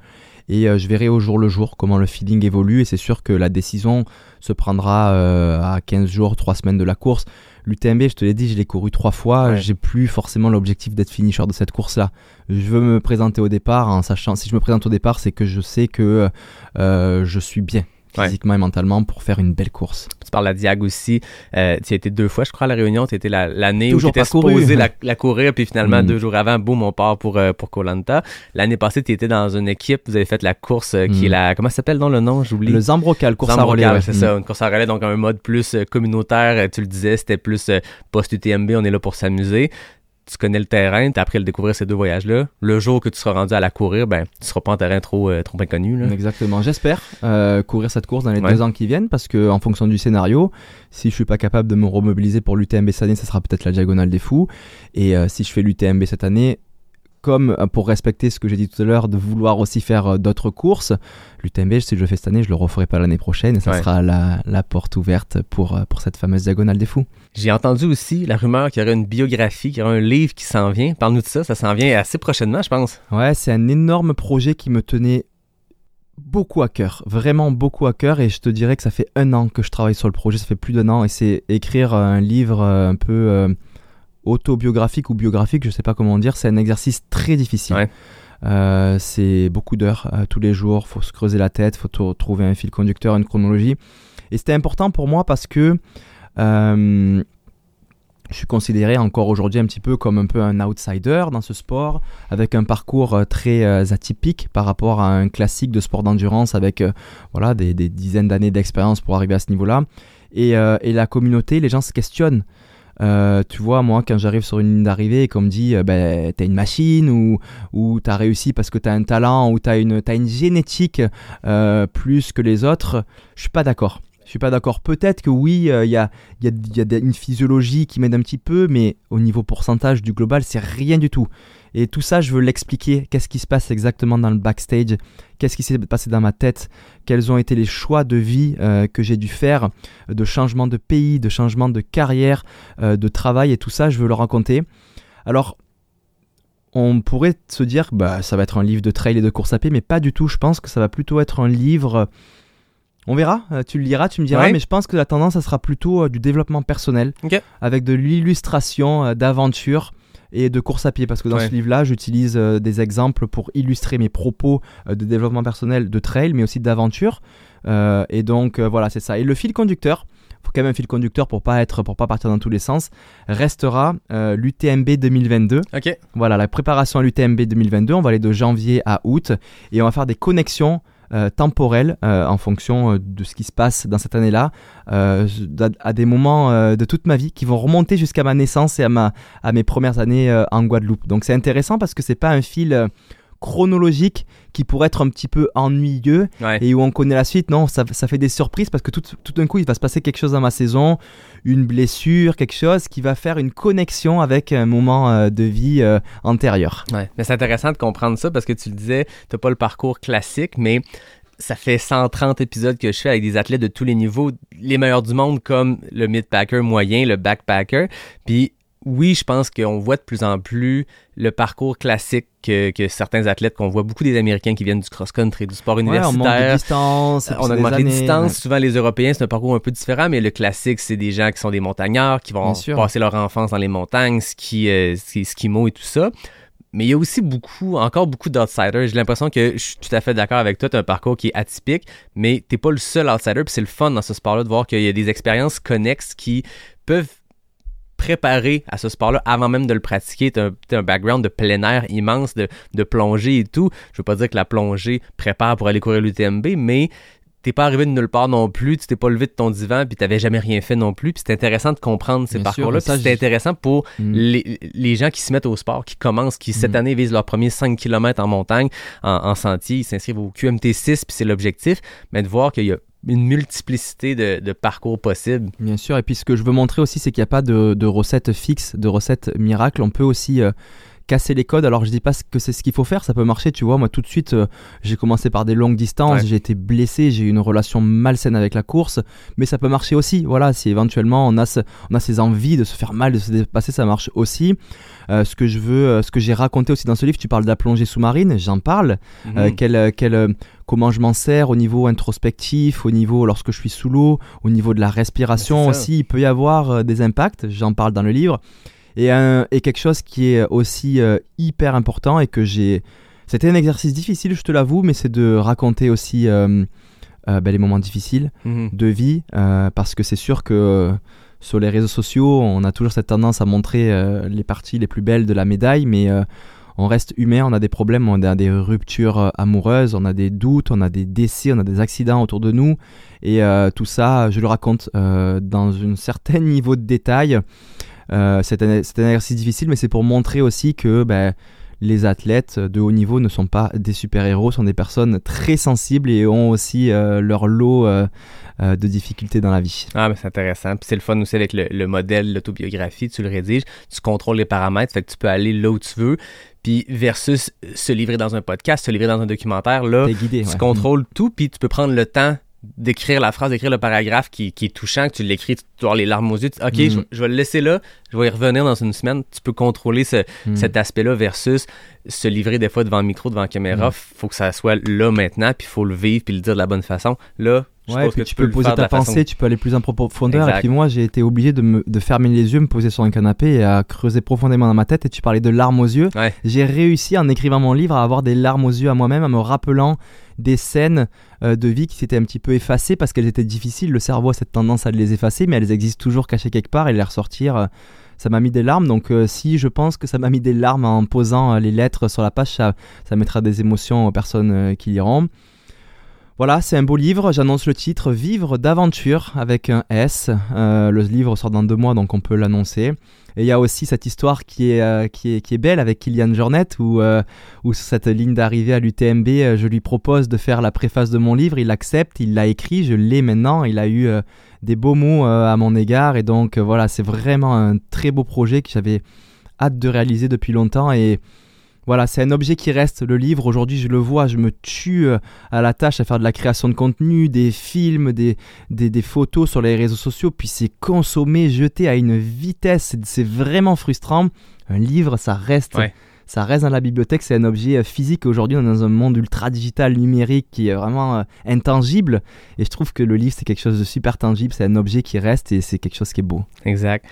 Et je verrai au jour le jour comment le feeling évolue. Et c'est sûr que la décision se prendra à 15 jours, 3 semaines de la course. L'UTMB, je te l'ai dit, je l'ai couru trois fois. Ouais. J'ai plus forcément l'objectif d'être finisher de cette course-là. Je veux me présenter au départ en sachant, si je me présente au départ, c'est que je sais que euh, je suis bien Ouais. physiquement et mentalement pour faire une belle course. Tu parles à Diag aussi. Euh, tu as été deux fois, je crois, à la Réunion. Tu étais la- l'année où tu étais supposé la, <laughs> la courir, puis finalement, Mm. deux jours avant, boum, on part pour, euh, pour Koh-Lanta. L'année passée, tu étais dans une équipe, vous avez fait la course euh, qui Mm. est la. Comment ça s'appelle dans le nom? J'oublie. Le Zambrocal, course à Zambrocal, relais. ouais. c'est Mm. ça, une course à relais, donc un mode plus euh, communautaire. Euh, Tu le disais, c'était plus post-UTMB, on est là pour s'amuser. Tu connais le terrain, tu as appris à le découvrir ces deux voyages-là. Le jour que tu seras rendu à la courir, ben, tu seras pas en terrain trop, euh, trop inconnu. Là. Exactement. J'espère euh, courir cette course dans les Ouais. deux ans qui viennent parce que en fonction du scénario, si je suis pas capable de me remobiliser pour l'UTMB cette année, ça sera peut-être la diagonale des fous. Et euh, si je fais l'UTMB cette année, comme euh, pour respecter ce que j'ai dit tout à l'heure, de vouloir aussi faire euh, d'autres courses, l'UTMB, si je le fais cette année, je le referai pas l'année prochaine et ça Ouais. sera la, la porte ouverte pour, euh, pour cette fameuse diagonale des fous. J'ai entendu aussi la rumeur qu'il y aurait une biographie, qu'il y aurait un livre qui s'en vient. Parle-nous de ça, ça s'en vient assez prochainement, je pense. Ouais, c'est un énorme projet qui me tenait beaucoup à cœur, vraiment beaucoup à cœur, et je te dirais que ça fait un an que je travaille sur le projet, ça fait plus d'un an, et c'est écrire un livre un peu euh, autobiographique ou biographique, je sais pas comment dire, c'est un exercice très difficile. Ouais. Euh, c'est beaucoup d'heures euh, tous les jours, faut se creuser la tête, faut trou- trouver un fil conducteur, une chronologie, et c'était important pour moi parce que euh, je suis considéré encore aujourd'hui un petit peu comme un peu un outsider dans ce sport, avec un parcours très atypique par rapport à un classique de sport d'endurance avec voilà, des, des dizaines d'années d'expérience pour arriver à ce niveau-là. Et, et la communauté, les gens se questionnent. Euh, tu vois, moi, quand j'arrive sur une ligne d'arrivée et qu'on me dit, euh, ben, t'es une machine ou, t'as réussi parce que t'as un talent ou t'as une, génétique euh, plus que les autres, je suis pas d'accord. Je suis pas d'accord. Peut-être que oui, euh, il y, a, y, a, y a une physiologie qui m'aide un petit peu, mais au niveau pourcentage du global, c'est rien du tout. Et tout ça, je veux l'expliquer. Qu'est-ce qui se passe exactement dans le backstage? Qu'est-ce qui s'est passé dans ma tête? Quels ont été les choix de vie euh, que j'ai dû faire De changement de pays, de changement de carrière, euh, de travail et tout ça, je veux le raconter. Alors, on pourrait se dire, bah, ça va être un livre de trail et de course à pied, mais pas du tout. Je pense que ça va plutôt être un livre. On verra, euh, tu le liras, tu me diras, Ouais. mais je pense que la tendance, ça sera plutôt euh, du développement personnel, avec de l'illustration euh, d'aventure et de course à pied, parce que dans Ouais. ce livre-là, j'utilise euh, des exemples pour illustrer mes propos euh, de développement personnel, de trail, mais aussi d'aventure. Euh, et donc voilà, c'est ça. Et le fil conducteur, faut quand même un fil conducteur pour pas être, pour pas partir dans tous les sens, restera l'UTMB 2022. Ok. Voilà, la préparation à l'UTMB 2022, on va aller de janvier à août et on va faire des connexions euh, temporelles euh, en fonction euh, de ce qui se passe dans cette année-là, à, à des moments de toute ma vie qui vont remonter jusqu'à ma naissance et à, ma, à mes premières années en Guadeloupe. Donc c'est intéressant parce que c'est pas un fil chronologique qui pourrait être un petit peu ennuyeux Ouais. et où on connaît la suite. Non, ça, ça fait des surprises parce que tout, tout d'un coup, il va se passer quelque chose dans ma saison, une blessure, quelque chose qui va faire une connexion avec un moment euh, de vie euh, antérieur. Ouais. Mais c'est intéressant de comprendre ça parce que tu le disais, t'as pas le parcours classique, mais ça fait 130 épisodes que je fais avec des athlètes de tous les niveaux, les meilleurs du monde comme le mid-packer moyen, le backpacker. Puis oui, je pense qu'on voit de plus en plus le parcours classique que, que certains athlètes, qu'on voit beaucoup des Américains qui viennent du cross-country, du sport Ouais, on monte de universitaire. distance, et puis on c'est a des augmenté les distances. Souvent, les Européens, c'est un parcours un peu différent, mais le classique, c'est des gens qui sont des montagnards, qui vont passer leur enfance dans les montagnes, ski, euh, ski, skimo et tout ça. Mais il y a aussi beaucoup, encore beaucoup d'outsiders. J'ai l'impression que je suis tout à fait d'accord avec toi. Tu un parcours qui est atypique, mais t'es pas le seul outsider. Puis c'est le fun dans ce sport-là de voir qu'il y a des expériences connexes qui peuvent préparer à ce sport-là avant même de le pratiquer. Tu as, un background de plein air immense, de, de plongée et tout. Je veux pas dire que la plongée prépare pour aller courir l'UTMB, mais t'es pas arrivé de nulle part non plus, tu t'es pas levé de ton divan, puis t'avais jamais rien fait non plus. Puis c'est intéressant de comprendre ces parcours-là. c'est intéressant pour Mm. les, les gens qui se mettent au sport, qui commencent, qui cette Mm. année visent leurs premiers 5 km en montagne, en, en sentier, ils s'inscrivent au QMT6, puis c'est l'objectif, mais de voir qu'il y a une multiplicité de, parcours possibles. Bien sûr, et puis ce que je veux montrer aussi, c'est qu'il n'y a pas de, de recette fixe, de recette miracle. On peut aussi euh, casser les codes. Alors je dis pas que c'est ce qu'il faut faire, ça peut marcher, tu vois. Moi tout de suite, euh, j'ai commencé par des longues distances, Ouais. j'ai été blessé, j'ai eu une relation malsaine avec la course, mais ça peut marcher aussi. Voilà, si éventuellement on a, ce- on a ces envies de se faire mal, de se dépasser, ça marche aussi. Euh, ce que je veux, euh, ce que j'ai raconté aussi dans ce livre, tu parles de la plongée sous-marine, j'en parle. Euh, Mhm. quel, quel, comment je m'en sers au niveau introspectif, au niveau lorsque je suis sous l'eau, au niveau de la respiration aussi, il peut y avoir des impacts, j'en parle dans le livre. Et, un- et quelque chose qui est aussi euh, hyper important et que j'ai... C'était un exercice difficile, je te l'avoue, mais c'est de raconter aussi euh, euh, ben, les moments difficiles Mhm. de vie, parce que c'est sûr que sur les réseaux sociaux, on a toujours cette tendance à montrer les parties les plus belles de la médaille, mais on reste humain, on a des problèmes, on a des ruptures amoureuses, on a des doutes, on a des décès, on a des accidents autour de nous, et euh, tout ça, je le raconte euh, dans un certain niveau de détail. Euh, c'est un, c'est un exercice difficile, mais c'est pour montrer aussi que ben, les athlètes de haut niveau ne sont pas des super-héros, sont des personnes très sensibles et ont aussi euh, leur lot euh, euh, de difficultés dans la vie. Ah, mais c'est intéressant. Puis c'est le fun aussi avec le, le modèle, l'autobiographie. Tu le rédiges, tu contrôles les paramètres, fait que tu peux aller là où tu veux. Puis versus se livrer dans un podcast, se livrer dans un documentaire, là, guidé. tu ouais. contrôles tout, puis tu peux prendre le temps d'écrire la phrase, d'écrire le paragraphe qui, qui est touchant, que tu l'écris, tu dois avoir les larmes aux yeux. tu- ok, Mhm. je, je vais le laisser là, je vais y revenir dans une semaine. Tu peux contrôler ce- Mm. cet aspect-là versus se livrer des fois devant le micro, devant la caméra. Mm. Faut que ça soit là maintenant, puis il faut le vivre, puis le dire de la bonne façon. Là, je Ouais, pense que tu peux le poser ta façon- pensée, tu peux aller plus en profondeur. Exact. Et puis moi, j'ai été obligé de, me, de fermer les yeux, me poser sur un canapé et à creuser profondément dans ma tête. Et tu parlais de larmes aux yeux. Ouais. J'ai réussi en écrivant mon livre à avoir des larmes aux yeux à moi-même, en me rappelant des scènes euh, de vie qui s'étaient un petit peu effacées parce qu'elles étaient difficiles. Le cerveau a cette tendance à les effacer, mais elles existent toujours cachées quelque part et les ressortir. euh, ça m'a mis des larmes, donc euh, si je pense que ça m'a mis des larmes en posant les lettres sur la page, ça, ça mettra des émotions aux personnes qui liront. Voilà, c'est un beau livre. J'annonce le titre Vivre d'aventure avec un S. Le livre sort dans deux mois, donc on peut l'annoncer. Et il y a aussi cette histoire qui est, euh, qui est, qui est belle avec Kylian Jornet, où, euh, où sur cette ligne d'arrivée à l'UTMB, euh, je lui propose de faire la préface de mon livre. Il accepte, il l'a écrit, je l'ai maintenant. Il a eu des beaux mots à mon égard. Et donc voilà, c'est vraiment un très beau projet que j'avais hâte de réaliser depuis longtemps. Et voilà, c'est un objet qui reste. Le livre, aujourd'hui, je le vois, je me tue euh, à la tâche à faire de la création de contenu, des films, des, des, des photos sur les réseaux sociaux, puis c'est consommé, jeté à une vitesse, c'est- vraiment frustrant. Un livre, ça reste, Ouais. ça reste dans la bibliothèque, c'est un objet euh, physique. Aujourd'hui, on est dans un monde ultra digital, numérique, qui est vraiment euh, intangible. Et je trouve que le livre, c'est quelque chose de super tangible, c'est un objet qui reste et c'est quelque chose qui est beau. Exact.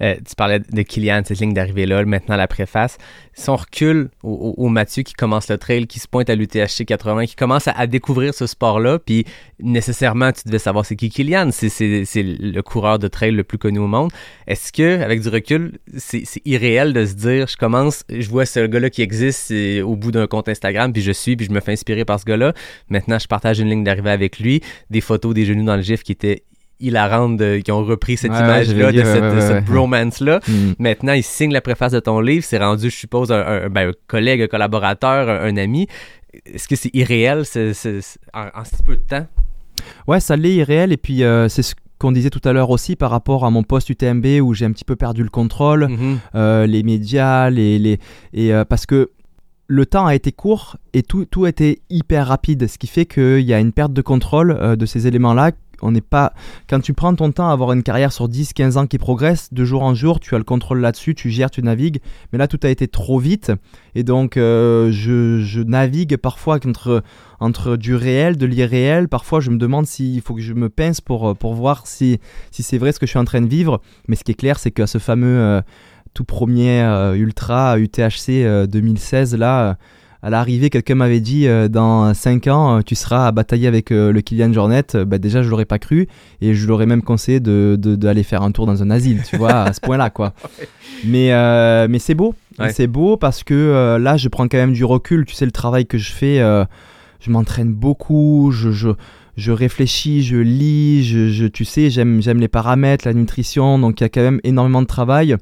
Euh, tu parlais de Kylian, cette ligne d'arrivée là, maintenant la préface. Si on recule au, Mathieu qui commence le trail, qui se pointe à l'UTHC 80, qui commence à, à découvrir ce sport-là, puis nécessairement tu devais savoir c'est qui Kylian, c'est, le coureur de trail le plus connu au monde. Est-ce que, avec du recul, c'est, irréel de se dire, je commence, je vois ce gars-là qui existe au bout d'un compte Instagram, puis je suis, puis je me fais inspirer par ce gars-là. Maintenant, je partage une ligne d'arrivée avec lui, des photos des genoux dans le gif qui étaient hilarantes, de- qui ont repris cette Ouais, image-là, de ouais, cette, ouais, cette bromance-là. Hmm. Maintenant, il signe la préface de ton livre. C'est rendu, je suppose, un, un- ben, un collègue, un collaborateur, un, un ami. Est-ce que c'est irréel c'est- en, en si peu de temps? Ouais, ça l'est irréel. Et puis, euh, c'est ce qu'on disait tout à l'heure aussi par rapport à mon poste UTMB où j'ai un petit peu perdu le contrôle. Mhm. euh, les médias, les, les et euh, parce que le temps a été court et tout, tout a été hyper rapide, ce qui fait qu'il y a une perte de contrôle euh, de ces éléments-là. On n'est pas quand tu prends ton temps à avoir une carrière sur 10-15 ans qui progresse de jour en jour, tu as le contrôle là-dessus, tu gères, tu navigues. Mais là, tout a été trop vite et donc euh, je, je navigue parfois entre entre du réel, de l'irréel. Parfois, je me demande s'il faut que je me pince pour euh, pour voir si si c'est vrai ce que je suis en train de vivre. Mais ce qui est clair, c'est que ce fameux euh, tout premier ultra UTHC euh, 2016 là à l'arrivée quelqu'un m'avait dit euh, dans 5 ans euh, tu seras à batailler avec euh, le Kylian Jornet. Bah, déjà je l'aurais pas cru et je l'aurais même conseillé de de- d'aller faire un tour dans un asile tu vois à ce <laughs> point là quoi mais euh, mais c'est beau. Ouais. c'est beau parce que là je prends quand même du recul. Tu sais le travail que je fais je m'entraîne beaucoup je, je je réfléchis, je lis, je, je- tu sais, j'aime, j'aime les paramètres, la nutrition, donc il y a quand même énormément de travail.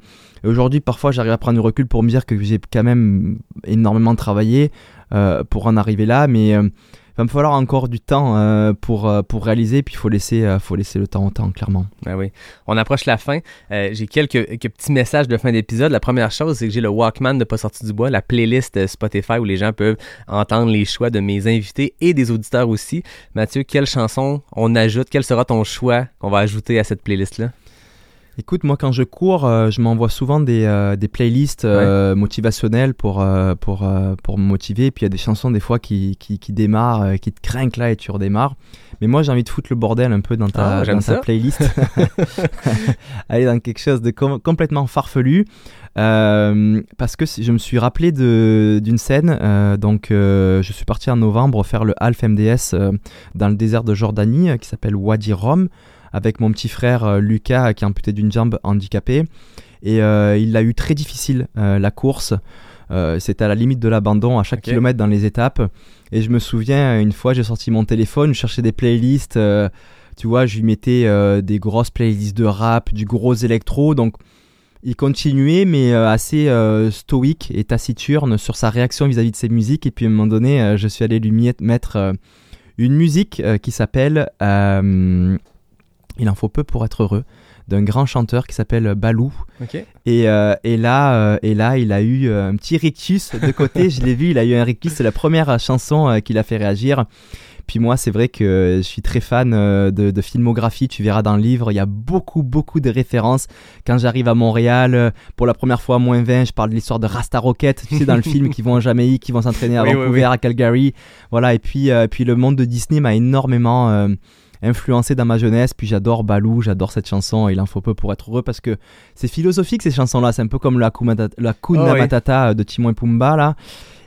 Et aujourd'hui, parfois, j'arrive à prendre du recul pour me dire que j'ai quand même énormément travaillé euh, pour en arriver là, mais euh, il va me falloir encore du temps euh, pour, pour réaliser, puis il faut laisser, faut laisser le temps au temps, clairement. Ben oui. On approche la fin. J'ai quelques, quelques petits messages de fin d'épisode. La première chose, c'est que j'ai le Walkman de Pas sorti du bois, la playlist Spotify où les gens peuvent entendre les choix de mes invités et des auditeurs aussi. Mathieu, quelle chanson on ajoute? Quel sera ton choix qu'on va ajouter à cette playlist-là? Écoute, moi quand je cours, euh, je m'envoie souvent des, euh, des playlists euh, motivationnelles pour, euh, pour, pour me motiver. Puis il y a des chansons des fois qui, qui, qui démarrent, qui te craignent là et tu redémarres. Mais moi j'ai envie de foutre le bordel un peu dans ta, Ah, dans ta playlist. <laughs> <laughs> Aller dans quelque chose de com- complètement farfelu. Parce que je me suis rappelé d'une scène. donc je suis parti en novembre faire le Half MDS dans le désert de Jordanie qui s'appelle Wadi Rum avec mon petit frère euh, Lucas euh, qui est amputé d'une jambe handicapée. Et euh, il a eu très difficile la course. C'était à la limite de l'abandon à chaque kilomètre dans les étapes. Et je me souviens, une fois, j'ai sorti mon téléphone, je cherchais des playlists. tu vois, je lui mettais des grosses playlists de rap, du gros électro. Donc, il continuait, mais assez euh, stoïque et taciturne sur sa réaction vis-à-vis de ses musiques. Et puis, à un moment donné, euh, je suis allé lui mettre euh, une musique qui s'appelle Il en faut peu pour être heureux, d'un grand chanteur qui s'appelle Balou. Et, euh, et, là, euh, et là, il a eu euh, un petit rictus de côté. je l'ai vu, il a eu un rictus. C'est la première chanson euh, qui l'a fait réagir. Puis moi, c'est vrai que je suis très fan de, de filmographie. Tu verras dans le livre, il y a beaucoup, beaucoup de références. Quand j'arrive à Montréal, pour la première fois à moins 20, je parle de l'histoire de Rasta Rocket. Tu sais, dans le film, qui vont en Jamaïque, qui vont s'entraîner à <laughs> Oui, Vancouver, oui. à Calgary. Voilà, et puis, puis le monde de Disney m'a énormément influencé dans ma jeunesse. Puis j'adore Balou, j'adore cette chanson. Il en faut peu pour être heureux parce que c'est philosophique ces chansons-là. C'est un peu comme la Hakuna Oh oui. Matata de Timon et Pumba là.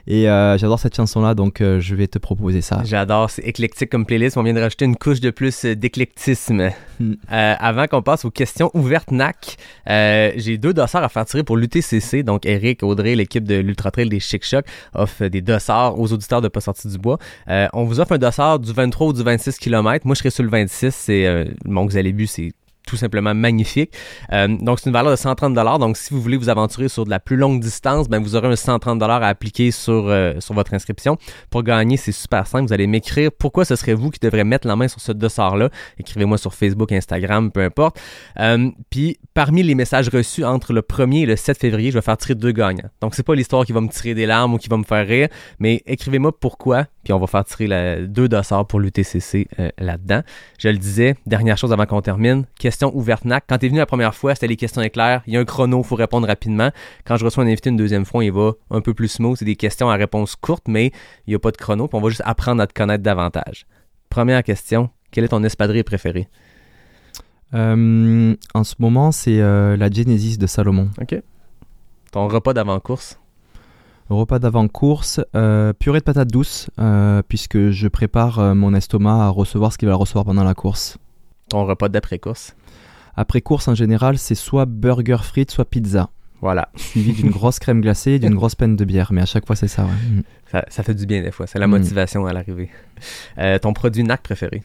Et euh, j'adore cette chanson-là, donc euh, je vais te proposer ça. J'adore, c'est éclectique comme playlist. On vient de rajouter une couche de plus euh, d'éclectisme. Hmm. Euh, avant qu'on passe aux questions ouvertes NAC, euh, j'ai deux dossards à faire tirer pour l'UTCC. Donc, Eric, Audrey, l'équipe de l'Ultra Trail des Chic Choc offre des dossards aux auditeurs de Pas sorti du bois. Euh, on vous offre un dossard du 23 ou du 26 km. Moi, je serai sur le 26. C'est, euh, avez vu, c'est tout simplement magnifique. Euh, donc, c'est une valeur de 130 Donc, si vous voulez vous aventurer sur de la plus longue distance, ben, vous aurez un 130 à appliquer sur, euh, sur votre inscription. Pour gagner, c'est super simple. Vous allez m'écrire pourquoi ce serait vous qui devrez mettre la main sur ce dossard-là. Écrivez-moi sur Facebook, Instagram, peu importe. Euh, Puis, parmi les messages reçus entre le 1er et le 7 février, je vais faire tirer deux gagnants. Donc, c'est pas l'histoire qui va me tirer des larmes ou qui va me faire rire, mais écrivez-moi pourquoi, puis on va faire tirer la- deux dossards pour l'UTCC euh, là-dedans. Je le disais, dernière chose avant qu'on termine, question ouvertes NAC. Quand t'es venu la première fois, c'était les questions éclairs. Il y a un chrono, faut répondre rapidement. Quand je reçois un invité une deuxième fois, il va un peu plus smooth. C'est des questions à réponse courte, mais il n'y a pas de chrono. Puis on va juste apprendre à te connaître davantage. Première question. Quel est ton espadrille préféré? Euh, en ce moment, c'est euh, la Genesis de Salomon. OK. Ton repas d'avant-course? Repas d'avant-course, euh, purée de patates douces, euh, puisque je prépare euh, mon estomac à recevoir ce qu'il va recevoir pendant la course. Ton repas d'après-course? Après course, en général, c'est soit burger frites, soit pizza, Voilà. <laughs> suivi d'une grosse crème glacée et d'une grosse peine de bière. Mais à chaque fois, c'est ça. ouais. Mm. Ça, ça fait du bien des fois. C'est la Mm. motivation à l'arrivée. Euh, ton produit NAC préféré?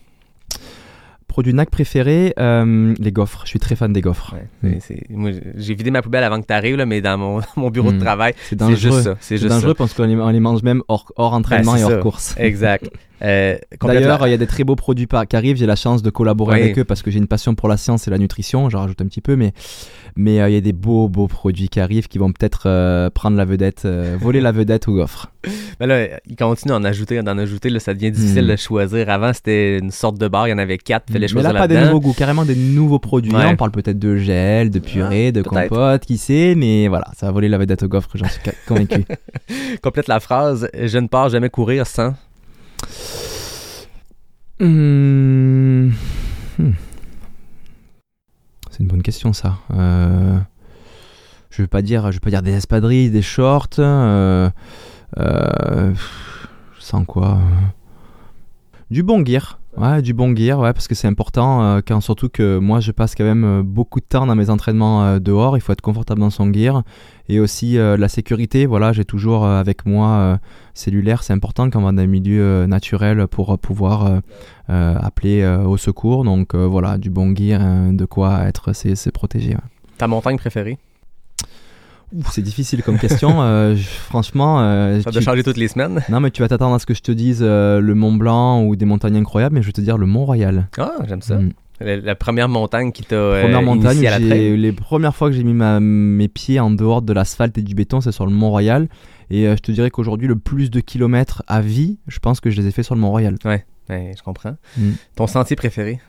Produit NAC préféré, euh, les gaufres. Je suis très fan des gaufres. Ouais, Mm. j'ai vidé ma poubelle avant que tu arrives, mais dans mon, <laughs> mon bureau de Mm. travail, C'est juste ça. C'est dangereux parce qu'on les, les mange même hors, hors entraînement Ben, c'est et hors ça. course. ça. Exact. <laughs> Euh, D'ailleurs, il y a des très beaux produits qui arrivent. J'ai la chance de collaborer Oui. avec eux parce que j'ai une passion pour la science et la nutrition. J'en rajoute un petit peu, mais mais euh, il y a des beaux beaux produits qui arrivent qui vont peut-être euh, prendre la vedette, voler la vedette aux gaufres. <laughs> Ben là, il continue d'en ajouter, d'en ajouter. Là, ça devient difficile Mm. de choisir. Avant, c'était une sorte de bar. Il y en avait quatre. Fallait mais choisir là, pas des nouveaux goûts, carrément des nouveaux produits. Ouais. On parle peut-être de gel, de purée, de peut-être. compote, qui sait, mais voilà, ça va voler la vedette aux gaufres, j'en suis convaincu. <laughs> Complète la phrase. Je ne pars jamais courir sans. Hmm. Hmm. C'est une bonne question ça. Euh, Je veux pas dire, pas dire des espadrilles, des shorts. euh, euh, Sans quoi Du bon gear. Ouais, du bon gear, ouais, parce que c'est important, quand surtout que moi je passe quand même beaucoup de temps dans mes entraînements dehors, il faut être confortable dans son gear, et aussi euh, la sécurité, voilà, j'ai toujours euh, avec moi euh, cellulaire, c'est important quand on va dans un milieu naturel pour pouvoir appeler au secours, donc voilà, du bon gear, euh, de quoi être, c'est protégé. ouais. Ta montagne préférée? C'est difficile comme question, euh, <laughs> je- franchement... euh, Ça tu- doit changer toutes les semaines. Non mais tu vas t'attendre à ce que je te dise euh, le Mont Blanc ou des montagnes incroyables, mais je vais te dire le Mont Royal. Ah, j'aime ça. Mm. La, la première montagne qui t'a euh, Première montagne, initié à la les premières fois que j'ai mis ma- mes pieds en dehors de l'asphalte et du béton, c'est sur le Mont Royal. Et euh, je te dirais qu'aujourd'hui, le plus de kilomètres à vie, je pense que je les ai fait sur le Mont Royal. Ouais, je comprends. Mm. Ton sentier préféré?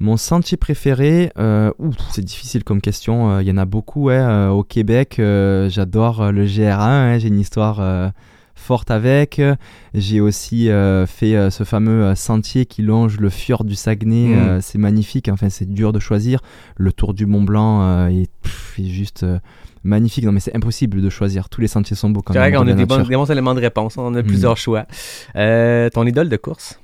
Mon sentier préféré, euh, c'est difficile comme question. euh, Il y en a beaucoup ouais, euh, au Québec. J'adore le GR1. hein, J'ai une histoire forte avec. J'ai aussi euh, fait euh, ce fameux euh, sentier qui longe le fjord du Saguenay. Mm. c'est magnifique. Enfin, c'est dur de choisir. Le tour du Mont Blanc est, pff, est juste magnifique. Non, mais c'est impossible de choisir. Tous les sentiers sont beaux quand C'est même. vrai qu'on a des, bons éléments de réponse. On a Mm. plusieurs choix. Ton idole de course?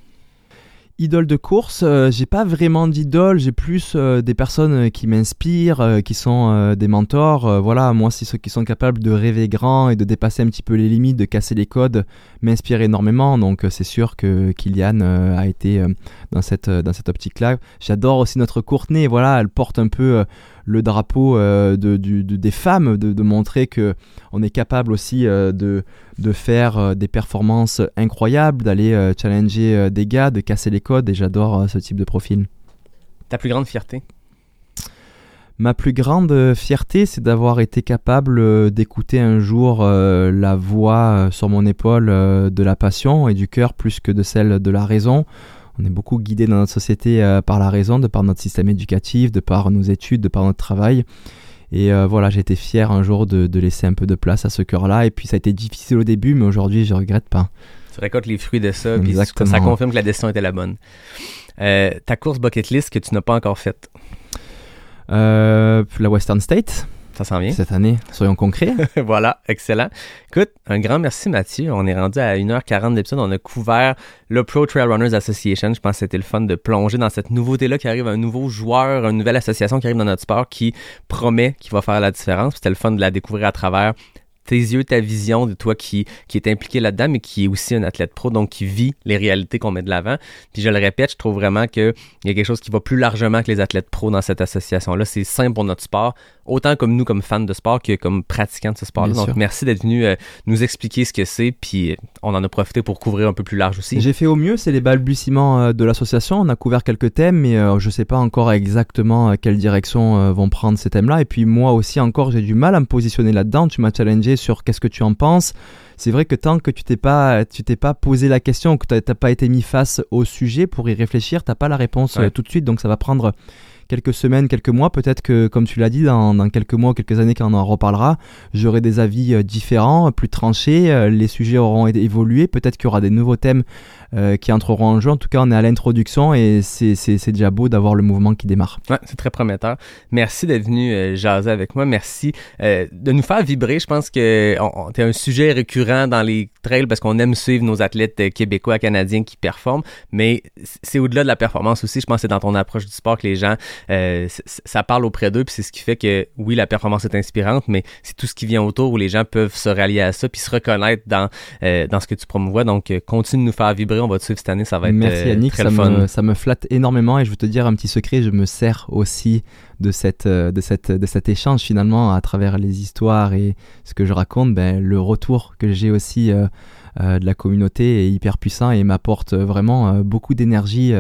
Idole de course, euh, j'ai pas vraiment d'idole, j'ai plus euh, des personnes euh, qui m'inspirent, qui sont des mentors. Voilà, moi, c'est ceux qui sont capables de rêver grand et de dépasser un petit peu les limites, de casser les codes, m'inspirent énormément. Donc, c'est sûr que Kylian a été dans cette, dans cette optique-là. J'adore aussi notre Courtenay, voilà, elle porte un peu le drapeau euh, de, du- de- des femmes, de, de montrer que on est capable aussi euh, de, de faire euh, des performances incroyables, d'aller challenger des gars, de casser les codes, et j'adore ce type de profil. Ta plus grande fierté? Ma plus grande fierté, c'est d'avoir été capable d'écouter un jour la voix sur mon épaule de la passion et du cœur plus que de celle de la raison. On est beaucoup guidé dans notre société euh, par la raison, de par notre système éducatif, de par nos études, de par notre travail. Et euh, voilà, été fier un jour de, de laisser un peu de place à ce cœur-là. Et puis ça a été difficile au début, mais aujourd'hui, je regrette pas. Tu récoltes les fruits de ça, puis ça, confirme que la décision était la bonne. Euh, ta course bucket list que tu n'as pas encore faite, Euh, la Western State, ça s'en vient. cette année, soyons concrets. <laughs> voilà, excellent. Écoute, un grand merci Mathieu. On est rendu à 1h40 d'épisode. On a couvert le Pro Trail Runners Association. Je pense que c'était le fun de plonger dans cette nouveauté-là qui arrive, un nouveau joueur, une nouvelle association qui arrive dans notre sport qui promet qu'il va faire la différence. C'était le fun de la découvrir à travers tes yeux, ta vision de toi qui, qui est impliqué là-dedans, mais qui est aussi un athlète pro, donc qui vit les réalités qu'on met de l'avant. Puis je le répète, je trouve vraiment qu'il y a quelque chose qui va plus largement que les athlètes pro dans cette association-là. C'est simple pour notre sport, autant comme nous, comme fans de sport, que comme pratiquants de ce sport-là. Donc sûr. merci d'être venu euh, nous expliquer ce que c'est, puis on en a profité pour couvrir un peu plus large aussi. J'ai fait au mieux, c'est les balbutiements euh, de l'association. On a couvert quelques thèmes, mais euh, je sais pas encore exactement euh, quelle direction euh, vont prendre ces thèmes-là. Et puis moi aussi encore, j'ai du mal à me positionner là-dedans. Tu m'as challengé sur qu'est-ce que tu en penses. C'est vrai que tant que tu t'es pas, tu t'es pas posé la question, que t'as t'as pas été mis face au sujet pour y réfléchir, t'as pas la réponse euh, Ouais. tout de suite. Donc ça va prendre quelques semaines, quelques mois, peut-être que, comme tu l'as dit, dans, quelques mois, quelques années, quand on en reparlera, j'aurai des avis euh, différents, plus tranchés, euh, les sujets auront évolué, peut-être qu'il y aura des nouveaux thèmes euh, qui entreront en jeu. En tout cas, on est à l'introduction et c'est déjà beau d'avoir le mouvement qui démarre. Ouais, c'est très prometteur. Merci d'être venu euh, jaser avec moi. Merci euh, de nous faire vibrer. Je pense que es un sujet récurrent dans les trails parce qu'on aime suivre nos athlètes euh, québécois, canadiens qui performent, mais c'est au-delà de la performance aussi. Je pense que c'est dans ton approche du sport que les gens, euh, ça parle auprès d'eux, puis c'est ce qui fait que oui, la performance est inspirante, mais c'est tout ce qui vient autour où les gens peuvent se rallier à ça puis se reconnaître dans, euh, dans ce que tu promouvois. Donc, continue de nous faire vibrer. On va te suivre cette année, ça va être Merci Yannick, ça, Me, ça me flatte énormément et je veux te dire un petit secret, je me sers aussi de, cette, de, cette, de cet échange finalement à travers les histoires et ce que je raconte, ben, le retour que j'ai aussi euh, euh, de la communauté est hyper puissant et m'apporte vraiment euh, beaucoup d'énergie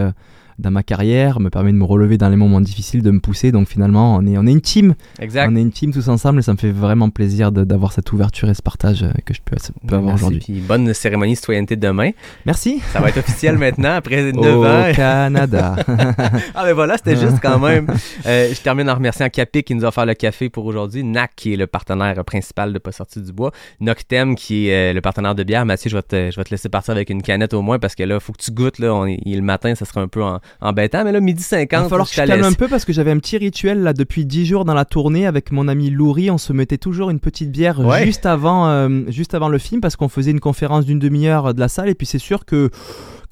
dans ma carrière, me permet de me relever dans les moments difficiles, de me pousser. Donc finalement, on est, on est une team. Exact. On est une team tous ensemble et ça me fait vraiment plaisir d'avoir cette ouverture et ce partage euh, que je peux, peux avoir aujourd'hui. bonne cérémonie citoyenneté demain. Merci. Ça va être officiel maintenant après <laughs> 9 Au ans. Canada. <laughs> ah ben voilà, c'était juste quand même. <laughs> Euh, je termine en remerciant Capi qui nous a offert le café pour aujourd'hui, NAC qui est le partenaire principal de Pas sorti du bois, Noctem qui est euh, le partenaire de bière. Mathieu, je vais, te, je vais te laisser partir avec une canette au moins parce que là, il faut que tu goûtes. Là, on est, le matin, ça sera un peu en, embêtant, mais là, midi 50. Il va falloir que je calme un peu parce que j'avais un petit rituel là depuis 10 jours dans la tournée avec mon ami Louri. On se mettait toujours une petite bière juste, avant, euh, juste avant le film parce qu'on faisait une conférence d'une demi-heure de la salle. Et puis c'est sûr que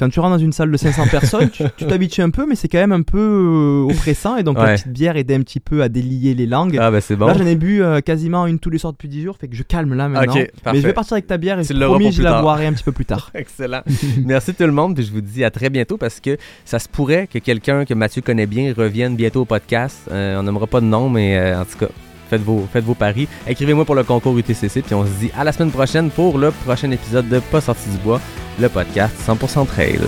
quand tu rentres dans une salle de 500 personnes, tu t'habitues un peu, mais c'est quand même un peu euh, oppressant. Et donc la petite bière aidait un petit peu à délier les langues. Ah bah c'est bon. Là, j'en ai bu euh, quasiment une tous les soirs depuis 10 jours, fait que je calme là maintenant. mais je vais partir avec ta bière et promis, je la boirai un petit peu plus tard. <laughs> Excellent. Merci tout le monde, puis je vous dis à très bientôt parce que ça se pourrait que quelqu'un que Mathieu connaît bien revienne bientôt au podcast. Euh, on n'aimera pas de nom, mais en tout cas, faites vos, paris. Écrivez-moi pour le concours UTCC, puis on se dit à la semaine prochaine pour le prochain épisode de Pas sorti du bois, le podcast 100% Trail.